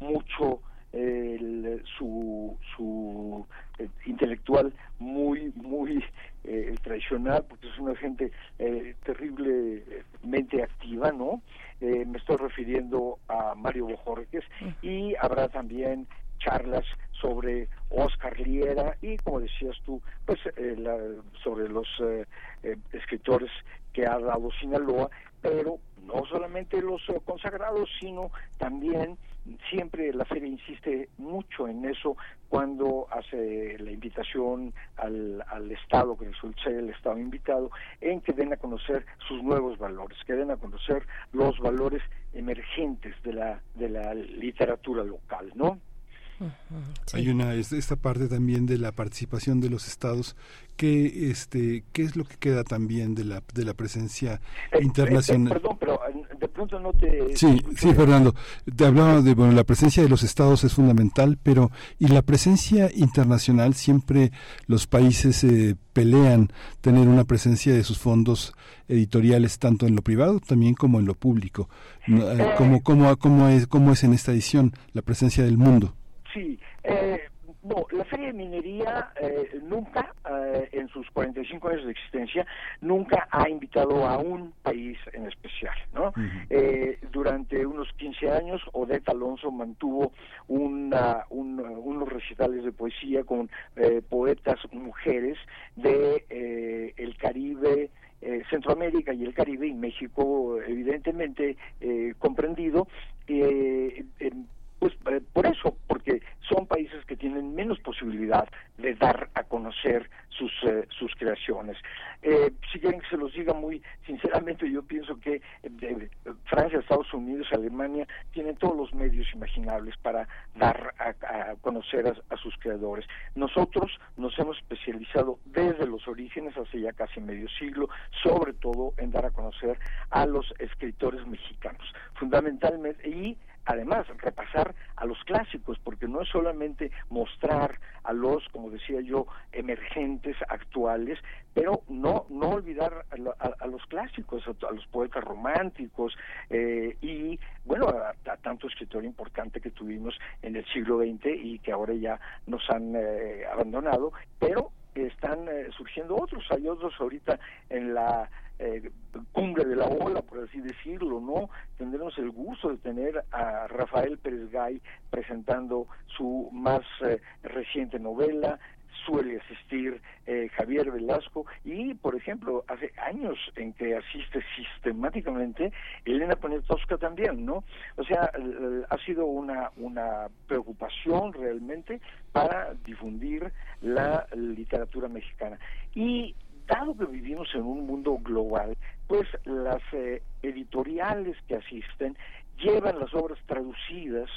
mucho su, su intelectual muy, muy tradicional, porque es una gente terriblemente activa, ¿no? me estoy refiriendo a Mario Bojorques y habrá también charlas sobre Oscar Liera y, como decías tú, pues eh, sobre los eh, eh, escritores que ha dado Sinaloa, pero no solamente los consagrados, sino también siempre la feria insiste mucho en eso cuando hace la invitación al, al Estado, que resulta ser el Estado invitado, en que den a conocer sus nuevos valores, que den a conocer los valores emergentes de la, de la literatura local, ¿no? Hay una esta parte también de la participación de los estados que este qué es lo que queda también de la de la presencia eh, eh, internacional. perdón, pero eh, de pronto no te Sí, sí, Fernando. Te hablaba de bueno, la presencia de los estados es fundamental, pero y la presencia internacional siempre los países pelean tener una presencia de sus fondos editoriales tanto en lo privado también como en lo público. ¿Cómo, cómo, cómo, es, ¿Cómo es en esta edición la presencia del mundo? Sí, eh, no, la Feria de Minería eh, nunca, eh, en sus 45 años de existencia, nunca ha invitado a un país en especial, ¿no? eh, durante unos 15 años, Odette Alonso mantuvo una, un, unos recitales de poesía con eh, poetas mujeres de eh, el Caribe, eh, Centroamérica y el Caribe y México, evidentemente eh, comprendido. Eh, pues eh, por eso, porque son países que tienen menos posibilidad de dar a conocer sus, eh, sus creaciones. Eh, si quieren que se los diga muy sinceramente, yo pienso que Francia, Estados Unidos, Alemania tienen todos los medios imaginables para dar a, conocer a, sus creadores. Nosotros nos hemos especializado desde los orígenes, hace ya casi medio siglo, sobre todo en dar a conocer a los escritores mexicanos, fundamentalmente, y además repasar a los clásicos, porque no es solamente mostrar a los, como decía yo, emergentes actuales, pero no no olvidar a, los clásicos, a, los poetas románticos eh, y bueno a, tanto escritor importante que tuvimos en el siglo XX y que ahora ya nos han eh, abandonado, pero están eh, surgiendo otros, hay otros ahorita en la eh, cumbre de la ola, por así decirlo, ¿no? Tendremos el gusto de tener a Rafael Pérez Gay presentando su más eh, reciente novela, suele asistir eh, Javier Velasco y, por ejemplo, hace años en que asiste sistemáticamente Elena Poniatowska también, ¿no? O sea, ha sido una, una preocupación realmente para difundir la literatura mexicana. Y dado que vivimos en un mundo global, pues las eh, editoriales que asisten llevan las obras traducidas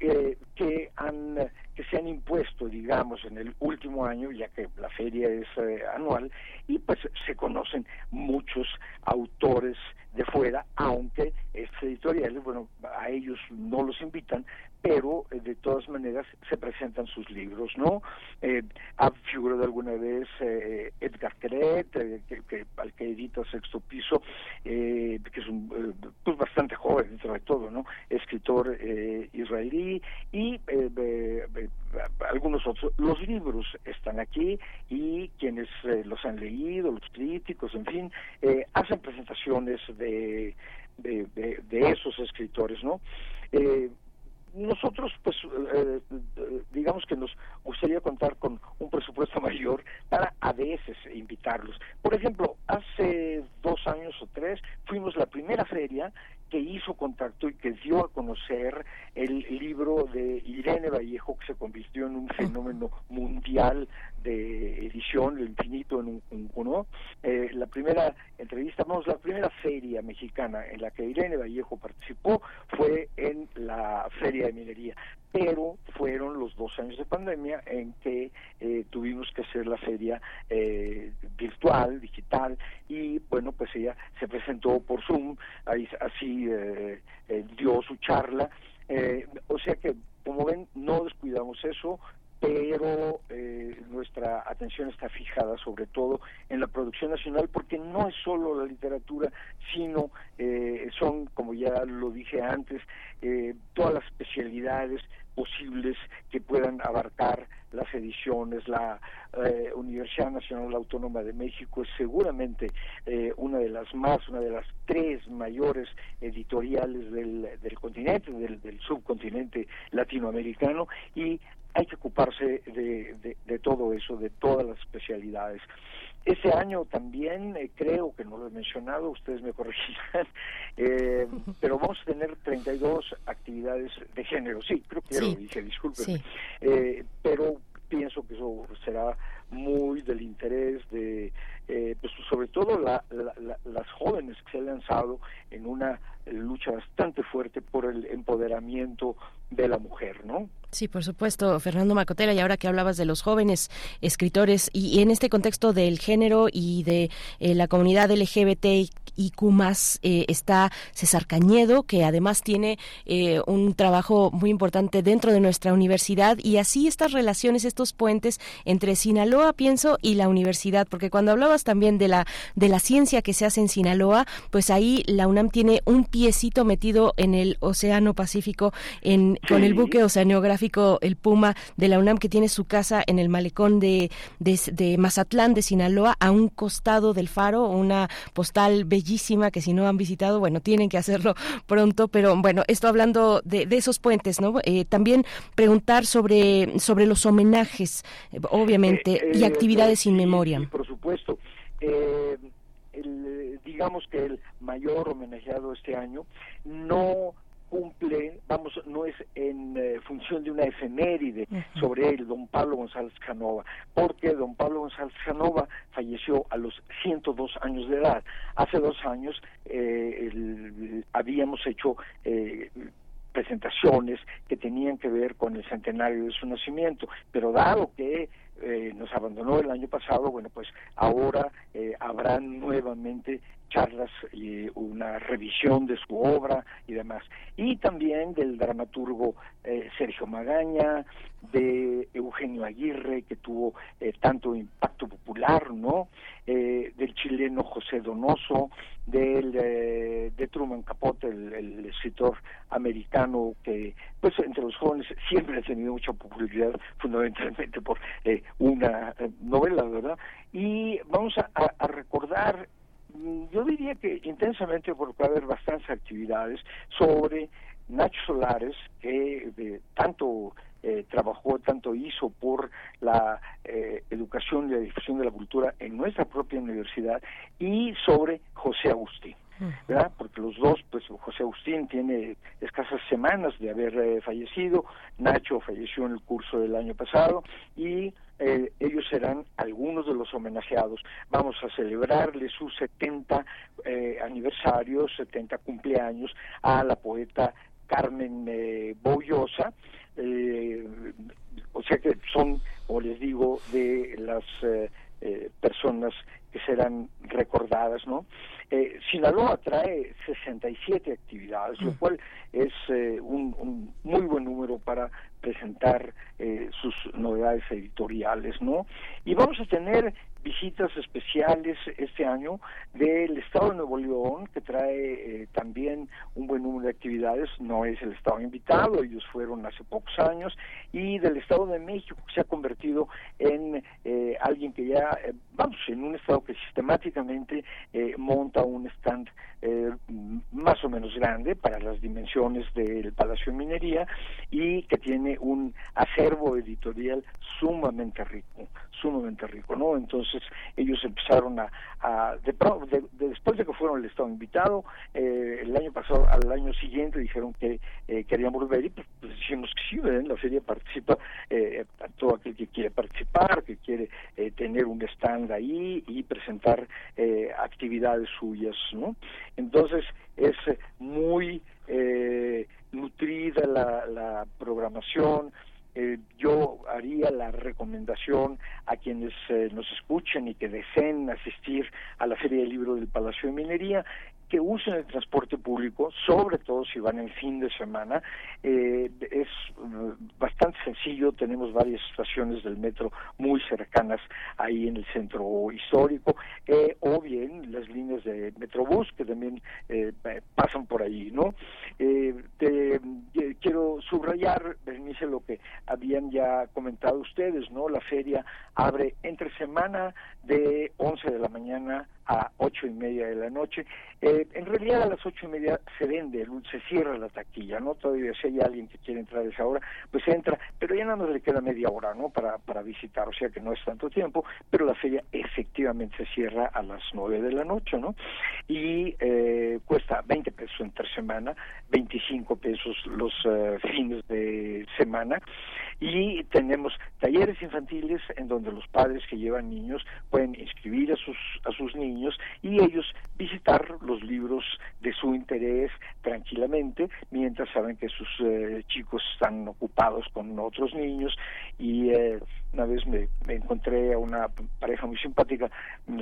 eh, que han que se han impuesto digamos en el último año ya que la feria es eh, anual y pues se conocen muchos autores de fuera aunque estos editoriales bueno a ellos no los invitan pero eh, de todas maneras se presentan sus libros, ¿no? Eh, ha figurado alguna vez eh, Edgar Keret, eh, que, al que edita Sexto Piso, que es un, pues bastante joven dentro de todo, ¿no? Escritor israelí y algunos otros. Los libros están aquí y quienes los han leído, los críticos, en fin, hacen presentaciones de, de, de, de, esos escritores, ¿no? Eh, nosotros, pues, eh, digamos que nos gustaría contar con un presupuesto mayor para a veces invitarlos. Por ejemplo, hace dos años o tres fuimos la primera feria que hizo contacto y que dio a conocer el libro de Irene Vallejo, que se convirtió en un fenómeno mundial de edición, Lo Infinito en un, uno. Eh, la primera entrevista, vamos, la primera feria mexicana en la que Irene Vallejo participó fue en la Feria de Minería, pero fueron los dos años de pandemia en que eh, tuvimos que hacer la feria eh, virtual, digital, y bueno, pues ella se presentó por Zoom, ahí, así dio su charla, o sea que como ven, no descuidamos eso, pero eh, nuestra atención está fijada sobre todo en la producción nacional porque no es solo la literatura, sino eh, son, como ya lo dije antes, eh, todas las especialidades posibles que puedan abarcar las ediciones. La Universidad Nacional Autónoma de México es seguramente una de las más, una de las tres mayores editoriales del, del continente, del, del subcontinente latinoamericano, y hay que ocuparse de, de, todo eso, de todas las especialidades. Ese año también, eh, creo que no lo he mencionado, ustedes me corregirán, eh, pero vamos a tener 32 actividades de género. Sí, creo que ya lo dije, discúlpenme. Eh, pero pienso que eso será muy del interés de, pues sobre todo las jóvenes que se han lanzado en una lucha bastante fuerte por el empoderamiento de la mujer, ¿no? Sí, por supuesto, Fernando Macotera, y ahora que hablabas de los jóvenes escritores y, en este contexto del género y de eh, la comunidad LGBT y más eh, está César Cañedo, que además tiene eh, un trabajo muy importante dentro de nuestra universidad y así estas relaciones, estos puentes entre Sinaloa, pienso, y la universidad, porque cuando hablabas también de la de la ciencia que se hace en Sinaloa, pues ahí la UNAM tiene un piecito metido en el Océano Pacífico en con el buque oceanográfico El Puma de la UNAM que tiene su casa en el malecón de, de, Mazatlán de Sinaloa a un costado del faro, una postal bellísima que si no han visitado, bueno, tienen que hacerlo pronto, pero bueno, esto hablando de, esos puentes, ¿no? Eh, también preguntar sobre, sobre los homenajes, obviamente, eh, y eh, actividades sin memoria. por supuesto. Digamos que el mayor homenajeado este año no cumple, vamos, no es en eh, función de una efeméride sobre él, don Pablo González Canova, porque don Pablo González Canova falleció a los 102 años de edad. Hace dos años eh, habíamos hecho eh, presentaciones que tenían que ver con el centenario de su nacimiento, pero dado que eh, nos abandonó el año pasado, bueno, pues ahora eh, habrán nuevamente charlas y una revisión de su obra y demás. Y también del dramaturgo eh, Sergio Magaña, de Eugenio Aguirre, que tuvo eh, tanto impacto popular, ¿no? Eh, del chileno José Donoso, del, de Truman Capote, el, escritor americano que, pues, entre los jóvenes siempre ha tenido mucha popularidad, fundamentalmente por una novela, ¿verdad? Y vamos a recordar yo diría que intensamente porque va a haber bastantes actividades sobre Nacho Solares, que eh, tanto eh, trabajó, tanto hizo por la eh, educación y la difusión de la cultura en nuestra propia universidad, y sobre José Agustín. ¿verdad? Porque los dos, pues José Agustín tiene escasas semanas de haber fallecido, Nacho falleció en el curso del año pasado y eh, ellos serán algunos de los homenajeados. Vamos a celebrarle sus 70 eh, aniversarios, 70 cumpleaños a la poeta Carmen eh, Boyosa. Eh, o sea que son, como les digo, de las personas que serán recordadas, ¿no? Eh, Sinaloa trae 67 actividades, lo mm. cual es eh, un, muy buen número para presentar eh, sus novedades editoriales, ¿no? Y vamos a tener visitas especiales este año del Estado de Nuevo León, que trae eh, también un buen número de actividades, no es el Estado invitado, ellos fueron hace pocos años, y del Estado de México, que se ha convertido en eh, alguien que ya, eh, vamos, en un Estado que sistemáticamente monta un stand más o menos grande para las dimensiones del Palacio de Minería y que tiene un acervo editorial sumamente rico, sumamente rico, ¿no? Entonces ellos empezaron a, de, después de que fueron el Estado invitado, eh, el año pasado al año siguiente dijeron que eh, querían volver y pues, pues dijimos que sí, la feria participa eh, todo aquel que quiere participar, que quiere eh, tener un stand ahí y presentar eh, actividades suyas, ¿no? Entonces es muy nutrida la, la programación, eh, yo haría la recomendación a quienes eh, nos escuchen y que deseen asistir a la Feria del Libro del Palacio de Minería que usen el transporte público, sobre todo si van en fin de semana. Eh, es mm, bastante sencillo, tenemos varias estaciones del metro muy cercanas ahí en el centro histórico, eh, o bien las líneas de Metrobús que también eh, pasan por ahí, ¿no? Te, quiero subrayar, Bernice, lo que habían ya comentado ustedes, ¿no? La feria abre entre semana de 11 de la mañana a ocho y media de la noche. Eh, en realidad a las ocho y media se vende, se cierra la taquilla, ¿no? Todavía si hay alguien que quiere entrar a esa hora, pues entra, pero ya nada más le queda media hora, ¿no? Para, para visitar, o sea que no es tanto tiempo, pero la feria efectivamente se cierra a las nueve de la noche, ¿no? Y eh, cuesta 20 pesos entre semana, 25 pesos los eh, fines de semana, y tenemos talleres infantiles en donde los padres que llevan niños pueden inscribir a sus, a sus niños, y ellos visitar los libros de su interés tranquilamente mientras saben que sus eh, chicos están ocupados con otros niños. Y eh, una vez me, encontré a una pareja muy simpática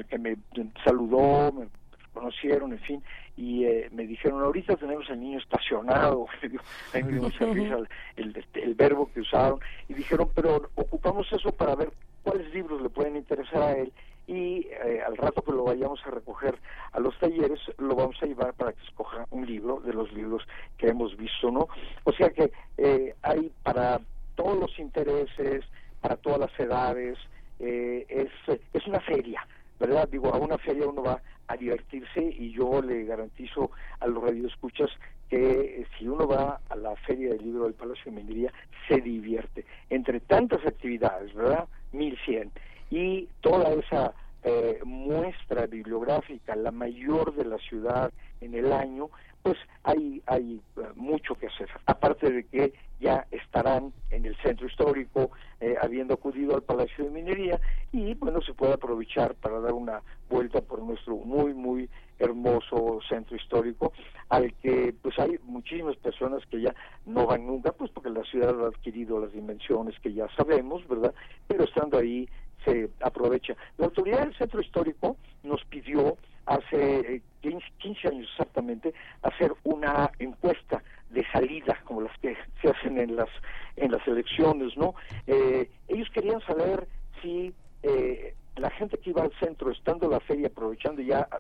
que me saludó, me conocieron, en fin, y eh, me dijeron, ahorita tenemos al niño estacionado, me dio el, verbo que usaron, y dijeron, pero ocupamos eso para ver cuáles libros le pueden interesar a él y eh, al rato que lo vayamos a recoger a los talleres lo vamos a llevar para que escoja un libro de los libros que hemos visto no o sea que eh, hay para todos los intereses para todas las edades eh, es es una feria verdad digo a una feria uno va a divertirse y yo le garantizo a los radioescuchas que si uno va a la feria del libro del Palacio de Minería se divierte entre tantas actividades verdad 1100 y toda esa eh, muestra bibliográfica, la mayor de la ciudad en el año, pues hay, hay eh, mucho que hacer. Aparte de que ya estarán en el centro histórico, eh, habiendo acudido al Palacio de Minería, y bueno, se puede aprovechar para dar una vuelta por nuestro muy, muy hermoso centro histórico, al que pues hay muchísimas personas que ya no van nunca, pues porque la ciudad ha adquirido las dimensiones que ya sabemos, ¿verdad? Pero estando ahí se aprovecha. La autoridad del centro histórico nos pidió hace 15, eh, años exactamente hacer una encuesta de salida como las que se hacen en las en las elecciones no eh, ellos querían saber si eh, la gente que iba al centro estando la feria aprovechando ya ah,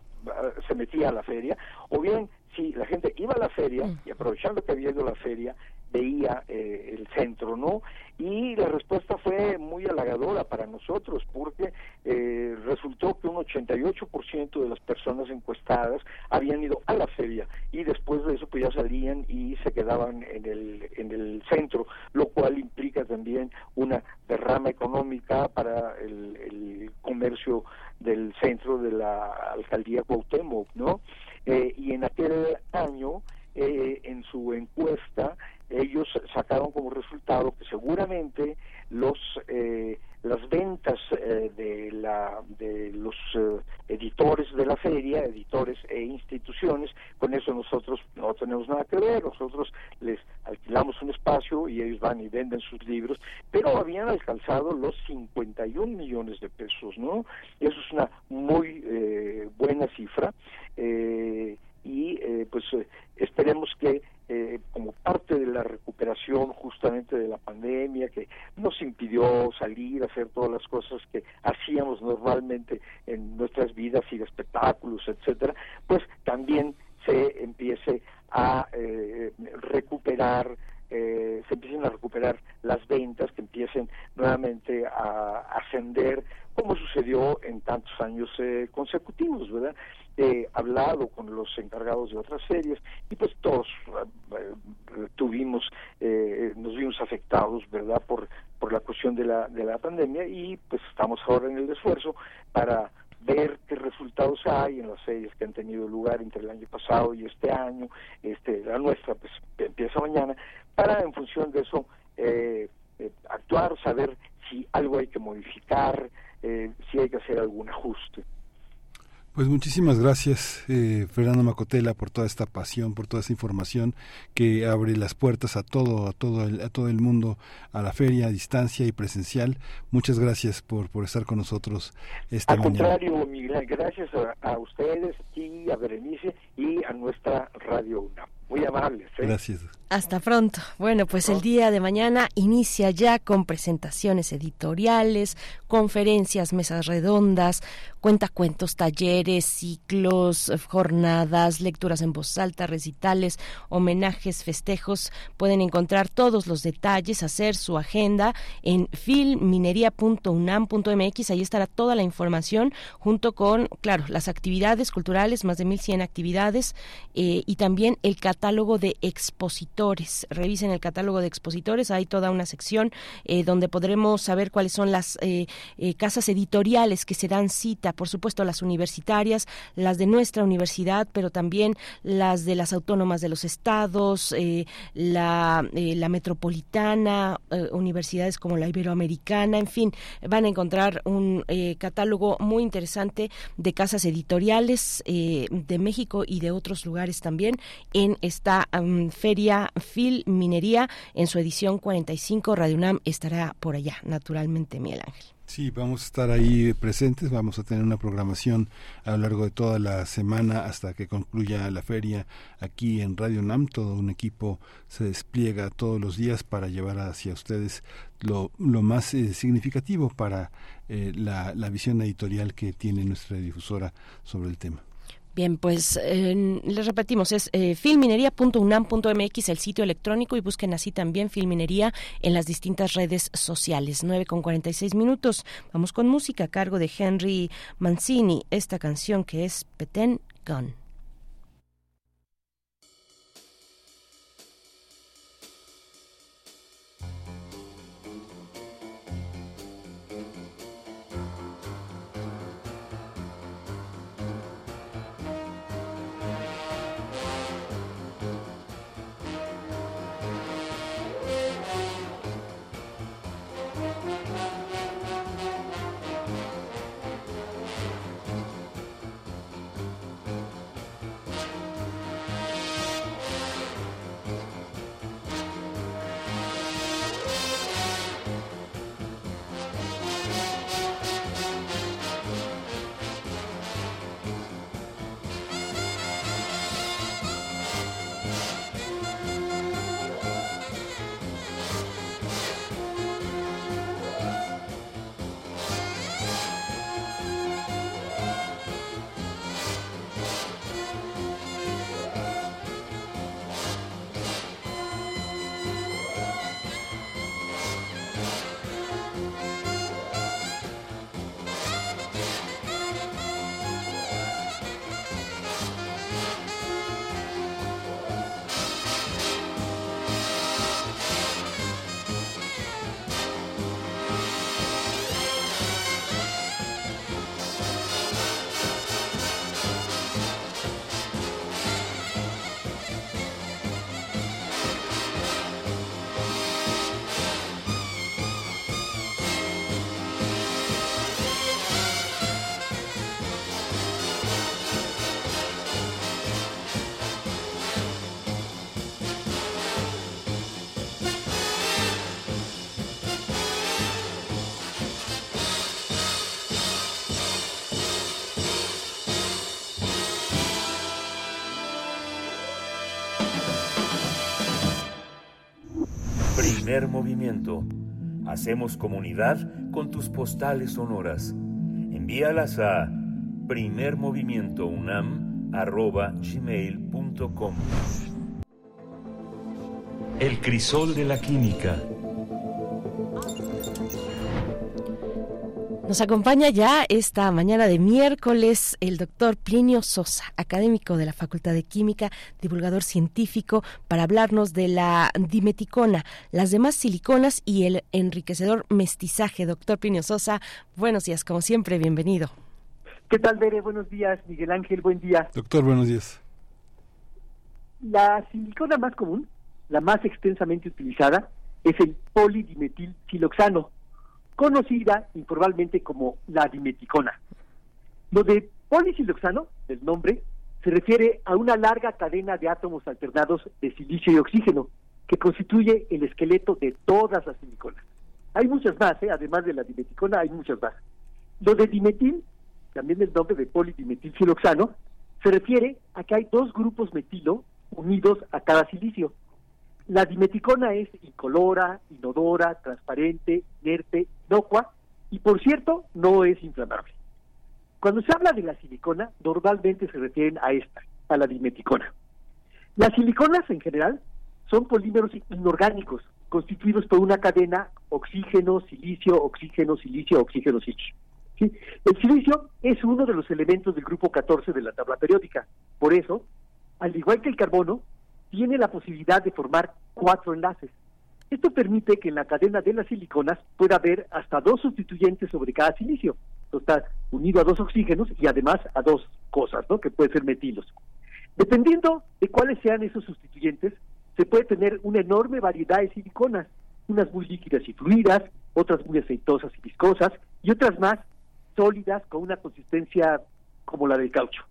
se metía a la feria o bien si la gente iba a la feria y aprovechando que había ido a la feria veía eh, el centro, ¿no? Y la respuesta fue muy halagadora para nosotros porque eh, resultó que un 88% de las personas encuestadas habían ido a la feria y después de eso pues ya salían y se quedaban en el, en el centro, lo cual implica también una derrama económica para el, el comercio del centro de la alcaldía Cuauhtémoc, ¿no? Eh, y en aquel año, eh, en su encuesta, ellos sacaron como resultado que seguramente los eh, las ventas eh, de la de los eh, editores de la feria editores e instituciones con eso nosotros no tenemos nada que ver. Nosotros les alquilamos un espacio y ellos van y venden sus libros pero habían alcanzado los 51 millones de pesos no eso es una muy buena cifra y pues esperemos que eh, como parte de la recuperación justamente de la pandemia que nos impidió salir a hacer todas las cosas que hacíamos normalmente en nuestras vidas y de espectáculos, etcétera, pues también se empiece a eh, recuperar eh, se empiecen a recuperar las ventas, que empiecen nuevamente a ascender, como sucedió en tantos años eh, consecutivos, ¿verdad? He hablado con los encargados de otras series y pues todos eh, tuvimos, nos vimos afectados, ¿verdad? Por, por la cuestión de la, de la pandemia y pues estamos ahora en el esfuerzo para ver qué resultados hay en las series que han tenido lugar entre el año pasado y este año, este, la nuestra pues empieza mañana, para en función de eso eh, eh, actuar, saber si algo hay que modificar, eh, si hay que hacer algún ajuste. Pues muchísimas gracias, eh, Fernando Macotela, por toda esta pasión, por toda esta información que abre las puertas a todo, a todo el, a todo el mundo, a la feria, a distancia y presencial. Muchas gracias por, por estar con nosotros esta Al mañana. contrario, Miguel, gracias a, a ustedes y a Berenice y a nuestra Radio UNAM. Muy amables. ¿eh? Gracias. Hasta pronto. Bueno, pues el día de mañana inicia ya con presentaciones editoriales, conferencias, mesas redondas, cuentacuentos, talleres, ciclos, jornadas, lecturas en voz alta, recitales, homenajes, festejos. Pueden encontrar todos los detalles, hacer su agenda en filminería.unam.mx. Ahí estará toda la información junto con, claro, las actividades culturales, más de 1.100 actividades eh, y también el catálogo de expositores. Revisen el catálogo de expositores, hay toda una sección eh, donde podremos saber cuáles son las eh, eh, casas editoriales que se dan cita, por supuesto las universitarias, las de nuestra universidad, pero también las de las autónomas de los estados, la, la metropolitana, universidades como la iberoamericana, en fin, van a encontrar un catálogo muy interesante de casas editoriales de México y de otros lugares también en esta feria Fil Minería en su edición 45. Radio UNAM estará por allá, naturalmente, Miguel Ángel. Sí, vamos a estar ahí presentes, vamos a tener una programación a lo largo de toda la semana hasta que concluya la feria aquí en Radio NAM. Todo un equipo se despliega todos los días para llevar hacia ustedes lo, lo más eh, significativo para eh, la visión editorial que tiene nuestra difusora sobre el tema. Bien, pues les repetimos, es eh, filminería.unam.mx el sitio electrónico y busquen así también Filminería en las distintas redes sociales. 9 con 46 minutos. Vamos con música a cargo de Henry Mancini, esta canción que es Petén Gun. Hacemos comunidad con tus postales sonoras. Envíalas a primermovimientounam.gmail.com El crisol de la química. Nos acompaña ya esta mañana de miércoles el doctor Plinio Sosa, académico de la Facultad de Química, divulgador científico, para hablarnos de la dimeticona, las demás siliconas y el enriquecedor mestizaje. Doctor Plinio Sosa, buenos días, como siempre, bienvenido. ¿Qué tal, Bere? Buenos días. Miguel Ángel, buen día. Doctor, buenos días. La silicona más común, la más extensamente utilizada, es el polidimetilsiloxano, conocida informalmente como la dimeticona. Lo de polisiloxano, el nombre, se refiere a una larga cadena de átomos alternados de silicio y oxígeno que constituye el esqueleto de todas las siliconas. Hay muchas más, ¿eh? además de la dimeticona, hay muchas más. Lo de dimetil, también el nombre de polidimetilsiloxano, se refiere a que hay dos grupos metilo unidos a cada silicio. La dimeticona es incolora, inodora, transparente, inerte, inocua y por cierto no es inflamable. Cuando se habla de la silicona, normalmente se refieren a esta, a la dimeticona. Las siliconas en general son polímeros inorgánicos constituidos por una cadena oxígeno, silicio, oxígeno, silicio, oxígeno, silicio. El silicio es uno de los elementos del grupo 14 de la tabla periódica. Por eso, al igual que el carbono, tiene la posibilidad de formar cuatro enlaces. Esto permite que en la cadena de las siliconas pueda haber hasta dos sustituyentes sobre cada silicio. Esto está unido a dos oxígenos y además a dos cosas, ¿no? Que pueden ser metilos. Dependiendo de cuáles sean esos sustituyentes, se puede tener una enorme variedad de siliconas, unas muy líquidas y fluidas, otras muy aceitosas y viscosas, y otras más sólidas con una consistencia como la del caucho.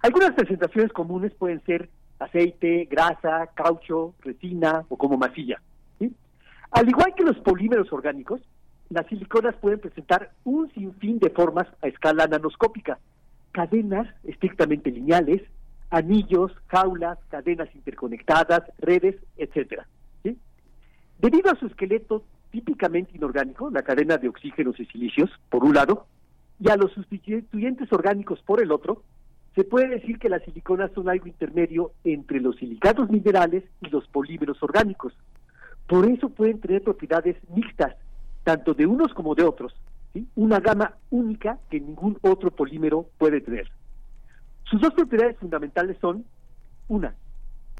Algunas presentaciones comunes pueden ser aceite, grasa, caucho, resina o como masilla. Al igual que los polímeros orgánicos, las siliconas pueden presentar un sinfín de formas a escala nanoscópica, cadenas estrictamente lineales, anillos, jaulas, cadenas interconectadas, redes, etcétera. Debido a su esqueleto típicamente inorgánico, la cadena de oxígenos y silicios, por un lado, y a los sustituyentes orgánicos por el otro, se puede decir que las siliconas son algo intermedio entre los silicatos minerales y los polímeros orgánicos. Por eso pueden tener propiedades mixtas, tanto de unos como de otros, una gama única que ningún otro polímero puede tener. Sus dos propiedades fundamentales son, una,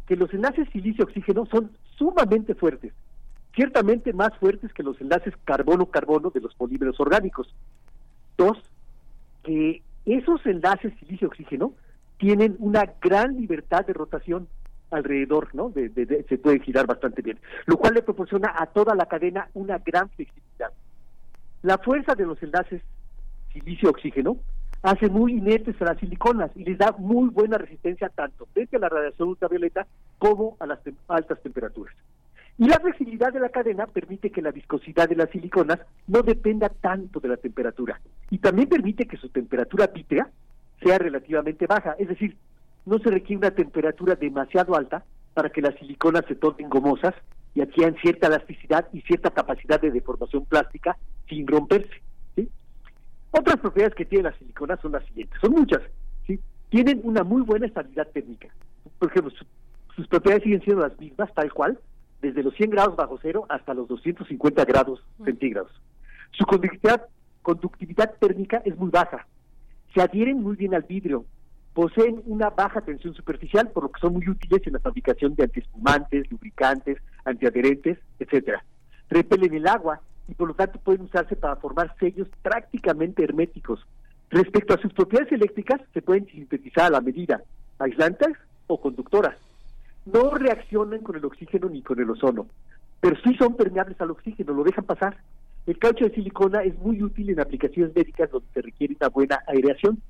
que los enlaces silicio-oxígeno son sumamente fuertes, ciertamente más fuertes que los enlaces carbono-carbono de los polímeros orgánicos. Dos, que esos enlaces silicio-oxígeno tienen una gran libertad de rotación alrededor, ¿no? se pueden girar bastante bien, lo cual le proporciona a toda la cadena una gran flexibilidad. La fuerza de los enlaces silicio-oxígeno hace muy inertes a las siliconas y les da muy buena resistencia tanto frente a la radiación ultravioleta como a las altas temperaturas. Y la flexibilidad de la cadena permite que la viscosidad de las siliconas no dependa tanto de la temperatura y también permite que su temperatura vítrea sea relativamente baja, es decir, no se requiere una temperatura demasiado alta para que las siliconas se tornen gomosas y adquieran cierta elasticidad y cierta capacidad de deformación plástica sin romperse. Otras propiedades que tienen las siliconas son las siguientes, son muchas. ¿sí? Tienen una muy buena estabilidad térmica. Por ejemplo, sus propiedades siguen siendo las mismas, tal cual, desde los 100 grados bajo cero hasta los 250 grados centígrados. Su conductividad, conductividad térmica es muy baja. Se adhieren muy bien al vidrio. Poseen una baja tensión superficial, por lo que son muy útiles en la fabricación de antiespumantes, lubricantes, antiadherentes, etcétera. Repelen el agua y por lo tanto pueden usarse para formar sellos prácticamente herméticos. Respecto a sus propiedades eléctricas, se pueden sintetizar a la medida, aislantes o conductoras. No reaccionan con el oxígeno ni con el ozono, pero sí son permeables al oxígeno, lo dejan pasar. El caucho de silicona es muy útil en aplicaciones médicas donde se requiere una buena aireación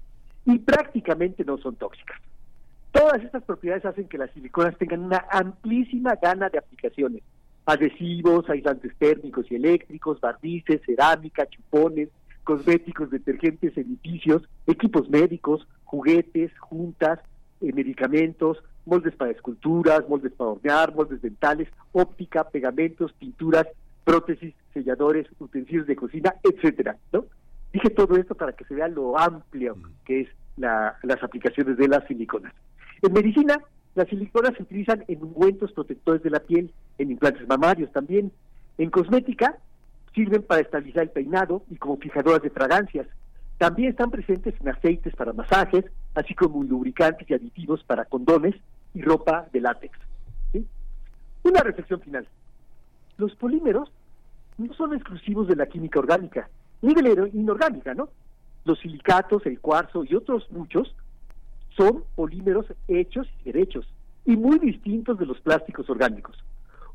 y prácticamente no son tóxicas. Todas estas propiedades hacen que las siliconas tengan una amplísima gana de aplicaciones, adhesivos, aislantes térmicos y eléctricos, barnices, cerámica, chupones, cosméticos, detergentes, edificios, equipos médicos, juguetes, juntas, eh, medicamentos, moldes para esculturas, moldes para hornear, moldes dentales, óptica, pegamentos, pinturas, prótesis, selladores, utensilios de cocina, etcétera, ¿no? Dije todo esto para que se vea lo amplio que es las aplicaciones de las siliconas. En medicina, las siliconas se utilizan en ungüentos protectores de la piel, en implantes mamarios también. En cosmética sirven para estabilizar el peinado y como fijadoras de fragancias. También están presentes en aceites para masajes, así como en lubricantes y aditivos para condones y ropa de látex. Una reflexión final. Los polímeros no son exclusivos de la química orgánica, ni de la inorgánica, ¿no? Los silicatos, el cuarzo y otros muchos son polímeros hechos y derechos y muy distintos de los plásticos orgánicos.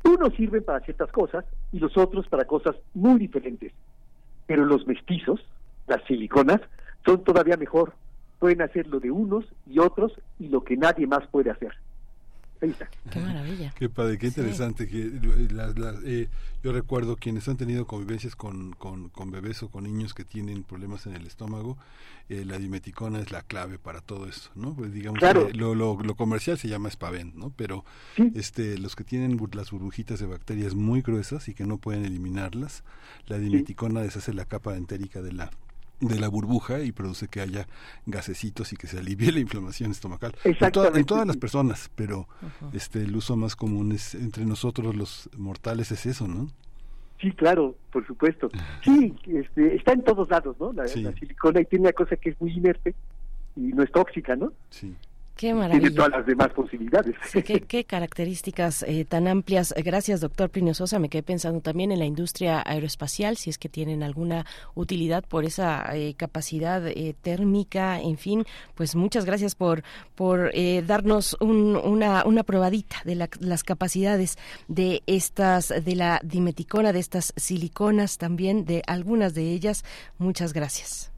Unos sirven para ciertas cosas y los otros para cosas muy diferentes. Pero los mestizos, las siliconas, son todavía mejor. Pueden hacer lo de unos y otros y lo que nadie más puede hacer. Qué maravilla. Qué padre, qué interesante. Que, eh, yo recuerdo quienes han tenido convivencias con, con, bebés o con niños que tienen problemas en el estómago, eh, la dimeticona es la clave para todo eso, ¿no? Pues digamos que lo, lo, comercial se llama Spavent, ¿no? Pero este, los que tienen las burbujitas de bacterias muy gruesas y que no pueden eliminarlas, la dimeticona deshace la capa entérica de la de la burbuja y produce que haya gasecitos y que se alivie la inflamación estomacal. En, en todas las personas pero este el uso más común es entre nosotros los mortales es eso no sí claro por supuesto. Sí este, está en todos lados no la, la silicona y tiene una cosa que es muy inerte y no es tóxica no sí Qué maravilla. Tiene todas las demás posibilidades. qué, características eh, tan amplias. Gracias, doctor Plinio Sosa. Me quedé pensando también en la industria aeroespacial, si es que tienen alguna utilidad por esa eh, capacidad eh, térmica. En fin, pues muchas gracias por, por darnos una, una probadita de las capacidades de estas, de la dimeticona, de estas siliconas también, de algunas de ellas. Muchas gracias.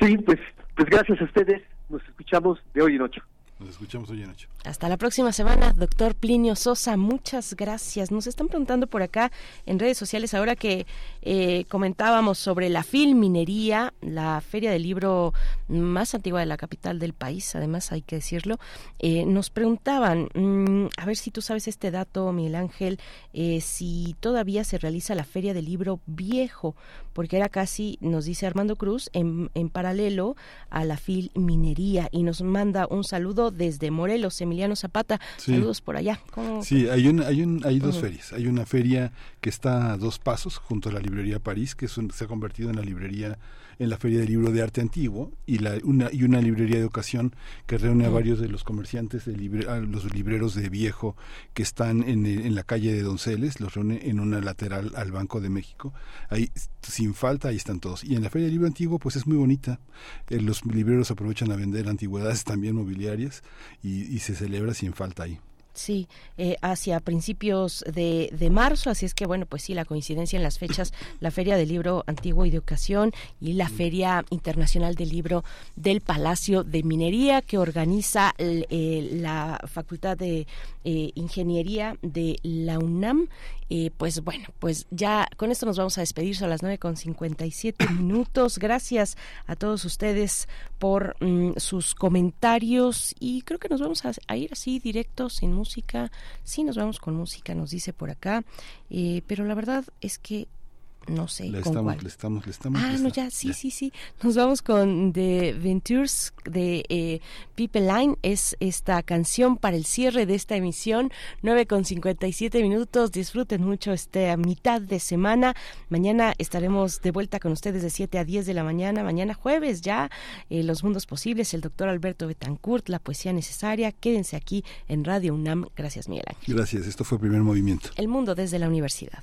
Sí, pues, pues gracias a ustedes nos escuchamos de hoy en ocho. Nos escuchamos hoy en ocho. Hasta la próxima semana, doctor Plinio Sosa. Muchas gracias. Nos están preguntando por acá en redes sociales, ahora que eh, comentábamos sobre la Filminería, la feria del libro más antigua de la capital del país, además hay que decirlo. Eh, nos preguntaban, mm, a ver si tú sabes este dato, Miguel Ángel, eh, si todavía se realiza la feria del libro viejo, porque era casi, nos dice Armando Cruz, en, en paralelo a la Filminería y nos manda un saludo desde Morelos, Emiliano Zapata. Saludos por allá. Sí, hay, un, hay, un, hay dos ferias. Hay una feria que está a dos pasos junto a la librería París, que se ha convertido en la librería en la Feria del Libro de Arte Antiguo y, la, una, y una librería de educación que reúne a varios de los comerciantes, de los libreros de viejo que están en, en, la calle de Donceles, los reúne en una lateral al Banco de México. Ahí, sin falta, ahí están todos. Y en la Feria del Libro Antiguo, pues es muy bonita. Eh, los libreros aprovechan a vender antigüedades también mobiliarias y, y se celebra sin falta ahí. Sí, eh, hacia principios de, de, marzo, así es que bueno, pues sí, la coincidencia en las fechas, la Feria del Libro Antiguo y de Ocasión y la Feria Internacional del Libro del Palacio de Minería que organiza eh, la Facultad de eh, Ingeniería de la UNAM. Pues bueno, pues ya con esto nos vamos a despedir, son las nueve con 57 minutos. Gracias a todos ustedes por mm, sus comentarios y creo que nos vamos a, a ir así directos sin música música. Sí, nos vamos con música, nos dice por acá. Eh, pero la verdad es que no sé le con estamos, cuál. Le estamos, le estamos, ah, no, ya, sí, sí, sí. Nos vamos con The Ventures de eh, Pipe Line. Es esta canción para el cierre de esta emisión. 9 con 57 minutos. Disfruten mucho esta mitad de semana. Mañana estaremos de vuelta con ustedes de 7 a 10 de la mañana. Mañana jueves ya. Eh, los mundos posibles. El doctor Alberto Betancourt, la poesía necesaria. Quédense aquí en Radio UNAM. Gracias, Miguel Ángel. Gracias. Esto fue Primer Movimiento. El mundo desde la universidad.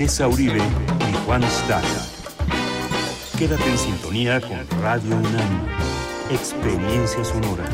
Tessa Uribe y Juan Staca. Quédate en sintonía con Radio UNAM. Experiencia sonora.